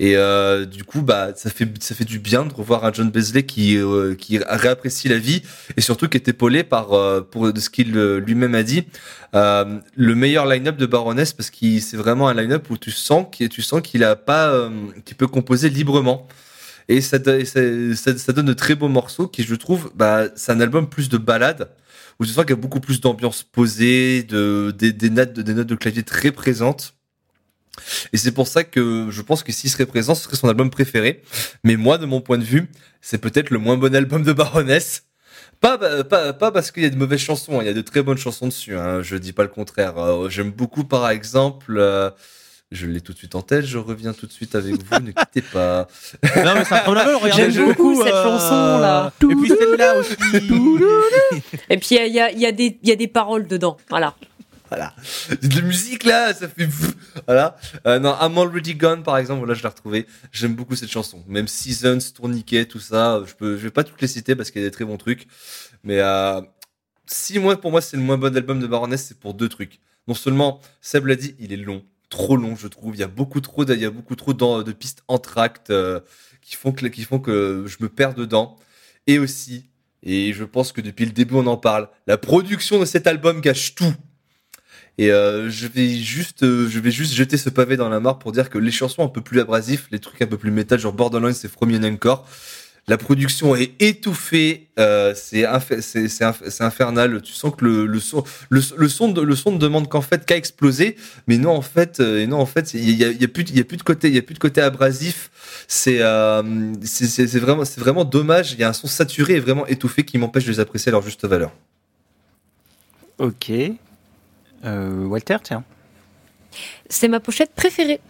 Et euh, du coup, bah, ça fait ça fait du bien de revoir un John Beasley qui euh, qui réapprécie la vie et surtout qui est épaulé par euh, pour de ce qu'il euh, lui-même a dit euh, le meilleur line-up de Baroness parce qu'il c'est vraiment un line-up où tu sens qu'il tu sens qu'il a pas euh, qu'il peut composer librement. Et ça, ça, ça, donne de très beaux morceaux qui je trouve bah c'est un album plus de balade où tu sens qu'il y a beaucoup plus d'ambiance posée de des, des notes de, des notes de clavier très présentes et c'est pour ça que je pense que s'il serait présent, ce serait son album préféré. Mais moi, de mon point de vue, c'est peut-être le moins bon album de Baroness. Pas, pas, pas parce qu'il y a de mauvaises chansons, hein. il y a de très bonnes chansons dessus, hein. je dis pas le contraire. Euh, J'aime beaucoup, par exemple, euh, je l'ai tout de suite en tête, je reviens tout de suite avec vous, ne quittez pas. Non, mais c'est regardez, J'aime beaucoup cette euh, chanson-là. Et puis celle-là aussi. Et puis il y a, il y a- il y a des- il y a des paroles dedans. Voilà. Voilà. De musique là, ça fait. Voilà. Euh, non, I'm Already Gone par exemple, là je l'ai retrouvé. J'aime beaucoup cette chanson. Même Seasons, Tourniquet, tout ça. Je peux, je vais pas toutes les citer parce qu'il y a des très bons trucs. Mais euh, si moi, pour moi, c'est le moins bon album de Baroness, c'est pour deux trucs. Non seulement, Seb l'a dit, il est long, trop long, je trouve. Il y a beaucoup trop, de, beaucoup trop de pistes entractes euh, qui font que, qui font que je me perds dedans. Et aussi, et je pense que depuis le début on en parle, la production de cet album gâche tout. Et euh, je vais juste, euh, je vais juste jeter ce pavé dans la mare pour dire que les chansons un peu plus abrasifs, les trucs un peu plus métal, genre Borderlands et From Your Encore, la production est étouffée, euh, c'est inf- c'est c'est inf- c'est infernal. Tu sens que le, le son, le, son, de, le son ne demande qu'en fait qu'à exploser, mais non en fait, euh, et non en fait, il y a, y a plus, il y a plus de côté, il y a plus de côté abrasif. C'est, euh, c'est c'est- c'est vraiment, c'est vraiment dommage. Il y a un son saturé et vraiment étouffé qui m'empêche de les apprécier à leur juste valeur. Ok. Euh, Walter, tiens. C'est ma pochette préférée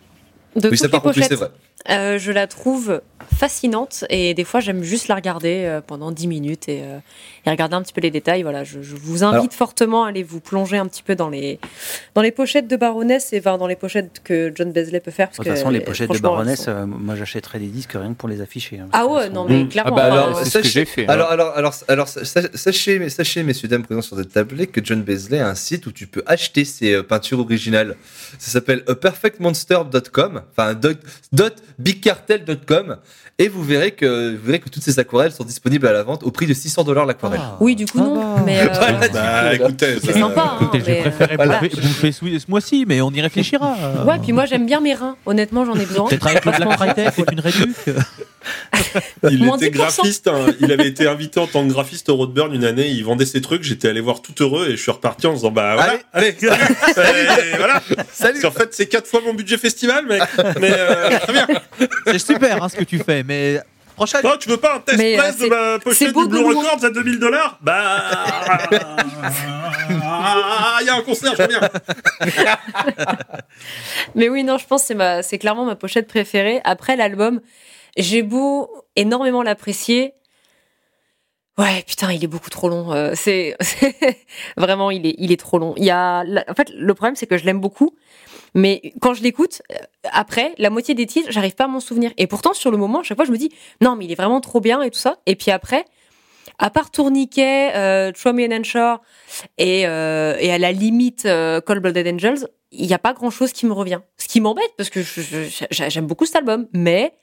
de Oui, ça toutes par les pochettes. c'est vrai. Euh, je la trouve fascinante et des fois j'aime juste la regarder euh, pendant 10 minutes et, euh, et regarder un petit peu les détails. Voilà, je, je vous invite Alors- fortement à aller vous plonger un petit peu dans les, dans les pochettes de Baroness et enfin, dans les pochettes que John Beasley peut faire. parce De toute que, façon, les pochettes de Baroness, sont- euh, moi j'achèterais des disques rien que pour les afficher. hein, Ah ouais, non mais clairement. Ah bah hein. alors, c'est ce que j'ai fait. Alors, alors, alors, alors, sa- sa- sachez, sachez, messieurs, dames, présents sur cette tablette, que John Beasley a un site où tu peux acheter ses peintures originales. Ça s'appelle aperfectmonster.com, enfin, dot, dot bigcartel.com, et vous verrez que, vous verrez que toutes ces aquarelles sont disponibles à la vente au prix de 600 dollars l'aquarelle. Ah. Oui, du coup, non. va. Mais, euh, Voilà. Bah, écoutez, c'est sympa. hein, Écoutez, je mais, préférer voilà. bouffer, ce, mois-ci, mais on y réfléchira. Ouais, puis moi j'aime bien mes reins. Honnêtement, j'en ai besoin. Peut-être avec le Black Friday, c'est une réduque. Il était 10%. graphiste, hein. il avait été invité en tant que graphiste au Roadburn une année, il vendait ses trucs, j'étais allé voir tout heureux et je suis reparti en disant bah voilà, Allez, allez, voilà. salut. En fait, c'est quatre fois mon budget festival, mec. Mais euh, très bien. C'est super hein, ce que tu fais, mais prochaine. Oh, tu veux pas un test Mais, euh, de ma pochette du Blue. Records à 2000 dollars? Bah, ah, il y a un concert, je viens. Mais oui, non, je pense que c'est ma- c'est clairement ma pochette préférée. Après l'album, j'ai beau énormément l'apprécier. Ouais, putain, il est beaucoup trop long. Euh, c'est vraiment, il est, il est trop long. Il y a, en fait, le problème, c'est que je l'aime beaucoup, mais quand je l'écoute, euh, après, la moitié des titres, j'arrive pas à m'en souvenir. Et pourtant, sur le moment, à chaque fois, je me dis, non, mais il est vraiment trop bien et tout ça. Et puis après, à part Tourniquet, euh, and Shore et, euh, et à la limite euh, Cold Blooded Angels, il n'y a pas grand chose qui me revient. Ce qui m'embête parce que j'aime beaucoup cet album, mais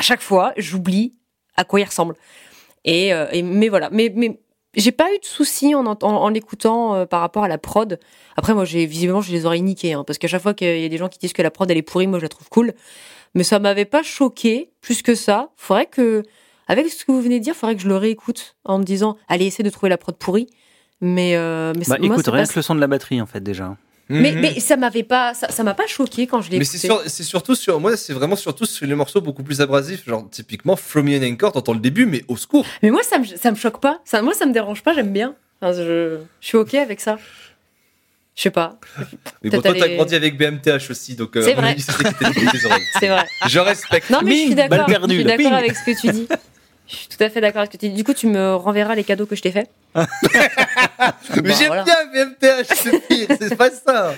à chaque fois, j'oublie à quoi il ressemble. Et, euh, et- mais voilà, mais, mais j'ai pas eu de soucis en, en, en l'écoutant euh, par rapport à la prod. Après, moi, j'ai visiblement, j'ai les oreilles niquées, hein, parce qu'à chaque fois qu'il y a des gens qui disent que la prod elle est pourrie, moi, je la trouve cool. Mais ça m'avait pas choqué plus que ça. Faudrait que, avec ce que vous venez de dire, faudrait que je le réécoute en me disant, allez, essaie de trouver la prod pourrie. Mais, euh, mais Bah, ça- écoute, rien pas- que le son de la batterie en fait déjà. Mais, Mhm. mais ça m'avait pas, ça, ça m'a pas choqué quand je l'ai Mais c'est sur- c'est surtout sur moi, c'est vraiment surtout sur les morceaux beaucoup plus abrasifs, genre typiquement From Me and Anchor, t'entends le début, mais au secours. Mais moi, ça me, ça me choque pas. Ça, moi, ça me dérange pas, j'aime bien. Enfin, je, je suis OK avec ça. Je sais pas. Mais bon, toi, t'as grandi avec BMTH aussi, donc euh, C'est vrai. niqué tes oreilles. C'est vrai. Je respecte. Non, mais je suis d'accord. Je suis d'accord avec ce que tu dis. Je suis tout à fait d'accord avec ce que tu dis. Du coup, tu me renverras les cadeaux que je t'ai faits. Mais Bah, j'aime voilà. bien BMTH, c'est pire, c'est pas ça.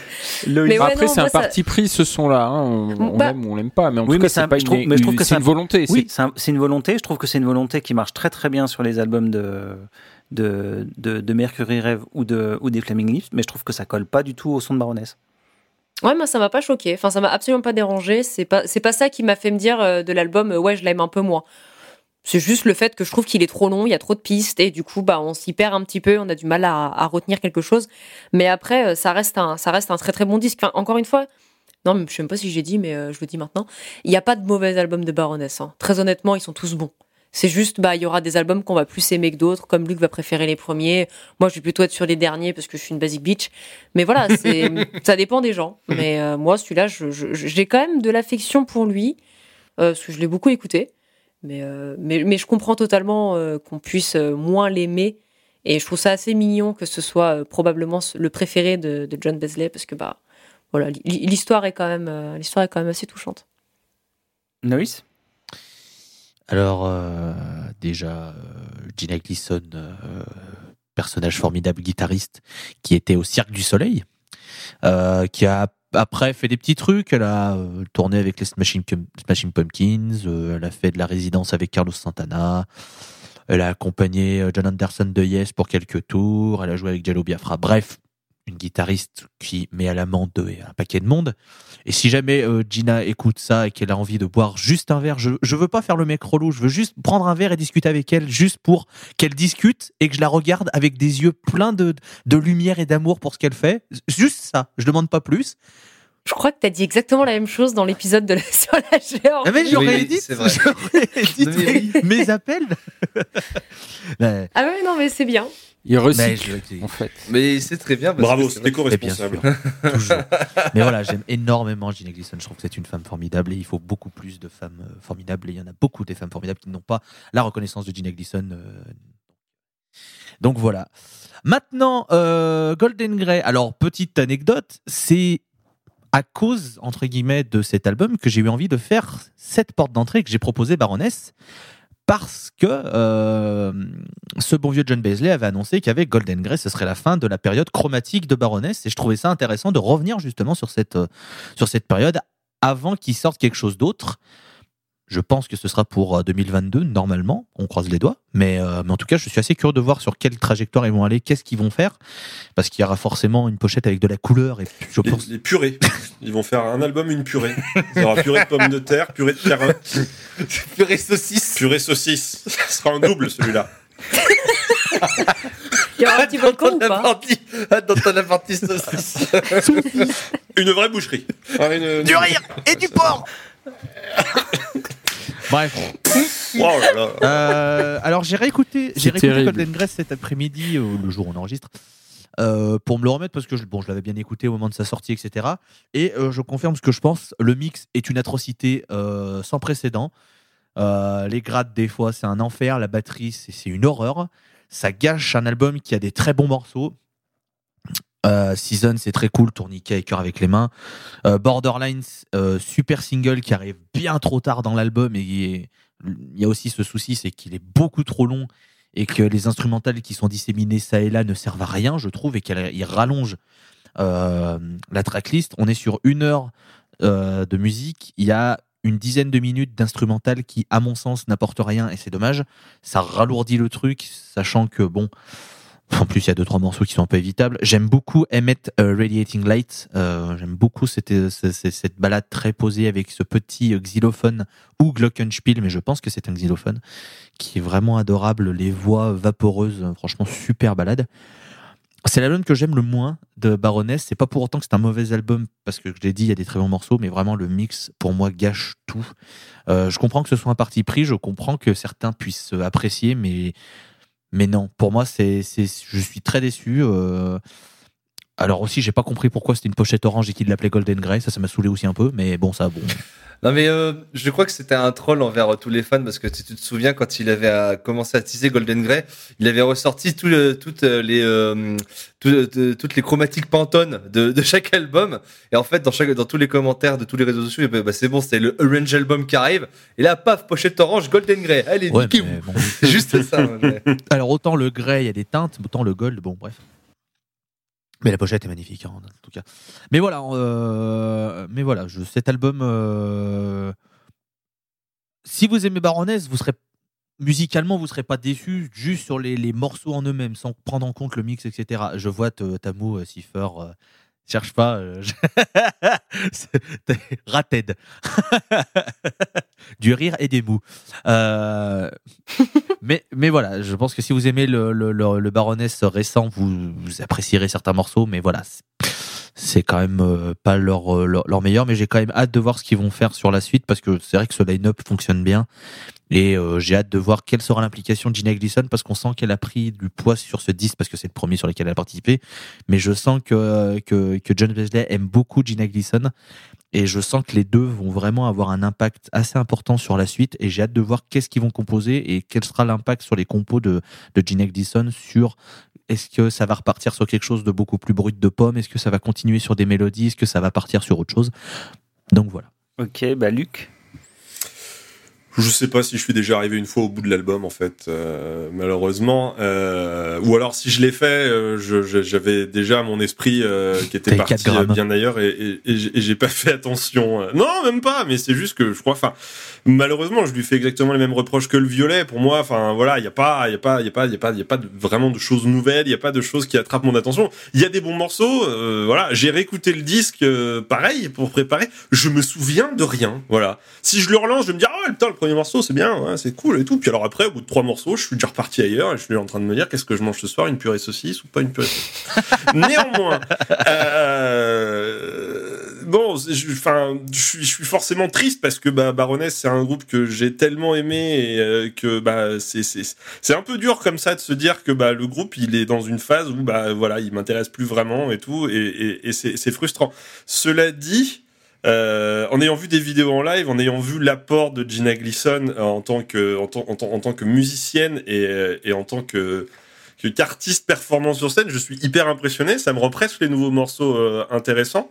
Mais ouais, Après, c'est un ça- parti pris ce son-là. hein. On, on Bah- l'aime ou on l'aime pas, mais en Oui, tout mais cas, c'est un- c'est pas je trouve- une, mais je trouve que c'est une un- volonté. Oui, c'est- c'est un- c'est une volonté. Je trouve que c'est une volonté qui marche très très bien sur les albums de de, de, de Mercury Rêve ou de ou des Flaming Lips, mais je trouve que ça colle pas du tout au son de Baroness. Ouais, moi, ça m'a pas choqué. Enfin, ça m'a absolument pas dérangé. C'est pas, c'est pas ça qui m'a fait me dire euh, de l'album, euh, ouais, je l'aime un peu moins. C'est juste le fait que je trouve qu'il est trop long, il y a trop de pistes et du coup, bah, on s'y perd un petit peu, on a du mal à, à retenir quelque chose. Mais après, euh, ça reste un, ça reste un très très bon disque. Enfin, encore une fois, non, je sais même pas si j'ai dit, mais euh, je le dis maintenant. Il n'y a pas de mauvais albums de Baroness. hein. Très honnêtement, ils sont tous bons. C'est juste, bah, il y aura des albums qu'on va plus aimer que d'autres, comme Luc va préférer les premiers. Moi, je vais plutôt être sur les derniers parce que je suis une basic bitch. Mais voilà, c'est, ça dépend des gens. Mais euh, moi, celui-là, j'ai quand même de l'affection pour lui, euh, parce que je l'ai beaucoup écouté. Mais, euh, mais, mais je comprends totalement euh, qu'on puisse euh, moins l'aimer. Et je trouve ça assez mignon que ce soit euh, probablement le préféré de, de John Beasley, parce que bah, voilà, l'hi- l'histoire est quand même, euh, l'histoire est quand même assez touchante. Noïs Alors, euh, déjà, euh, Gina Gleason, euh, personnage formidable, guitariste, qui était au Cirque du Soleil, euh, qui a après fait des petits trucs. Elle a euh, tourné avec les Smashing, Pum- Smashing Pumpkins, euh, elle a fait de la résidence avec Carlos Santana, elle a accompagné euh, John Anderson de Yes pour quelques tours, elle a joué avec Jello Biafra. Bref, une guitariste qui met à l'amende un paquet de monde. Et si jamais euh, Gina écoute ça et qu'elle a envie de boire juste un verre, je, je veux pas faire le mec relou, je veux juste prendre un verre et discuter avec elle, juste pour qu'elle discute et que je la regarde avec des yeux pleins de, de lumière et d'amour pour ce qu'elle fait. Juste ça, je demande pas plus. Je crois que tu as dit exactement la même chose dans l'épisode de la, sur la géante. Ah, mais j'aurais Oui, dit, c'est vrai. j'aurais dit oui. mes appels. Mais- Ah ouais, non, mais c'est bien. Il mais recycle, je- en fait. Mais c'est très bien. parce Bravo, c'était co-responsable. toujours. Mais voilà, j'aime énormément Gina Gleason. Je trouve que c'est une femme formidable et il faut beaucoup plus de femmes euh, formidables. Et il y en a beaucoup des femmes formidables qui n'ont pas la reconnaissance de Gina Gleason. euh. Donc voilà. Maintenant, euh, Golden Grey. Alors, petite anecdote, c'est à cause, entre guillemets, de cet album que j'ai eu envie de faire cette porte d'entrée que j'ai proposé Baroness. Parce que euh, ce bon vieux John Beasley avait annoncé qu'avec Golden Grey, ce serait la fin de la période chromatique de Baroness. Et je trouvais ça intéressant de revenir justement sur cette, euh, sur cette période avant qu'il sorte quelque chose d'autre. Je pense que ce sera pour euh, 2022, normalement. On croise les doigts. Mais, euh, mais en tout cas, je suis assez curieux de voir sur quelle trajectoire ils vont aller, qu'est-ce qu'ils vont faire. Parce qu'il y aura forcément une pochette avec de la couleur. Et je Les, pense... les purées. Ils vont faire un album, une purée. Il y aura purée de pommes de terre, purée de carottes, Purée saucisse. purée saucisse. Ce sera un double celui-là. Il y aura un petit ou Dans pas partie, dans partie saucisse. Une vraie boucherie. Ah, une- Du rire et du porc Bref. Là là. Euh, alors j'ai réécouté, j'ai réécouté. Golden Grace cet après-midi, euh, le jour où on enregistre, euh, pour me le remettre parce que je, bon, je l'avais bien écouté au moment de sa sortie, etc. Et euh, je confirme ce que je pense. Le mix est une atrocité euh, sans précédent. Euh, les grades des fois c'est un enfer, la batterie c'est c'est une horreur. Ça gâche un album qui a des très bons morceaux. Euh, Season, c'est très cool, tourniquet et cœur avec les mains. Euh, Borderlines, euh, super single qui arrive bien trop tard dans l'album et il y a aussi ce souci, c'est qu'il est beaucoup trop long et que les instrumentales qui sont disséminées ça et là ne servent à rien, je trouve, et qu'il rallonge euh, la tracklist. On est sur une heure de musique, il y a une dizaine de minutes d'instrumental qui, à mon sens, n'apportent rien et c'est dommage. Ça ralourdit le truc, sachant que bon. En plus, il y a deux trois morceaux qui sont un peu évitables. J'aime beaucoup Emmet euh, Radiating Light. Euh, J'aime beaucoup cette, cette, cette balade très posée avec ce petit euh, xylophone ou glockenspiel, mais je pense que c'est un xylophone qui est vraiment adorable. Les voix vaporeuses, euh, franchement super balade. C'est l'album que j'aime le moins de Baroness. C'est pas pour autant que c'est un mauvais album parce que je l'ai dit, il y a des très bons morceaux, mais vraiment le mix pour moi gâche tout. Euh, je comprends que ce soit un parti pris, je comprends que certains puissent euh, apprécier, mais mais non, pour moi c'est je suis très déçu. euh. Alors aussi, j'ai pas compris pourquoi c'était une pochette orange et qu'il l'appelait Golden Grey. Ça, ça m'a saoulé aussi un peu, mais bon, ça, bon. Non mais euh, je crois que c'était un troll envers euh, tous les fans parce que tu, tu te souviens quand il avait euh, commencé à teaser Golden Grey, il avait ressorti tout le- toutes les euh, tout- de- toutes les chromatiques Pantone de, de chaque album et en fait dans chaque dans tous les commentaires de tous les réseaux sociaux, bah, c'est bon, c'est le Orange album qui arrive et là paf pochette orange Golden Grey. Allez, Ouais, mais bon. C'est juste ça. ouais. Alors autant le grey, il y a des teintes, autant le gold, bon, bref. Mais la pochette est magnifique, hein, en tout cas. Mais voilà, euh, mais voilà, cet album. euh, si vous aimez Baroness, vous serez musicalement, vous serez pas déçu juste sur les, les morceaux en eux-mêmes, sans prendre en compte le mix, etc. Je vois Tamu, Cipher, euh, cherche pas. euh, du rire et des mous. Euh, mais, mais voilà, je pense que si vous aimez le, le, Baroness récent, vous, apprécierez certains morceaux, mais voilà, c'est- c'est quand même euh, pas leur, euh, leur, leur meilleur, mais j'ai quand même hâte de voir ce qu'ils vont faire sur la suite, parce que c'est vrai que ce line-up fonctionne bien, et euh, j'ai hâte de voir quelle sera l'implication de Gina Gleason, parce qu'on sent qu'elle a pris du poids sur ce disque, parce que c'est le premier sur lequel elle a participé, mais je sens que, que, que John Wesley aime beaucoup Gina Gleason, et je sens que les deux vont vraiment avoir un impact assez important sur la suite. Et j'ai hâte de voir qu'est-ce qu'ils vont composer et quel sera l'impact sur les compos de, de Gina Gleason sur est-ce que ça va repartir sur quelque chose de beaucoup plus brut de pomme? Est-ce que ça va continuer sur des mélodies? Est-ce que ça va partir sur autre chose? Donc voilà. Ok, bah Luc? Je sais pas si je suis déjà arrivé une fois au bout de l'album en fait, euh, malheureusement. Euh, ou alors si je l'ai fait, euh, je- je- j'avais déjà mon esprit euh, qui était parti 4 grammes. euh, bien ailleurs et, et, et j'ai- pas fait attention. Non, même pas. Mais c'est juste que je crois. Enfin, malheureusement, je lui fais exactement les mêmes reproches que le violet. Pour moi, enfin voilà, il y a pas, il y a pas, il y a pas, il y a pas, y a pas de, vraiment de choses nouvelles. Il y a pas de choses qui attrapent mon attention. Il y a des bons morceaux. euh, voilà, j'ai réécouté le disque, euh, pareil pour préparer. Je me souviens de rien. Voilà. Si je le relance, je vais me dire ouais, putain le premier morceau c'est bien, ouais, c'est cool et tout. Puis alors après, au bout de trois morceaux, je suis déjà reparti ailleurs et je suis en train de me dire qu'est-ce que je mange ce soir, une purée saucisse ou pas une purée saucisse. Néanmoins, euh, bon, je, enfin, je suis, je suis forcément triste parce que bah, Baroness c'est un groupe que j'ai tellement aimé et euh, que bah c'est c'est c'est un peu dur comme ça de se dire que bah le groupe il est dans une phase où bah voilà il m'intéresse plus vraiment et tout et, et, et c'est c'est frustrant. Cela dit. Euh, en ayant vu des vidéos en live, en ayant vu l'apport de Gina Gleason euh, en tant que en, tant- en tant- en tant que musicienne et, euh, et en tant que qu'artiste performant sur scène, je suis hyper impressionné. Ça me rend presque les nouveaux morceaux euh, intéressants.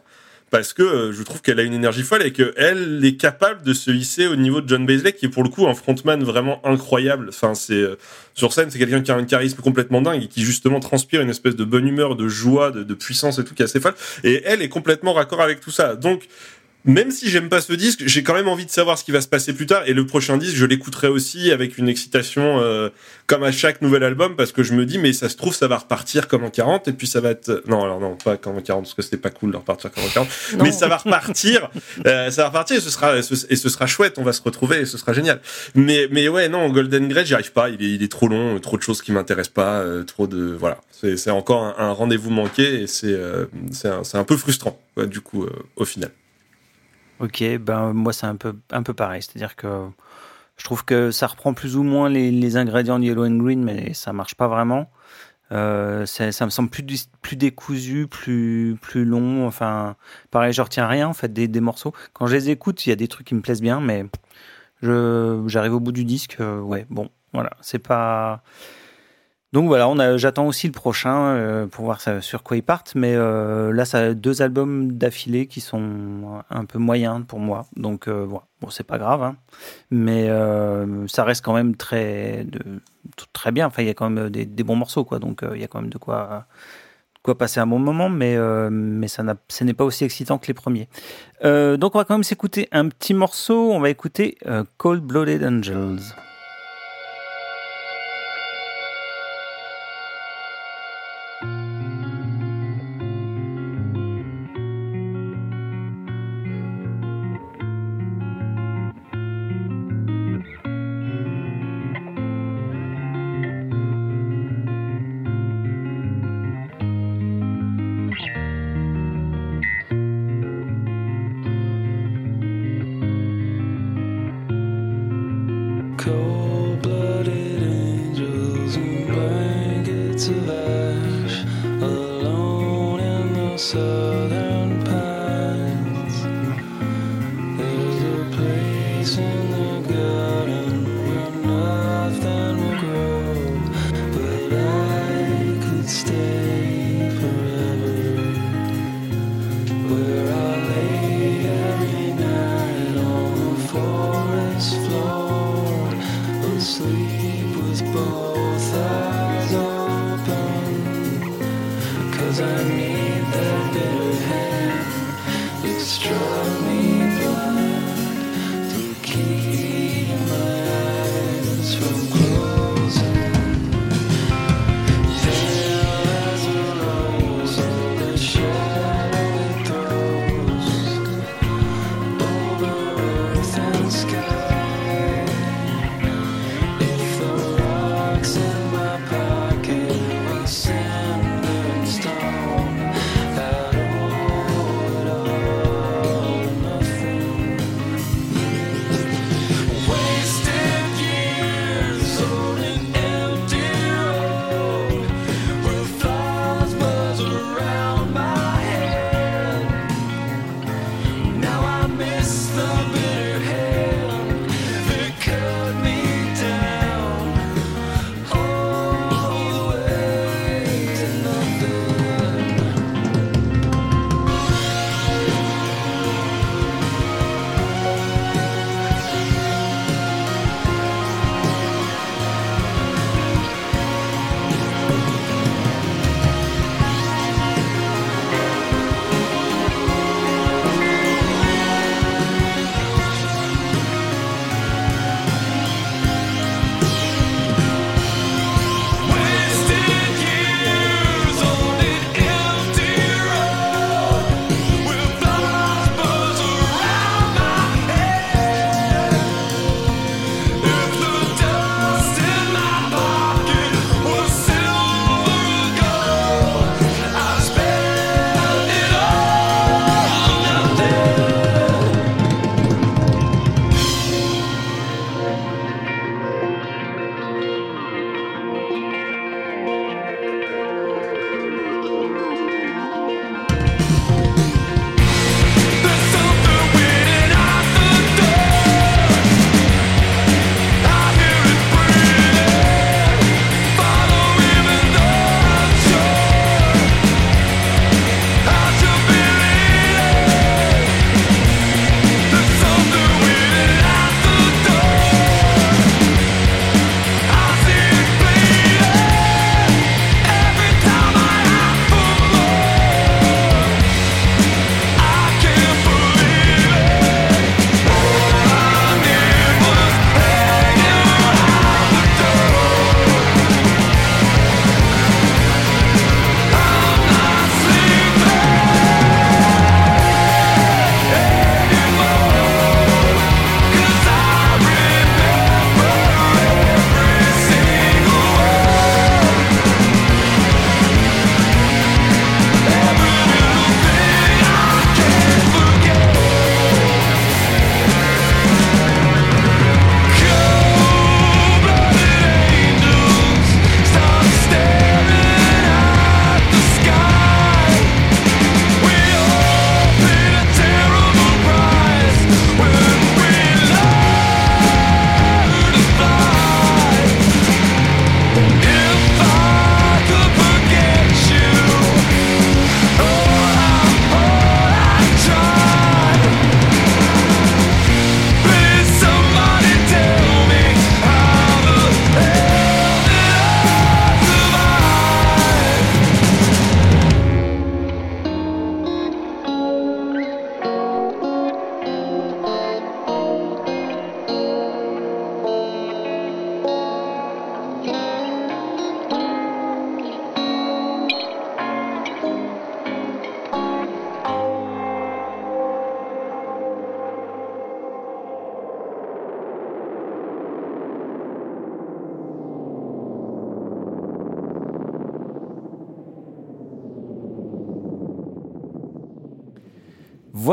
parce que euh, je trouve qu'elle a une énergie folle et qu'elle est capable de se hisser au niveau de John Baisley, qui est pour le coup un frontman vraiment incroyable. Enfin, c'est euh, sur scène, c'est quelqu'un qui a un charisme complètement dingue et qui justement transpire une espèce de bonne humeur, de joie, de, de puissance et tout qui est assez folle. Et elle est complètement raccord avec tout ça. Donc même si j'aime pas ce disque, j'ai quand même envie de savoir ce qui va se passer plus tard. Et le prochain disque, je l'écouterai aussi avec une excitation euh, comme à chaque nouvel album, parce que je me dis, mais ça se trouve, ça va repartir comme en 40, et puis ça va être... Non, alors non, pas comme en 40, parce que c'était pas cool de repartir comme en 40. Non. mais ça va repartir, euh, ça va repartir, et ce, sera, et ce, et ce sera chouette, on va se retrouver, et ce sera génial. Mais, mais ouais, non, Golden Grey, j'y arrive pas, il est, il est trop long, trop de choses qui m'intéressent pas, euh, trop de... Voilà, c'est encore un, un rendez-vous manqué, et c'est euh, c'est un, peu frustrant, ouais, du coup, euh, au final. Ok, ben moi c'est un peu, un peu pareil, c'est-à-dire que je trouve que ça reprend plus ou moins les, ingrédients de Yellow and Green, mais ça marche pas vraiment. Euh, ça, me semble plus, plus décousu, plus, plus long. Enfin, pareil, je retiens rien en fait des, des morceaux. Quand je les écoute, il y a des trucs qui me plaisent bien, mais je j'arrive au bout du disque. euh, ouais, bon, voilà, c'est pas. Donc voilà, j'attends aussi le prochain euh, pour voir sur quoi ils partent. Mais euh, là, ça a deux albums d'affilée qui sont un peu moyens pour moi. Donc euh, voilà. bon, c'est pas grave, hein. mais ça reste quand même très, très bien. Enfin, il y a quand même des, bons morceaux, quoi. Donc il y a quand même de quoi, passer un bon moment, mais mais ça n'a, ce n'est pas aussi excitant que les premiers. Donc on va quand même s'écouter un petit morceau. On va écouter Cold Blooded Angels.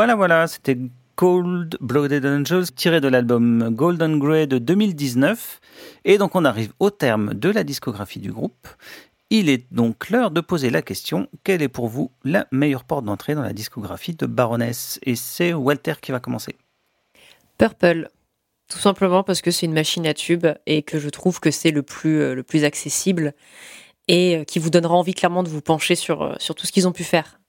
Voilà, voilà, c'était Cold Blooded Angels tiré de l'album Golden Grey de 2019. Et donc on arrive au terme de la discographie du groupe. Il est donc l'heure de poser la question quelle est pour vous la meilleure porte d'entrée dans la discographie de Baroness? Et c'est Walter qui va commencer. Purple. Tout simplement parce que c'est une machine à tube et que je trouve que c'est le plus, euh, le plus accessible et euh, qui vous donnera envie clairement de vous pencher sur, euh, sur tout ce qu'ils ont pu faire.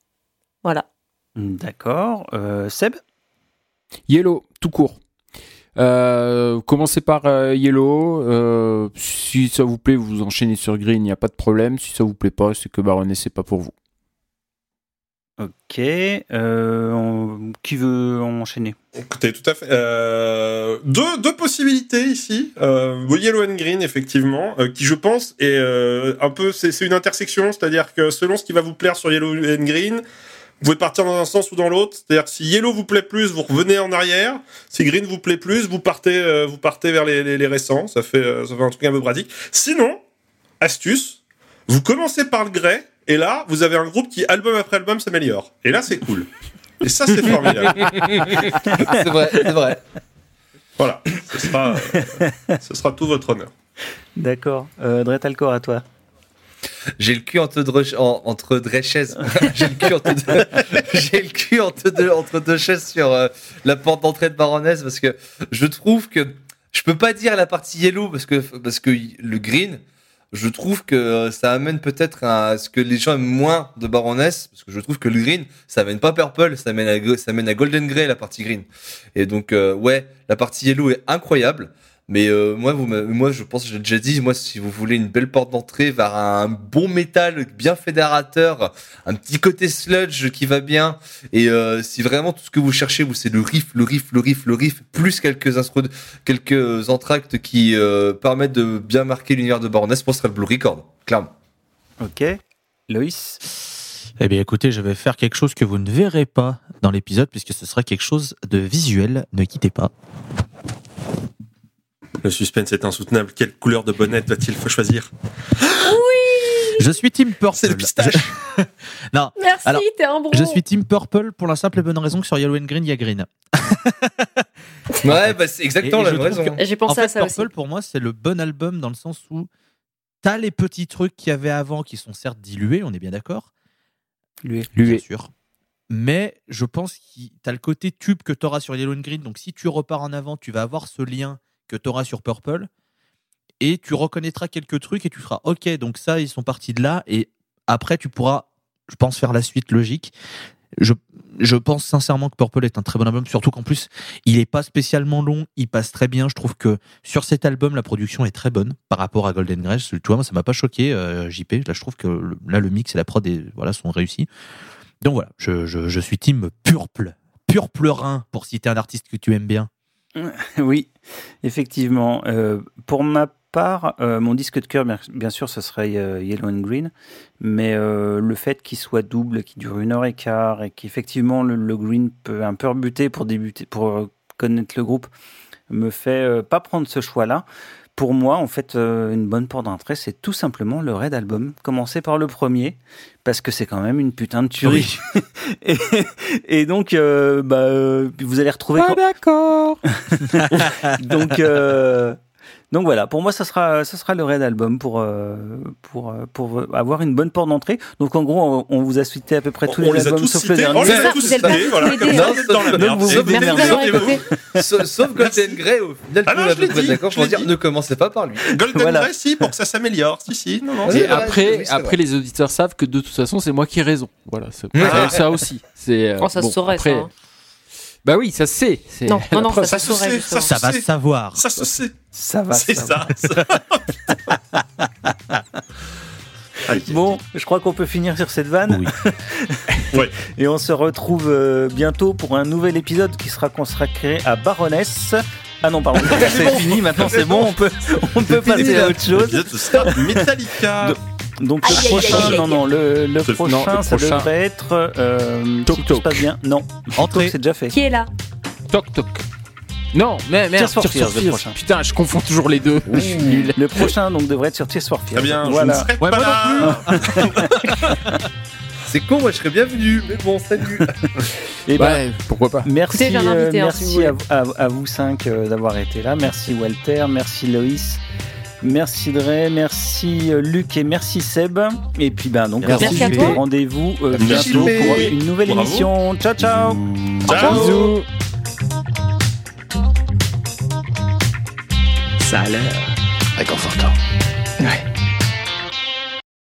Voilà. D'accord. Euh, Seb? Yellow, tout court. Euh, commencez par euh, Yellow. euh, si ça vous plaît, vous enchaînez sur Green, il n'y a pas de problème. Si ça vous plaît pas, c'est que Baroness, c'est pas pour vous. Ok. Euh, on- Qui veut enchaîner? Écoutez, tout à fait. Euh, deux, deux possibilités ici. Euh, Yellow and Green, effectivement, euh, qui je pense est euh, un peu, c'est c'est une intersection, c'est-à-dire que selon ce qui va vous plaire sur Yellow and Green, vous pouvez partir dans un sens ou dans l'autre? C'est-à-dire que si Yellow vous plaît plus, vous revenez en arrière. Si Green vous plaît plus, vous partez, euh, vous partez vers les, les, les récents. Ça fait, euh, ça fait un truc un peu pratique. Sinon, astuce, vous commencez par le Grey. Et là, vous avez un groupe qui, album après album, s'améliore. Et là, c'est cool. Et ça, c'est formidable. c'est vrai, c'est vrai. Voilà, ce sera, euh, ce sera tout votre honneur. D'accord. Euh, Dretalcor, à toi. J'ai le cul entre deux, chaises. J'ai le cul entre deux, chaises sur euh, la porte d'entrée de Baroness parce que je trouve que je peux pas dire la partie yellow parce que parce que le green, je trouve que euh, ça amène peut-être à ce que les gens aiment moins de Baroness parce que je trouve que le green, ça amène pas purple, ça amène à ça amène à golden grey la partie green. Et donc euh, ouais, la partie yellow est incroyable. Mais euh, moi, moi, je pense, j'ai déjà dit, moi, si vous voulez une belle porte d'entrée vers un bon métal bien fédérateur, un petit côté sludge qui va bien, et euh, si vraiment tout ce que vous cherchez, vous, c'est le riff, le riff, le riff, le riff, plus quelques instru- entractes qui euh, permettent de bien marquer l'univers de Baroness, pour ce serait le Blue Record, clairement. Ok. Loïs? Eh bien, écoutez, je vais faire quelque chose que vous ne verrez pas dans l'épisode, puisque ce sera quelque chose de visuel. Ne quittez pas. Le suspense est insoutenable. Quelle couleur de bonnette va-t-il faut choisir Je suis Team Purple. C'est le pistache. non, Merci, Alors, t'es un bon. je suis Team Purple pour la simple et bonne raison que sur Yellow and Green, il y a Green. Ouais, bah, c'est exactement Et- et la je même trouve raison. que- J'ai pensé en fait, à ça Purple, aussi. pour moi, c'est le bon album dans le sens où t'as les petits trucs qu'il y avait avant qui sont certes dilués, on est bien d'accord Lui. Bien sûr. Mais je pense que t'as le côté tube que t'auras sur Yellow and Green. Donc si tu repars en avant, tu vas avoir ce lien que t'auras sur Purple. Et tu reconnaîtras quelques trucs et tu feras OK, donc ça, ils sont partis de là. Et après, tu pourras, je pense, faire la suite logique. Je, je pense sincèrement que Purple est un très bon album, surtout qu'en plus, il est pas spécialement long, il passe très bien. Je trouve que sur cet album, la production est très bonne par rapport à Golden Grace. Tu vois, moi, ça m'a pas choqué, euh, JP. Là, je trouve que là, le mix et la prod est- voilà, sont réussis. Donc voilà, je, je, suis team Purple. Purplerin, pour citer un artiste que tu aimes bien. Oui, effectivement. Euh, pour ma part, euh, mon disque de cœur, bien, sûr, ce serait euh, Yellow and Green, mais le fait qu'il soit double, qu'il dure une heure et quart, et qu'effectivement le, le Green peut un peu rebuter pour débuter, pour connaître le groupe, me fait pas prendre ce choix-là. Pour moi, en fait, euh, une bonne porte d'entrée, c'est tout simplement le Red Album. Commencer par le premier, parce que c'est quand même une putain de tuerie. et, et donc, euh, bah, euh, vous allez retrouver. quand- d'accord. donc, euh, donc voilà, pour moi, ça sera, ça sera le Red Album pour, euh, pour, euh, pour avoir une bonne porte d'entrée. Donc en gros, on, on vous a cité à peu près tous On les, les albums tous sauf le cités. dernier. On les a tous vous cités. tous Voilà, les comme Non, vous dans la merde. vous écouté. Sauf, Golden Grey, au final, Ah non, le je l'ai dit, d'accord je pour l'ai dire ne commencez pas par lui. Golden Voilà. Grey, si, pour que ça s'améliore. Si, si, non, non. Et après, après les auditeurs savent que de toute façon, c'est moi qui ai raison. Voilà, c'est ça aussi. C'est. euh, Oh, ça se saurait, ça. Bah oui, ça se sait. c'est Non, non, non, ça Ça se saurait, ça Ça va savoir. Ça se sait. Ça va. C'est ça. Aïe. Bon, je crois qu'on peut finir sur cette vanne. Oui. Et on se retrouve euh, bientôt pour un nouvel épisode qui sera consacré à Baroness. Ah non, pardon, c'est fini, maintenant c'est bon, on peut, on peut passer à autre chose. Metallica. Donc le Aïe, prochain, aïe, aïe, non, non, le, prochain, non, le ça prochain. devrait être. Euh, Toc si tout se Toc. passe bien. Non, Entrée. Toc, c'est déjà fait. Qui est là? Toc toc. Non, mais merde, Tears for Tears for Fears, le Fears. prochain. Putain, je confonds toujours les deux. Je suis nul. Le prochain donc devrait être sur Tears for Fears. Très bien, je ne Voilà. serai Ouais, pas moi là. C'est con, moi je serais bienvenu, mais bon, salut. Et ben, Ouais, pourquoi pas. Merci, Écoutez, euh, hein, si merci vous à, à- à vous cinq euh, d'avoir été là. Merci Walter, merci Loïs, merci Dre, merci euh, Luc et merci Seb. Et puis ben donc Merci rendez-vous euh, bientôt pour une nouvelle Bravo. émission. Ciao ciao. Ciao. Bisous. Ça a l'air réconfortant.